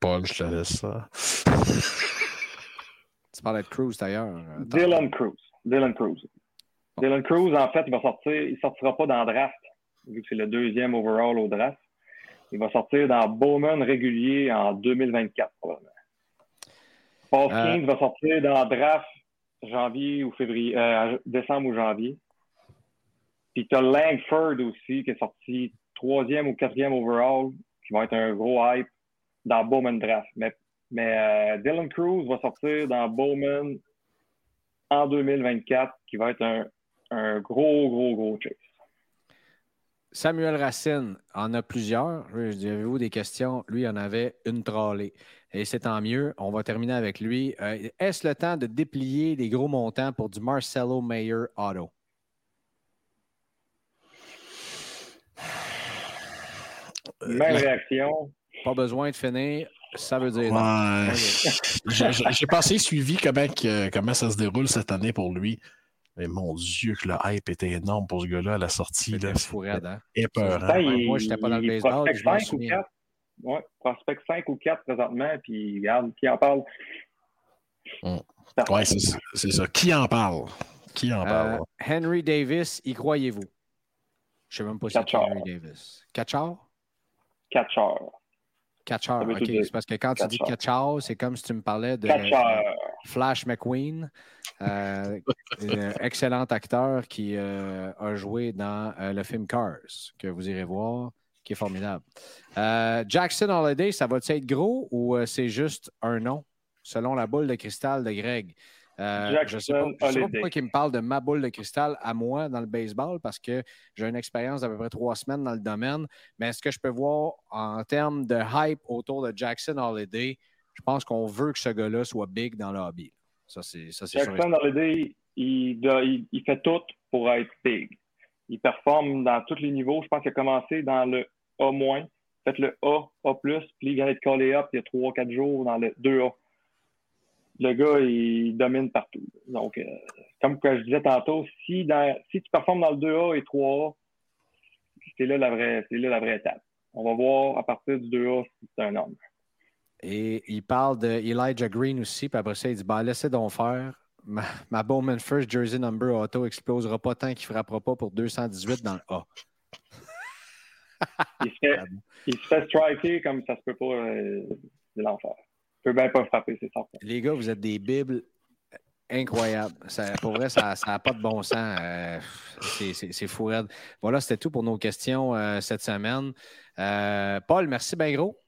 Speaker 4: Paul, je te laisse ça.
Speaker 3: tu parlais de Cruz d'ailleurs. Euh,
Speaker 6: Dylan Cruz. Dylan Cruz. Dylan Cruz, en fait, il va sortir, il sortira pas dans le draft, vu que c'est le deuxième overall au draft. Il va sortir dans Bowman régulier en 2024, probablement. Paul euh... va sortir dans draft janvier ou février, euh, décembre ou janvier. Puis tu as Langford aussi, qui est sorti troisième ou quatrième overall, qui va être un gros hype dans Bowman Draft. Mais, mais euh, Dylan Cruz va sortir dans Bowman en 2024, qui va être un, un gros, gros, gros chase.
Speaker 3: Samuel Racine en a plusieurs. Avez-vous des questions? Lui, il en avait une trollée. Et c'est tant mieux. On va terminer avec lui. Euh, est-ce le temps de déplier les gros montants pour du Marcelo Mayer Auto?
Speaker 6: Même réaction.
Speaker 3: Pas besoin de finir. Ça veut dire
Speaker 4: ouais. J'ai passé suivi comment, comment ça se déroule cette année pour lui. Mais mon Dieu, que le hype était énorme pour ce gars-là à la sortie. Là.
Speaker 3: Fourrade, hein?
Speaker 6: Moi, je n'étais pas dans le baseball. Je 5 ou 4. Ouais, prospect 5 ou 4 présentement, puis regarde, qui en parle?
Speaker 4: Mm. Oui, c'est ça. Qui en parle? Qui en parle?
Speaker 3: Euh, Henry Davis, y croyez-vous? Je ne sais même pas si c'est Henry Davis. Catchor?
Speaker 6: Catchor.
Speaker 3: Catcheur, OK. C'est parce que quand tu dis catcheur, c'est comme si tu me parlais de Flash McQueen, euh, excellent acteur qui euh, a joué dans euh, le film Cars, que vous irez voir, qui est formidable. Jackson Holiday, ça va-tu être gros ou c'est juste un nom, selon la boule de cristal de Greg? Euh, je ne sais, pas, pourquoi il me parle de ma boule de cristal à moi dans le baseball parce que j'ai une expérience d'à peu près trois semaines dans le domaine. Mais est-ce que je peux voir en termes de hype autour de Jackson Holiday? Je pense qu'on veut que ce gars-là soit big dans le hobby. Ça, c'est,
Speaker 6: Jackson Holiday, il, il, fait tout pour être big. Il performe dans tous les niveaux. Je pense qu'il a commencé dans le A-, fait le A, A+, puis il vient d'être callé up il y a trois, quatre jours dans le 2A le gars, il domine partout. Donc, euh, comme je disais tantôt, si, si tu performes dans le 2A et 3A, c'est là la vraie, là la vraie étape. On va voir à partir du 2A si c'est un homme.
Speaker 3: Et il parle de Elijah Green aussi, puis après ça, il dit ben, laissez donc faire. Ma, Bowman First Jersey Number Auto explosera pas tant qu'il ne frappera pas pour 218 dans le A.
Speaker 6: il, se fait, il se fait striker comme ça se peut pas euh, de l'enfer peut bien pas frapper, c'est ça.
Speaker 3: Les gars, vous êtes des bibles incroyables. pour vrai, ça n'a pas de bon sens. Euh, c'est fou raide. Voilà, c'était tout pour nos questions euh, cette semaine. Euh, Paul, merci bien gros.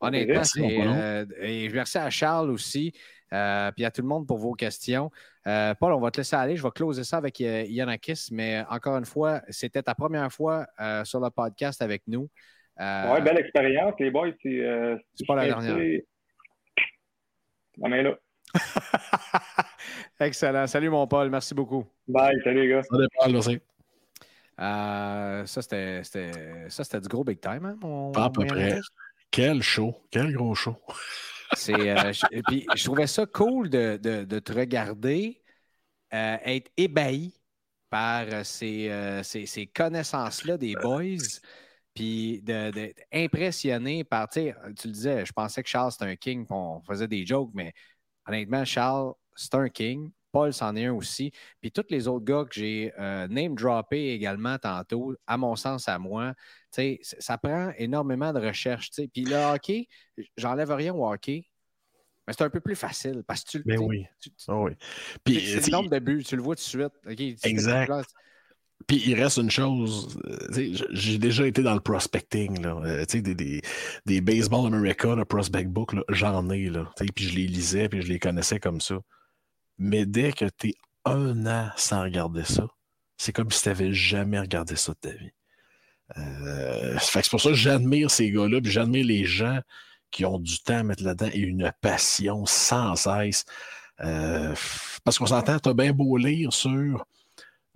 Speaker 3: Honnêtement, et merci à Charles aussi, puis à tout le monde pour vos questions. Paul, on va te laisser aller. Je vais closer ça avec Yanakis, mais encore une fois, c'était ta première fois sur le podcast avec nous.
Speaker 6: oui, belle expérience, les boys.
Speaker 3: C'est pas la dernière.
Speaker 6: On est là.
Speaker 3: Excellent. Salut, mon Paul. Merci beaucoup.
Speaker 6: Bye. Salut, les gars.
Speaker 4: Salut, Paul. Merci.
Speaker 3: Euh, ça, c'était du gros big time, hein, mon,
Speaker 4: Pas à peu près. Quel show. Quel gros show.
Speaker 3: Euh, je, puis, je trouvais ça cool de, de, de te regarder euh, être ébahi par ces, ces connaissances-là des boys. Puis d'être impressionné par, tu le disais, je pensais que Charles c'était un king, on faisait des jokes, mais honnêtement, Charles, c'est un king. Paul, c'en est un aussi. Puis tous les autres gars que j'ai euh, name droppé également tantôt, à mon sens, à moi, tu sais, ça prend énormément de recherche. sais. Puis le hockey, j'enlève rien au hockey, mais c'est un peu plus facile parce que tu,
Speaker 4: mais oui.
Speaker 3: Tu,
Speaker 4: oh
Speaker 3: oui. Puis, c'est le nombre de buts, tu le vois tout de suite.
Speaker 4: exact. Puis il reste une chose, euh, j'ai déjà été dans le prospecting, là, euh, des, des, des, Baseball America, le Prospect Book, j'en ai, là, puis je les lisais, puis je les connaissais comme ça. Mais dès que tu es un an sans regarder ça, c'est comme si tu n'avais jamais regardé ça de ta vie. Euh, c'est pour ça que j'admire ces gars-là, puis j'admire les gens qui ont du temps à mettre là-dedans et une passion sans cesse parce qu'on s'entend, tu as bien beau lire sur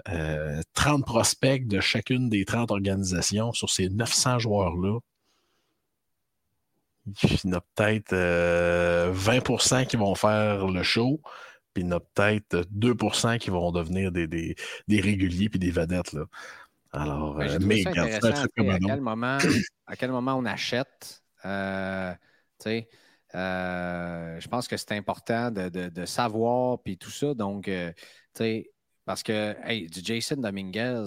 Speaker 4: 30 euh, prospects de chacune des 30 organisations, sur ces 900 joueurs-là. Il y en a peut-être 20% qui vont faire le show, puis il y en a peut-être 2% qui vont devenir des, des, des réguliers puis des vedettes. Là. Alors,
Speaker 3: ben, mais à, quel moment, à quel moment on achète? Euh, euh, je pense que c'est important de, de, savoir puis tout ça. Donc, euh, parce que hey, du Jason Dominguez,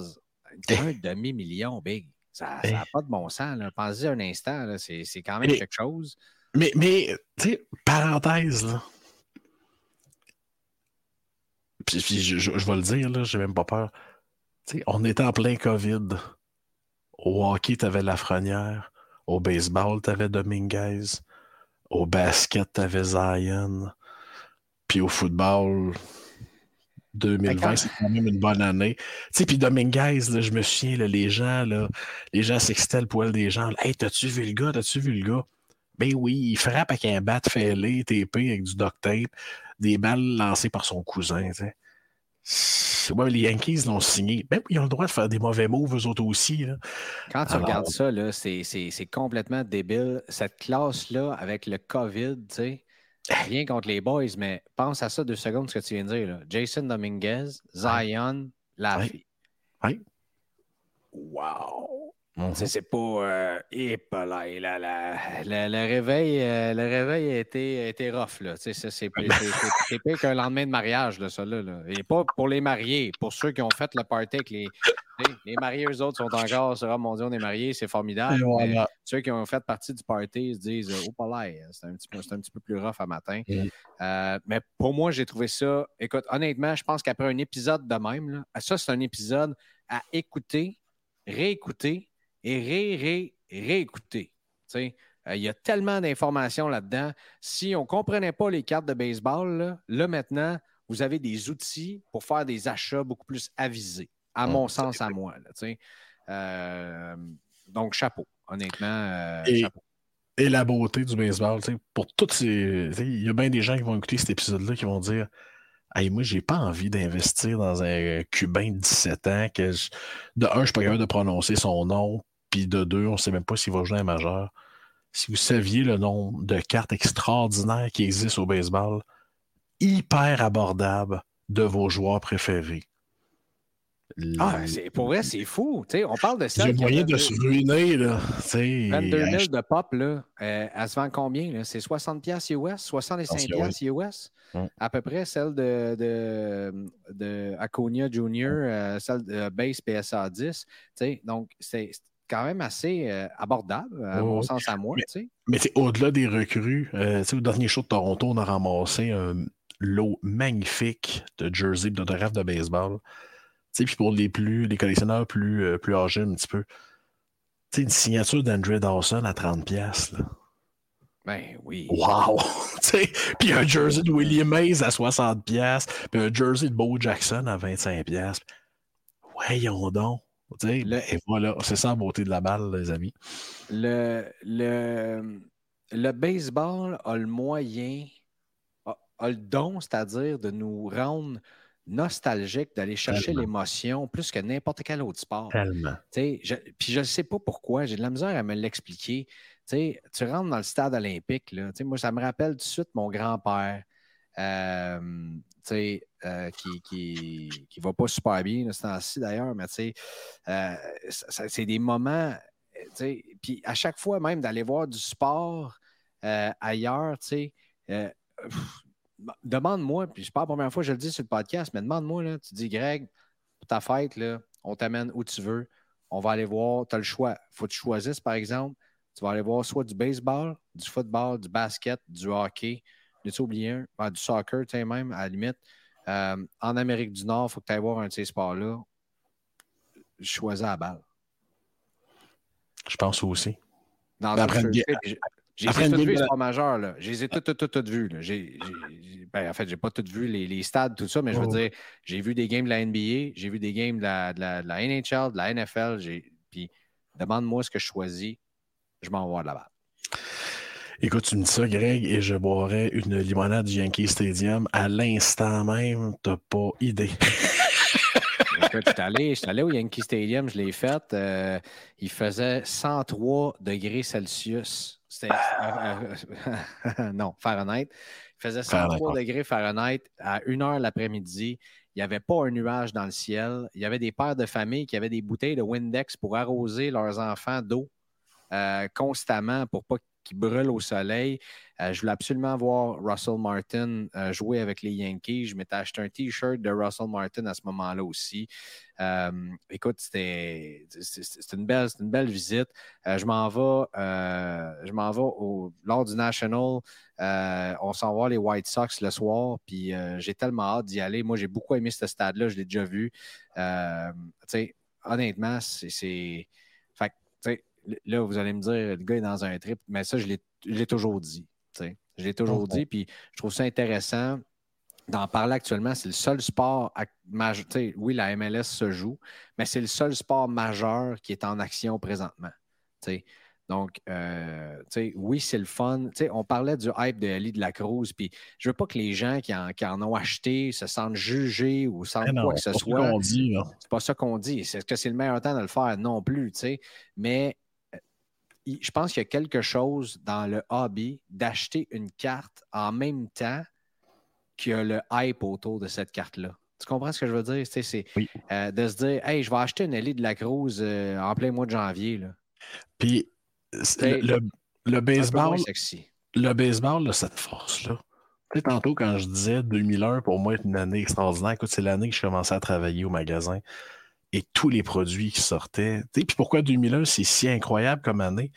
Speaker 3: un demi-million, big. Ça n'a pas de bon sens. Pensez un instant, c'est quand même quelque chose.
Speaker 4: Mais, mais tu sais, parenthèse, là. Puis, je, je, vais le dire, là, j'ai même pas peur on était en plein COVID. Au hockey, tu avais Lafrenière. Au baseball, tu avais Dominguez. Au basket, tu avais Zion. Puis au football, 2020, c'est quand même une bonne année. Tu puis Dominguez, je me souviens, les gens, là, les gens s'excitaient le poil des gens. Hey, t'as-tu vu le gars? T'as-tu vu le gars? Ben oui, il frappe avec un bat fêlé, TP avec du duct tape, des balles lancées par son cousin. Ouais, les Yankees l'ont signé. Ben, ils ont le droit de faire des mauvais moves, eux autres aussi.
Speaker 3: Quand tu regardes ça, c'est, complètement débile. Cette classe-là, avec le COVID, tu sais, rien contre les boys, mais pense à ça deux secondes, ce que tu viens de dire. Jason Dominguez, Zion, Laffy.
Speaker 4: Oui.
Speaker 3: Wow! Mhm. C'est pas. Euh, là, le, réveil, euh, le réveil a été, a été rough. C'est pire qu'un lendemain de mariage, là, ça. Là, Et pas pour les mariés, pour ceux qui ont fait le party avec les. Les mariés, eux autres, sont encore sur mon Dieu, on est mariés, c'est formidable. Ceux qui ont fait partie du party se disent Oh, pas c'est un, petit peu, un petit peu plus rough à matin. Mm. Euh, mais pour moi, j'ai trouvé ça. Écoute, honnêtement, je pense qu'après un épisode de même, là, ça, c'est un épisode à écouter, réécouter et ré, ré, réécouter. Euh, il y a tellement d'informations là-dedans. Si on ne comprenait pas les cartes de baseball, là, maintenant, vous avez des outils pour faire des achats beaucoup plus avisés, à mon sens, à moi. Euh, donc, chapeau, honnêtement, euh,
Speaker 4: et,
Speaker 3: chapeau.
Speaker 4: Et la beauté du baseball, pour toutes ces. Il y a bien des gens qui vont écouter cet épisode-là qui vont dire Hey, moi, j'ai pas envie d'investir dans un Cubain de 17 ans que de un, je suis pas capable de prononcer son nom, puis de deux, on ne sait même pas s'il va jouer un majeur. Si vous saviez le nombre de cartes extraordinaires qui existent au baseball, hyper abordable de vos joueurs préférés.
Speaker 3: Ah, pour vrai, c'est fou. on parle de ça.
Speaker 4: J'ai moyen de se ruiner. Là.
Speaker 3: 22 000 de pop, là, euh, elle se vend combien? C'est 60 US, 65 US? À peu près celle de, de, de Aconia Junior, euh, celle de base PSA 10. Donc, c'est quand même assez euh, abordable, à mon sens, à moi.
Speaker 4: Mais, au-delà des recrues, au dernier show de Toronto, on a ramassé un lot magnifique de jersey de d'autographes de baseball. Puis pour les plus les collectionneurs plus, euh, plus âgés un petit peu. une signature d'Andre Dawson à 30$. Là.
Speaker 3: Ben oui.
Speaker 4: Wow! puis un jersey de William Mays à 60$, puis un jersey de Bo Jackson à 25$. Voyons donc. Et voilà, c'est ça la beauté de la balle, les amis.
Speaker 3: Le, le, le baseball a le moyen, a, le don, c'est-à-dire de nous rendre nostalgiques, d'aller chercher l'émotion plus que n'importe quel autre sport.
Speaker 4: Tellement.
Speaker 3: puis je ne sais pas pourquoi, j'ai de la misère à me l'expliquer. tu rentres dans le stade olympique, là, moi, ça me rappelle tout de suite mon grand-père. Euh, euh, qui, qui, qui, va pas super bien ce temps-ci d'ailleurs, mais euh, c'est des moments. Puis à chaque fois, même d'aller voir du sport ailleurs, demande-moi, puis je pas la première fois, je le dis sur le podcast, mais demande-moi, tu dis, Greg, pour ta fête, là, on t'amène où tu veux, on va aller voir, tu as le choix. faut que tu choisisses, par exemple, tu vas aller voir soit du baseball, du football, du basket, du hockey, n'as-tu oublié un? du soccer, tu sais, même, à la limite. Euh, en Amérique du Nord, il faut que tu ailles voir un de ces sports-là. Choisis à balle.
Speaker 4: Je pense aussi.
Speaker 3: Dans après j'ai toutes vu les sports majeurs. Là. Je les ai toutes, toutes, toutes, vues. Ben, en fait, j'ai pas toutes vu les, les, stades, tout ça, mais je veux oh. dire, j'ai vu des games de la NBA, j'ai vu des games de la, de la, NHL, de la NFL. Puis demande-moi ce que je choisis, je m'envoie de la balle.
Speaker 4: Écoute, tu me dis ça, Greg, et je boirais une limonade du Yankee Stadium à l'instant même. T'as pas idée.
Speaker 3: Écoute, je suis allé, allé, au Yankee Stadium, je l'ai fait. Euh, il faisait 103 degrés Celsius. C'était. Euh, euh, non, Fahrenheit. Il faisait 103 degrés Fahrenheit à 1 heure l'après-midi. Il n'y avait pas un nuage dans le ciel. Il y avait des pères de famille qui avaient des bouteilles de Windex pour arroser leurs enfants d'eau constamment pour pas qui brûle au soleil. Euh, je voulais absolument voir Russell Martin euh, jouer avec les Yankees. Je m'étais acheté un T-shirt de Russell Martin à ce moment-là aussi. Euh, écoute, c'était une belle, une belle visite. je m'en vais, vais au, lors du National. on s'en va les White Sox le soir. Puis j'ai tellement hâte d'y aller. Moi, j'ai beaucoup aimé ce stade-là. Je l'ai déjà vu. honnêtement, c'est là, vous allez me dire, le gars est dans un trip, mais ça, je l'ai toujours dit. Je l'ai toujours dit, puis je trouve ça intéressant d'en parler actuellement. C'est le seul sport majeur. Oui, la MLS se joue, mais c'est le seul sport majeur qui est en action présentement. Donc, euh, oui, c'est le fun. on parlait du hype de Ali de la Cruz, puis je veux pas que les gens qui en, ont acheté se sentent jugés ou sentent quoi que ce soit. C'est pas ça qu'on dit. Est-ce que c'est le meilleur temps de le faire? Non plus, mais je pense qu'il y a quelque chose dans le hobby d'acheter une carte en même temps qu'il y a le hype autour de cette carte-là. Tu comprends ce que je veux dire? C'est euh, de se dire Hey, je vais acheter une Elite de la Cruz euh, en plein mois de janvier. Là.
Speaker 4: Puis le, le, baseball. Le baseball, cette force-là. Tu sais, tantôt, quand je disais 2001 pour moi est une année extraordinaire, écoute, c'est l'année que je commençais à travailler au magasin et tous les produits qui sortaient. Puis pourquoi 2001, c'est si incroyable comme année?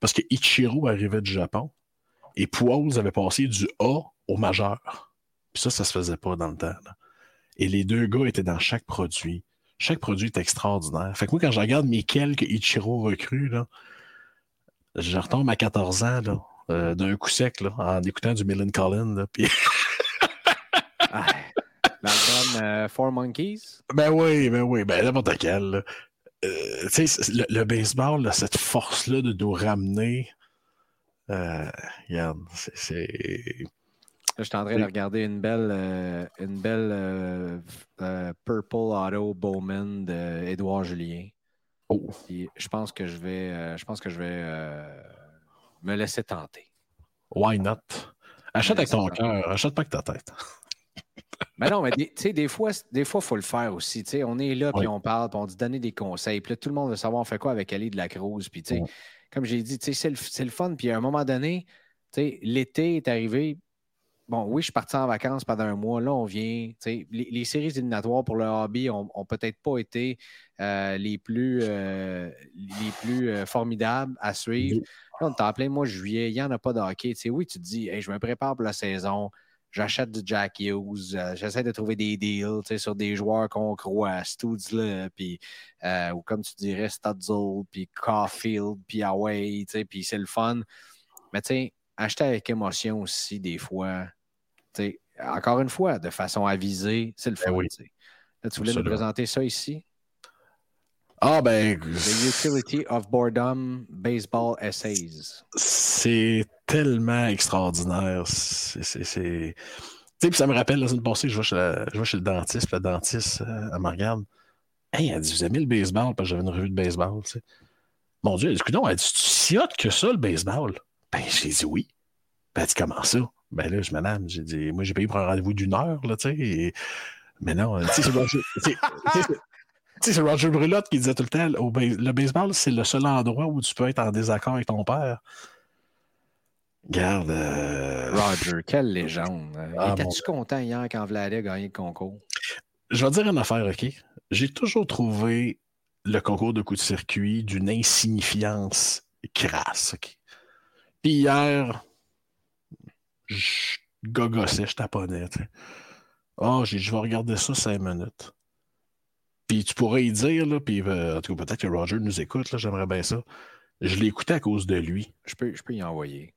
Speaker 4: Parce que Ichiro arrivait du Japon et Pouls avait passé du A au majeur. Puis ça, ça se faisait pas dans le temps. Et les deux gars étaient dans chaque produit. Chaque produit est extraordinaire. Fait que moi, quand je regarde mes quelques Ichiro recrues, là, je retombe à 14 ans euh, d'un coup sec en écoutant du Millen Collin. Puis...
Speaker 3: L'album euh, Four Monkeys?
Speaker 4: Ben oui, ben oui, ben n'importe quel. Euh, le, le, baseball, cette force-là de nous ramener. Euh, regarde, c'est.
Speaker 3: je suis en train de regarder une belle, une belle Purple Auto Bowman d'Edouard Julien. Oh. je pense que je vais, je pense que je vais me laisser tenter.
Speaker 4: Why not? Achète avec ton cœur, achète pas avec ta tête.
Speaker 3: Mais non, mais tu sais, des fois, des fois, il faut le faire aussi. on est là, puis on parle, puis on dit donner des conseils. Puis là, tout le monde veut savoir on fait quoi avec Ali de la Cruz. Puis, tu sais, comme j'ai dit, c'est le, le, fun. Puis à un moment donné, l'été est arrivé. Bon, oui, je suis parti en vacances pendant un mois. Là, on vient. Les, les, séries éliminatoires pour le hobby ont, peut-être pas été euh, les plus, euh, les plus euh, formidables à suivre. Là, on est en plein mois juillet, il n'y en a pas de hockey. oui, tu te dis, je me prépare pour la saison j'achète du Jack Hughes, euh, j'essaie de trouver des deals sur des joueurs qu'on croit, Studs, puis, euh, ou comme tu dirais, Stutzel, puis Caulfield, puis Away, puis c'est le fun. Mais tu sais, acheter avec émotion aussi, des fois, encore une fois, de façon avisée, c'est le ben fun. Là, tu voulais nous présenter ça ici?
Speaker 4: Ah ben.
Speaker 3: The Utility of Boredom Baseball Essays.
Speaker 4: C'est tellement extraordinaire. C'est. Tu sais, ça me rappelle, la semaine passée, je vais chez, chez le dentiste, le dentiste, euh, elle me regarde. Hey, elle dit Vous aimez le baseball Parce que j'avais une revue de baseball, tu sais. Mon Dieu, elle dit Non, elle dit Tu si hot que ça, le baseball? Ben, j'ai dit oui. Ben, elle dit Comment ça? Ben là, je madame, j'ai dit Moi, j'ai payé pour un rendez-vous d'une heure, là, tu sais. Mais non, tu sais, sais, c'est Roger Brulotte qui disait tout le temps le baseball, c'est le seul endroit où tu peux être en désaccord avec ton père. Garde. Euh,
Speaker 3: Roger, quelle légende. Ah, Étais-tu content hier quand Vlad a gagné le concours?
Speaker 4: Je vais dire une affaire, OK? J'ai toujours trouvé le concours de coups de circuit d'une insignifiance crasse. OK? Puis hier, je gogossais, je taponnais. Oh, j'ai je vais regarder ça cinq minutes. Puis tu pourrais y dire, là, puis euh, en tout cas, peut-être que Roger nous écoute, là, j'aimerais bien ça. Je l'ai écouté à cause de lui.
Speaker 3: Je peux, je peux y envoyer.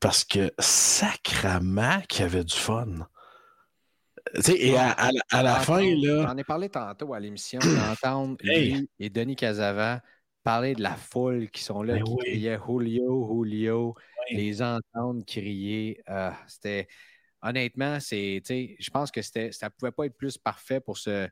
Speaker 4: Parce que sacrament qu'il y avait du fun. Tu sais, et à, la fin, là.
Speaker 3: J'en ai parlé tantôt à l'émission d'entendre lui et Denis Casava parler de la foule qui sont là,
Speaker 4: Ben
Speaker 3: qui
Speaker 4: oui.
Speaker 3: criaient Julio, Julio,
Speaker 4: Oui.
Speaker 3: les entendre crier. euh, c'était honnêtement, c'est, tu sais, je pense que c'était, ça pouvait pas être plus parfait pour ce,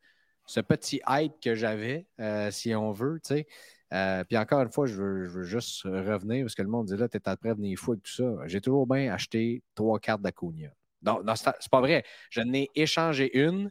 Speaker 3: ce petit hype que j'avais, euh, si on veut, tu sais. Euh, puis encore une fois, je veux, juste revenir parce que le monde dit là, t'es après venir fou avec tout ça. J'ai toujours bien acheté trois cartes d'Acuna. Non, non c'est pas vrai. Je n'ai échangé une,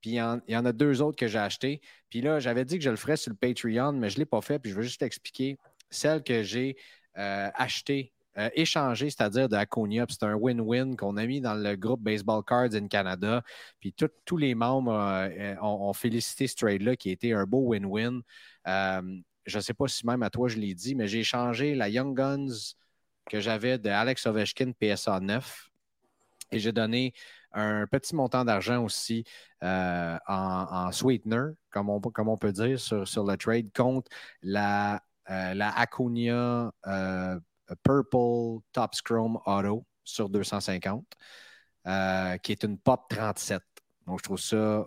Speaker 3: puis il y, en- il y en a deux autres que j'ai achetées. Puis là, j'avais dit que je le ferais sur le Patreon, mais je ne l'ai pas fait. Puis je veux juste t'expliquer. Celle que j'ai euh, achetée, euh, échangée, c'est-à-dire de Aconia, puis c'est un win-win qu'on a mis dans le groupe Baseball Cards in Canada. Puis tous les membres euh, ont, félicité ce trade-là qui a été un beau win-win. Euh, je ne sais pas si même à toi je l'ai dit, mais j'ai échangé la Young Guns que j'avais de Alex Ovechkin PSA 9 et j'ai donné un petit montant d'argent aussi euh, en, en sweetener, comme on, peut dire, sur, le trade contre la, euh, la Acuna Purple Top Chrome Auto sur 250, euh, qui est une Pop 37. Donc, je trouve ça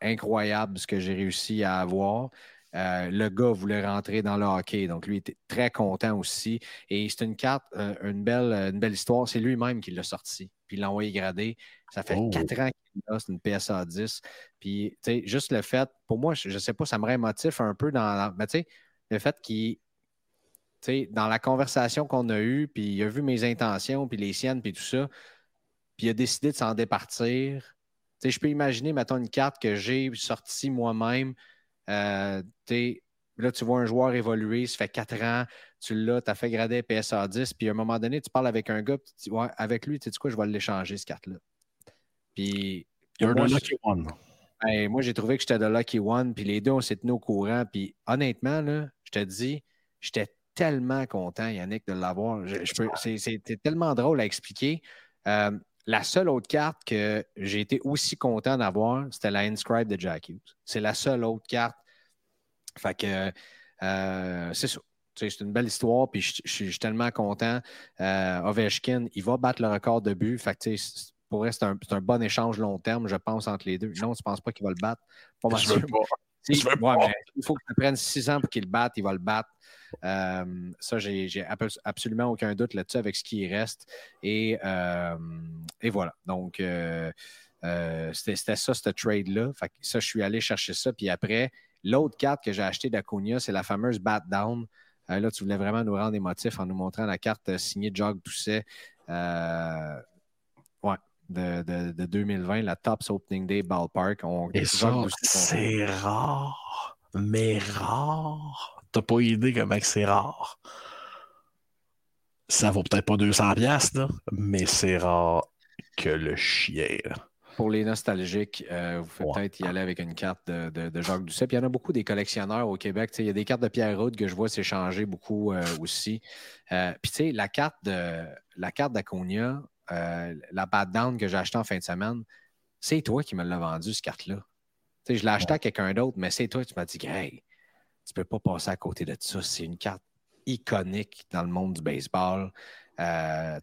Speaker 3: incroyable ce que j'ai réussi à avoir. Euh, le gars voulait rentrer dans le hockey, donc lui était très content aussi. Et c'est une carte, euh, une, belle, une belle histoire. C'est lui-même qui l'a sorti, puis il l'a envoyé grader. Ça fait
Speaker 4: Oh.
Speaker 3: quatre ans qu'il l'a, c'est une PSA 10. Puis, tu sais, juste le fait, pour moi, je ne sais pas, ça me rémotive un peu dans. Mais tu sais, le fait qu'il. Dans la conversation qu'on a eue, puis il a vu mes intentions, puis les siennes, puis tout ça, puis il a décidé de s'en départir. Je peux imaginer, mettons, une carte que j'ai sortie moi-même. Euh, là, tu vois un joueur évoluer, ça fait quatre ans, tu l'as, tu as fait grader PSA 10, puis à un moment donné, tu parles avec un gars, puis tu dis, ouais, avec lui, tu sais quoi, je vais l'échanger, cette carte-là. Puis,
Speaker 4: You're
Speaker 3: moi,
Speaker 4: the lucky one.
Speaker 3: ben, moi, j'ai trouvé que j'étais de Lucky One, puis les deux, on s'est tenus au courant. Puis honnêtement, là, je te dis, j'étais tellement content, Yannick, de l'avoir. Je- je peux- c'est- C'était tellement drôle à expliquer. Euh, la seule autre carte que j'ai été aussi content d'avoir, c'était la Inscribe de Jack Hughes. C'est la seule autre carte. Fait que euh, c'est ça. C'est une belle histoire, puis je, je suis je suis tellement content. Euh, Ovechkin, il va battre le record de but. Fait que, pour vrai, c'est un, bon échange long terme, je pense, entre les deux. Non, tu ne penses pas qu'il va le battre? Pas mal
Speaker 4: Je veux
Speaker 3: sûr.
Speaker 4: pas.
Speaker 3: Si,
Speaker 4: Je veux
Speaker 3: ouais,
Speaker 4: pas.
Speaker 3: mais il faut que ça prenne six ans pour qu'il le batte, il va le battre. Euh, ça, j'ai j'ai abs- absolument aucun doute là-dessus avec ce qui reste. Et, euh, et voilà. Donc, euh, c'était ça, ce trade-là. Ça, je suis allé chercher ça. Puis après, l'autre carte que j'ai achetée d'Acuna, c'est la fameuse Bat Down. Là, tu voulais vraiment nous rendre émotifs en nous montrant la carte signée de Jacques Doucet. De, de- de 2020, la Tops Opening Day Ballpark. On,
Speaker 4: Et ça, c'est rare, mais rare. T'as pas idée comment c'est rare. Ça vaut peut-être pas 200 piastres, là, mais c'est rare que le chien. là.
Speaker 3: Pour les nostalgiques, euh, vous faites
Speaker 4: Ouais.
Speaker 3: peut-être y aller avec une carte de, de- de Jacques Doucet. Puis il y en a beaucoup des collectionneurs au Québec. Il y a des cartes de Pierre Route que je vois s'échanger beaucoup euh, aussi. Euh, puis tu sais, la carte de la carte d'Aconia, euh, la Bad Down que j'ai achetée en fin de semaine, c'est toi qui me l'as vendue, cette carte-là. Je l'ai achetée à quelqu'un d'autre, mais c'est toi qui m'as dit Hey, tu peux pas passer à côté de ça. C'est une carte iconique dans le monde du baseball. Euh,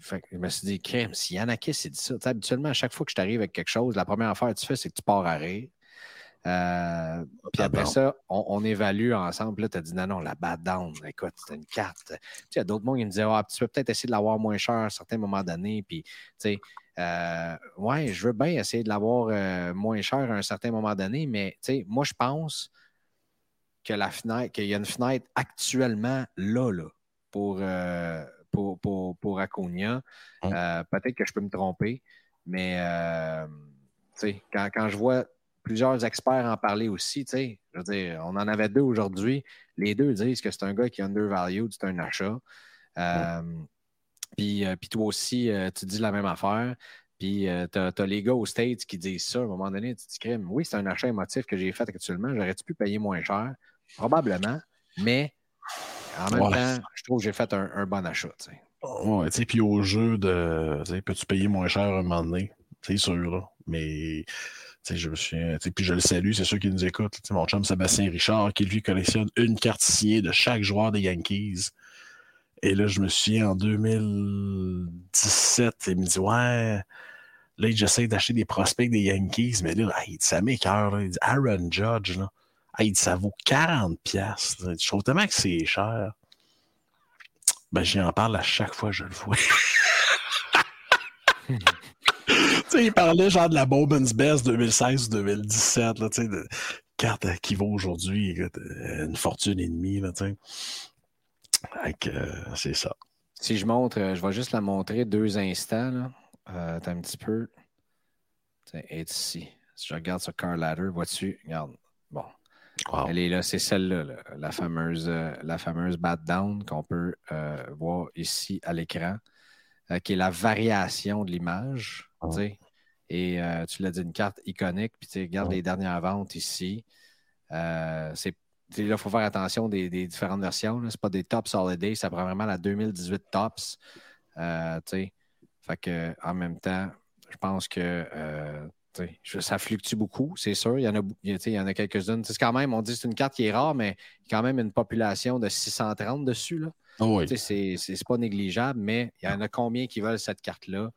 Speaker 3: fait je me suis dit, crème, si Yanakis s'est dit ça, habituellement, à chaque fois que je t'arrive avec quelque chose, la première affaire que tu fais, c'est que tu pars à rire. Euh, puis après
Speaker 4: bon.
Speaker 3: ça, on, on évalue ensemble. Là, tu as dit non, non, la bad down, écoute, c'est une carte. Tu sais, il y a d'autres mondes qui me disaient, ah, tu peux peut-être essayer de l'avoir moins cher à un certain moment donné. Puis, tu sais, euh, ouais, je veux bien essayer de l'avoir euh, moins cher à un certain moment donné, mais, tu sais, moi, je pense que la fenêtre, qu'il y a une fenêtre actuellement là, là, pour, pour, pour, pour Acuna.
Speaker 4: Mm.
Speaker 3: Euh, Peut-être que je peux me tromper, mais tu sais, quand, quand je vois plusieurs experts en parler aussi, tu sais, je veux dire, on en avait deux aujourd'hui. Les deux disent que c'est un gars qui est undervalued, c'est un achat. Euh, puis, euh, puis toi aussi, euh, tu dis la même affaire. Puis tu as, les gars aux States qui disent ça. À un moment donné, tu te dis, crème, oui, c'est un achat émotif que j'ai fait actuellement. J'aurais-tu pu payer moins cher? Probablement. Mais en même temps, je trouve que j'ai fait un, un bon achat. tu sais.
Speaker 4: Ouais, tu sais, puis au jeu de. Peux-tu payer moins cher un moment donné? C'est sûr, là. Mais. Je me puis je le salue, c'est ceux qui nous sais, Mon chum Sébastien Richard, qui lui collectionne une carte signée de chaque joueur des Yankees. Et là, je me souviens, en 2017, il me dit Ouais, là, j'essaie d'acheter des prospects des Yankees, mais là, hey, ça m'écoeure. là. Il dit Aaron Judge, là. Hey, ça vaut 40 pièces. Je trouve tellement que c'est cher. Ben, j'en parle à chaque fois que je le vois. il parlait genre de la Bowman's Best 2016-2017, là, tu sais, de carte qui vaut aujourd'hui une fortune et demie, là, tu sais. Euh, c'est ça.
Speaker 3: Si je montre, euh, je vais juste la montrer deux instants, là. Euh, un petit peu. Elle est ici. Si je regarde sur Car Ladder, vois-tu? Regarde. Bon. Elle est là, c'est celle-là, la fameuse, euh, la fameuse bat down qu'on peut euh, voir ici à l'écran, euh, qui est la variation de l'image. Ah. Et tu l'as dit, une carte iconique. Puis tu regardes les dernières ventes ici. c'est Là, il faut faire attention des, différentes versions. Ce pas des Tops Holiday, ça prend vraiment la 2018 Tops. fait que, en même temps, je pense que ça fluctue beaucoup, c'est sûr. Il y en a, il y en a quelques-unes. C'est quand même, on dit que c'est une carte qui est rare, mais il y a quand même une population de 630 dessus. Là.
Speaker 4: Oh
Speaker 3: c'est, pas négligeable, mais il y en a combien qui veulent cette carte-là?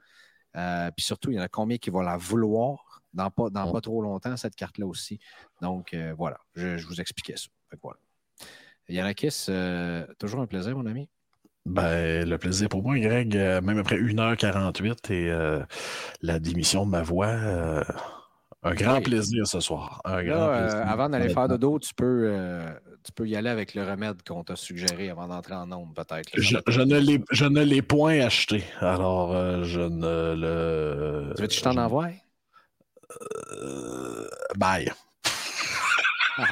Speaker 3: Euh, puis surtout, il y en a combien qui vont la vouloir dans pas, dans pas trop longtemps, cette carte-là aussi. Donc, euh, voilà, je, vous expliquais ça. voilà. Yanakis, euh, toujours un plaisir, mon ami?
Speaker 4: Ben, le plaisir pour moi, Greg, même après 1h48 et la démission de ma voix, un grand plaisir ce soir.
Speaker 3: avant d'aller faire dodo, tu peux, tu peux y aller avec le remède qu'on t'a suggéré avant d'entrer en nombre, peut-être.
Speaker 4: Je, ne l'ai point acheté, alors je ne le.
Speaker 3: Tu veux que je t'en envoie?
Speaker 4: bye.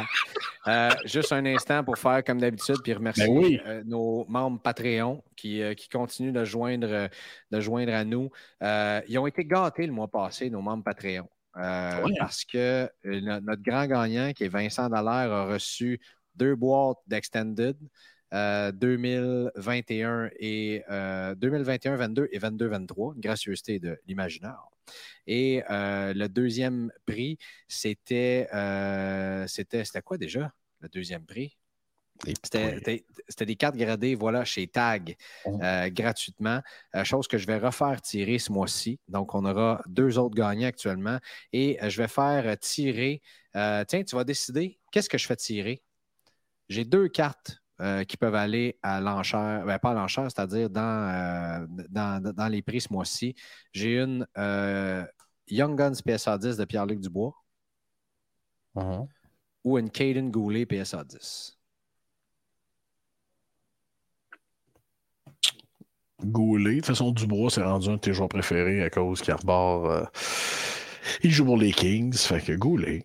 Speaker 3: Euh, juste un instant pour faire comme d'habitude, puis remercier ben euh, nos membres Patreon qui, euh, qui continuent de joindre, de joindre à nous. ils ont été gâtés le mois passé, nos membres Patreon. Parce que notre grand gagnant, qui est Vincent Dallaire, a reçu deux boîtes d'Extended 2021 et 2021, 22 et 22, 23, une gracieuseté de l'imaginaire. Et euh, le deuxième prix, c'était, euh, c'était, c'était quoi déjà, le deuxième prix? C'était, des cartes gradées, voilà, chez Tag, oh. euh, gratuitement. chose que je vais refaire tirer ce mois-ci. Donc, on aura deux autres gagnants actuellement. Et je vais faire tirer. tiens, tu vas décider, qu'est-ce que je fais tirer? J'ai deux cartes euh, qui peuvent aller à l'enchère, ben, pas à l'enchère, c'est-à-dire dans, euh, dans, les prix ce mois-ci. J'ai une euh, Young Guns PSA 10 de Pierre-Luc Dubois uh-huh. ou une Caden Goulet PSA 10.
Speaker 4: Goulet, de toute façon, Dubois, c'est rendu un de tes joueurs préférés à cause qu'il arbore. il joue pour les Kings, fait que Goulet.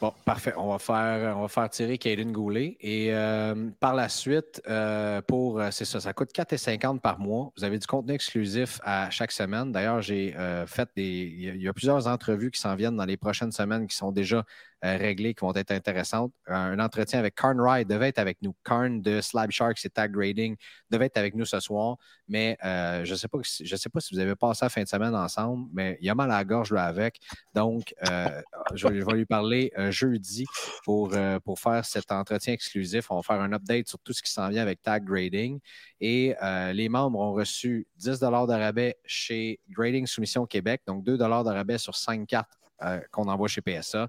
Speaker 3: Bon, parfait. On va faire, on va faire tirer Caden Goulet. Et euh, par la suite, euh, pour euh, c'est ça, ça coûte 4,50 par mois. Vous avez du contenu exclusif à chaque semaine. D'ailleurs, j'ai fait des. Il y, a plusieurs entrevues qui s'en viennent dans les prochaines semaines qui sont déjà euh, réglées qui vont être intéressantes. Un entretien avec Karn Wright devait être avec nous. Karn de Slab Sharks et Tag Grading devait être avec nous ce soir, mais euh, je ne sais, pas, je sais pas si vous avez passé la fin de semaine ensemble, mais il a mal à la gorge là avec. Donc, euh, je, vais lui parler jeudi pour, pour faire cet entretien exclusif. On va faire un update sur tout ce qui s'en vient avec Tag Grading. Et les membres ont reçu 10 de rabais chez Grading Soumission Québec, donc 2 de rabais sur 5 cartes qu'on envoie chez PSA.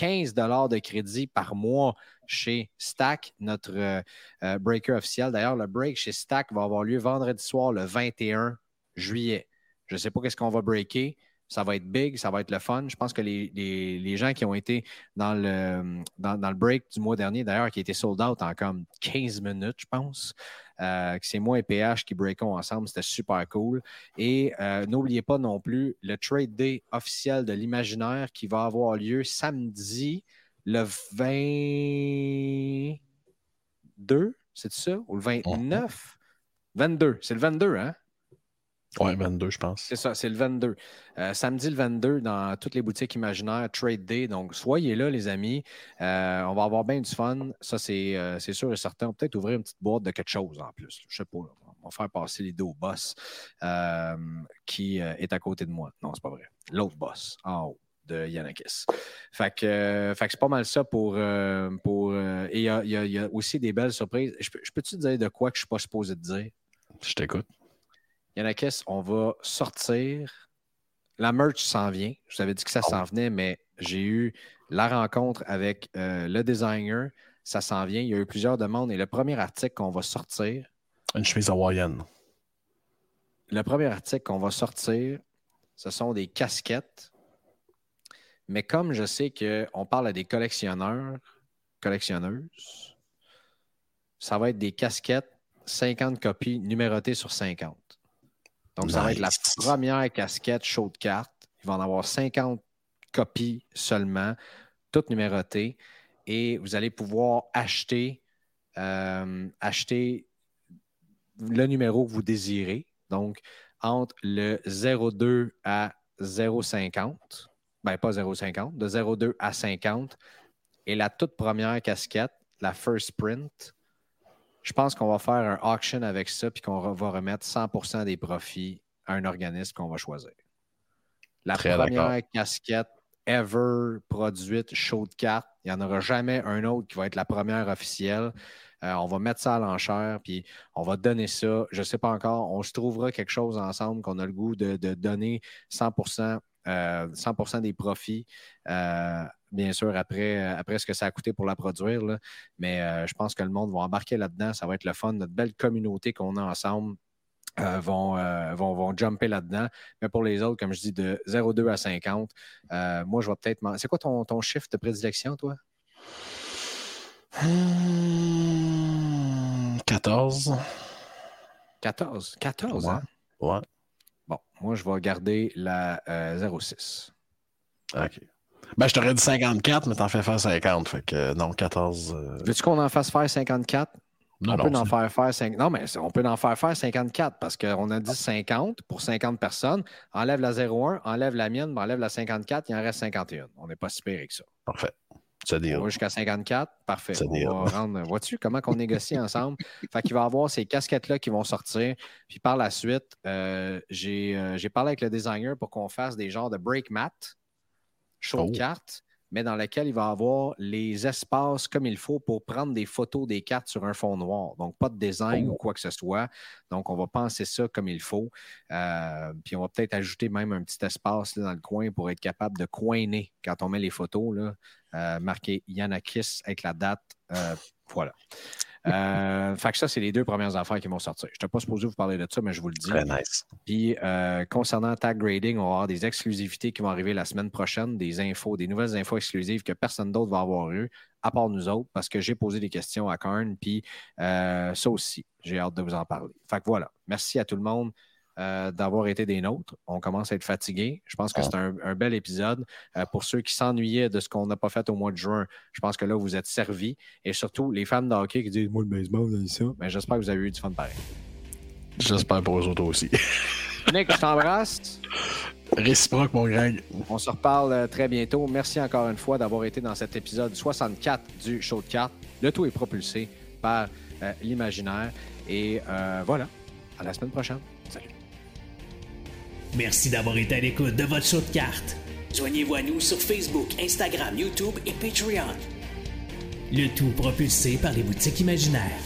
Speaker 3: 15 de crédit par mois chez Stack, notre euh, euh, breaker officiel. D'ailleurs, le break chez Stack va avoir lieu vendredi soir, le 21 juillet. Je ne sais pas qu'est-ce qu'on va breaker. Ça va être big, ça va être le fun. Je pense que les, gens qui ont été dans le, dans, le break du mois dernier, d'ailleurs, qui été sold out en comme 15 minutes, je pense, euh, c'est moi et PH qui breakons ensemble. C'était super cool. Et euh, n'oubliez pas non plus le trade day officiel de l'imaginaire qui va avoir lieu samedi le 22, c'est ça? Ou le 29? 22, c'est le 22, hein?
Speaker 4: Oui, 22, je pense.
Speaker 3: C'est ça, c'est le 22. Euh, samedi le 22, dans toutes les boutiques imaginaires, Trade Day. Donc, soyez là, les amis. Euh, on va avoir bien du fun. Ça, euh, c'est sûr et certain. On va peut-être ouvrir une petite boîte de quelque chose en plus. Je sais pas. On va faire passer l'idée au boss qui est à côté de moi. Non, c'est pas vrai. L'autre boss, en haut de Yanakis. Fait que, c'est pas mal ça pour. pour et il y a, y a, aussi des belles surprises. Je, peux-tu te dire de quoi que je suis pas supposé te dire?
Speaker 4: Je t'écoute.
Speaker 3: Yanakis, on va sortir. La merch s'en vient. Je vous avais dit que ça s'en venait, mais j'ai eu la rencontre avec le designer. Ça s'en vient. Il y a eu plusieurs demandes. Et le premier article qu'on va sortir.
Speaker 4: Une chemise hawaïenne.
Speaker 3: Le premier article qu'on va sortir, ce sont des casquettes. Mais comme je sais qu'on parle à des collectionneurs, collectionneuses, ça va être des casquettes, 50 copies numérotées sur 50. Donc, ça va être la première casquette show de cartes. Il va en avoir 50 copies seulement, toutes numérotées. Et vous allez pouvoir acheter, euh, acheter le numéro que vous désirez. Donc, entre le 02 à 0,50, ben pas 0,50, de 0,2 à 50. Et la toute première casquette, la First Print, je pense qu'on va faire un auction avec ça, puis qu'on va remettre 100% des profits à un organisme qu'on va choisir. La première casquette ever produite show de cartes. Il n'y en aura jamais un autre qui va être la première officielle. Euh, on va mettre ça à l'enchère, puis on va donner ça. Je ne sais pas encore. On se trouvera quelque chose ensemble qu'on a le goût de, donner 100 100% euh, des profits. Euh, bien sûr, après, après ce que ça a coûté pour la produire. Mais je pense que le monde va embarquer là-dedans. Ça va être le fun. Notre belle communauté qu'on a ensemble. vont, vont, vont, jumper là-dedans. Mais pour les autres, comme je dis, de 0,2 à 50, moi, je vais peut-être. C'est quoi ton, ton chiffre de prédilection, toi?
Speaker 4: 14.
Speaker 3: 14. 14, hein?
Speaker 4: Ouais.
Speaker 3: Bon, moi, je vais garder la 06.
Speaker 4: Euh, OK. Ben, je t'aurais dit 54, mais t'en fais faire 50. Fait que non, 14.
Speaker 3: Euh, Veux-tu qu'on en fasse faire 54?
Speaker 4: Non,
Speaker 3: on
Speaker 4: non,
Speaker 3: peut en faire faire 5... Non, mais on peut en faire faire 54 parce qu'on a dit 50 pour 50 personnes. Enlève la 01, enlève la mienne, enlève la 54, il en reste 51. On n'est pas si pire que ça.
Speaker 4: Parfait.
Speaker 3: On va jusqu'à 54. Parfait. on va rendre... Vois-tu comment on négocie ensemble? Fait qu'il va y avoir ces casquettes-là qui vont sortir. Puis par la suite, euh, euh, j'ai parlé avec le designer pour qu'on fasse des genres de break mat, show de oh. cartes, mais dans lequel il va avoir les espaces comme il faut pour prendre des photos des cartes sur un fond noir. Donc, pas de design ou oh. quoi que ce soit. Donc, on va penser ça comme il faut. Euh, puis, on va peut-être ajouter même un petit espace dans le coin pour être capable de coiner quand on met les photos. Là, euh, marqué Yanakis avec la date. Euh, voilà. Euh, fait que ça, c'est les deux premières affaires qui vont sortir. Je n'étais pas supposé vous parler de ça, mais je vous le dis.
Speaker 4: Très nice.
Speaker 3: Puis, concernant Tag Grading, on va avoir des exclusivités qui vont arriver la semaine prochaine, des infos, des nouvelles infos exclusives que personne d'autre va avoir eu, à part nous autres, parce que j'ai posé des questions à Karn, puis ça aussi, j'ai hâte de vous en parler. Fait que voilà. Merci à tout le monde. Euh, d'avoir été des nôtres. On commence à être fatigué. Je pense que c'est un, bel épisode. Euh, pour ceux qui s'ennuyaient de ce qu'on n'a pas fait au mois de juin, je pense que là, vous êtes servis. Et surtout, les fans de hockey qui disent Moi, le baseball, ça. Mais ben, j'espère que vous avez eu du fun pareil.
Speaker 4: J'espère pour eux autres aussi.
Speaker 3: Nick, je t'embrasse.
Speaker 4: Réciproque, mon grand.
Speaker 3: On se reparle euh, très bientôt. Merci encore une fois d'avoir été dans cet épisode 64 du Show de cartes. Le tout est propulsé par l'imaginaire. Et voilà, à la semaine prochaine.
Speaker 2: Merci d'avoir été à l'écoute de votre show de cartes. Joignez-vous à nous sur Facebook, Instagram, YouTube et Patreon. Le tout propulsé par les boutiques imaginaires.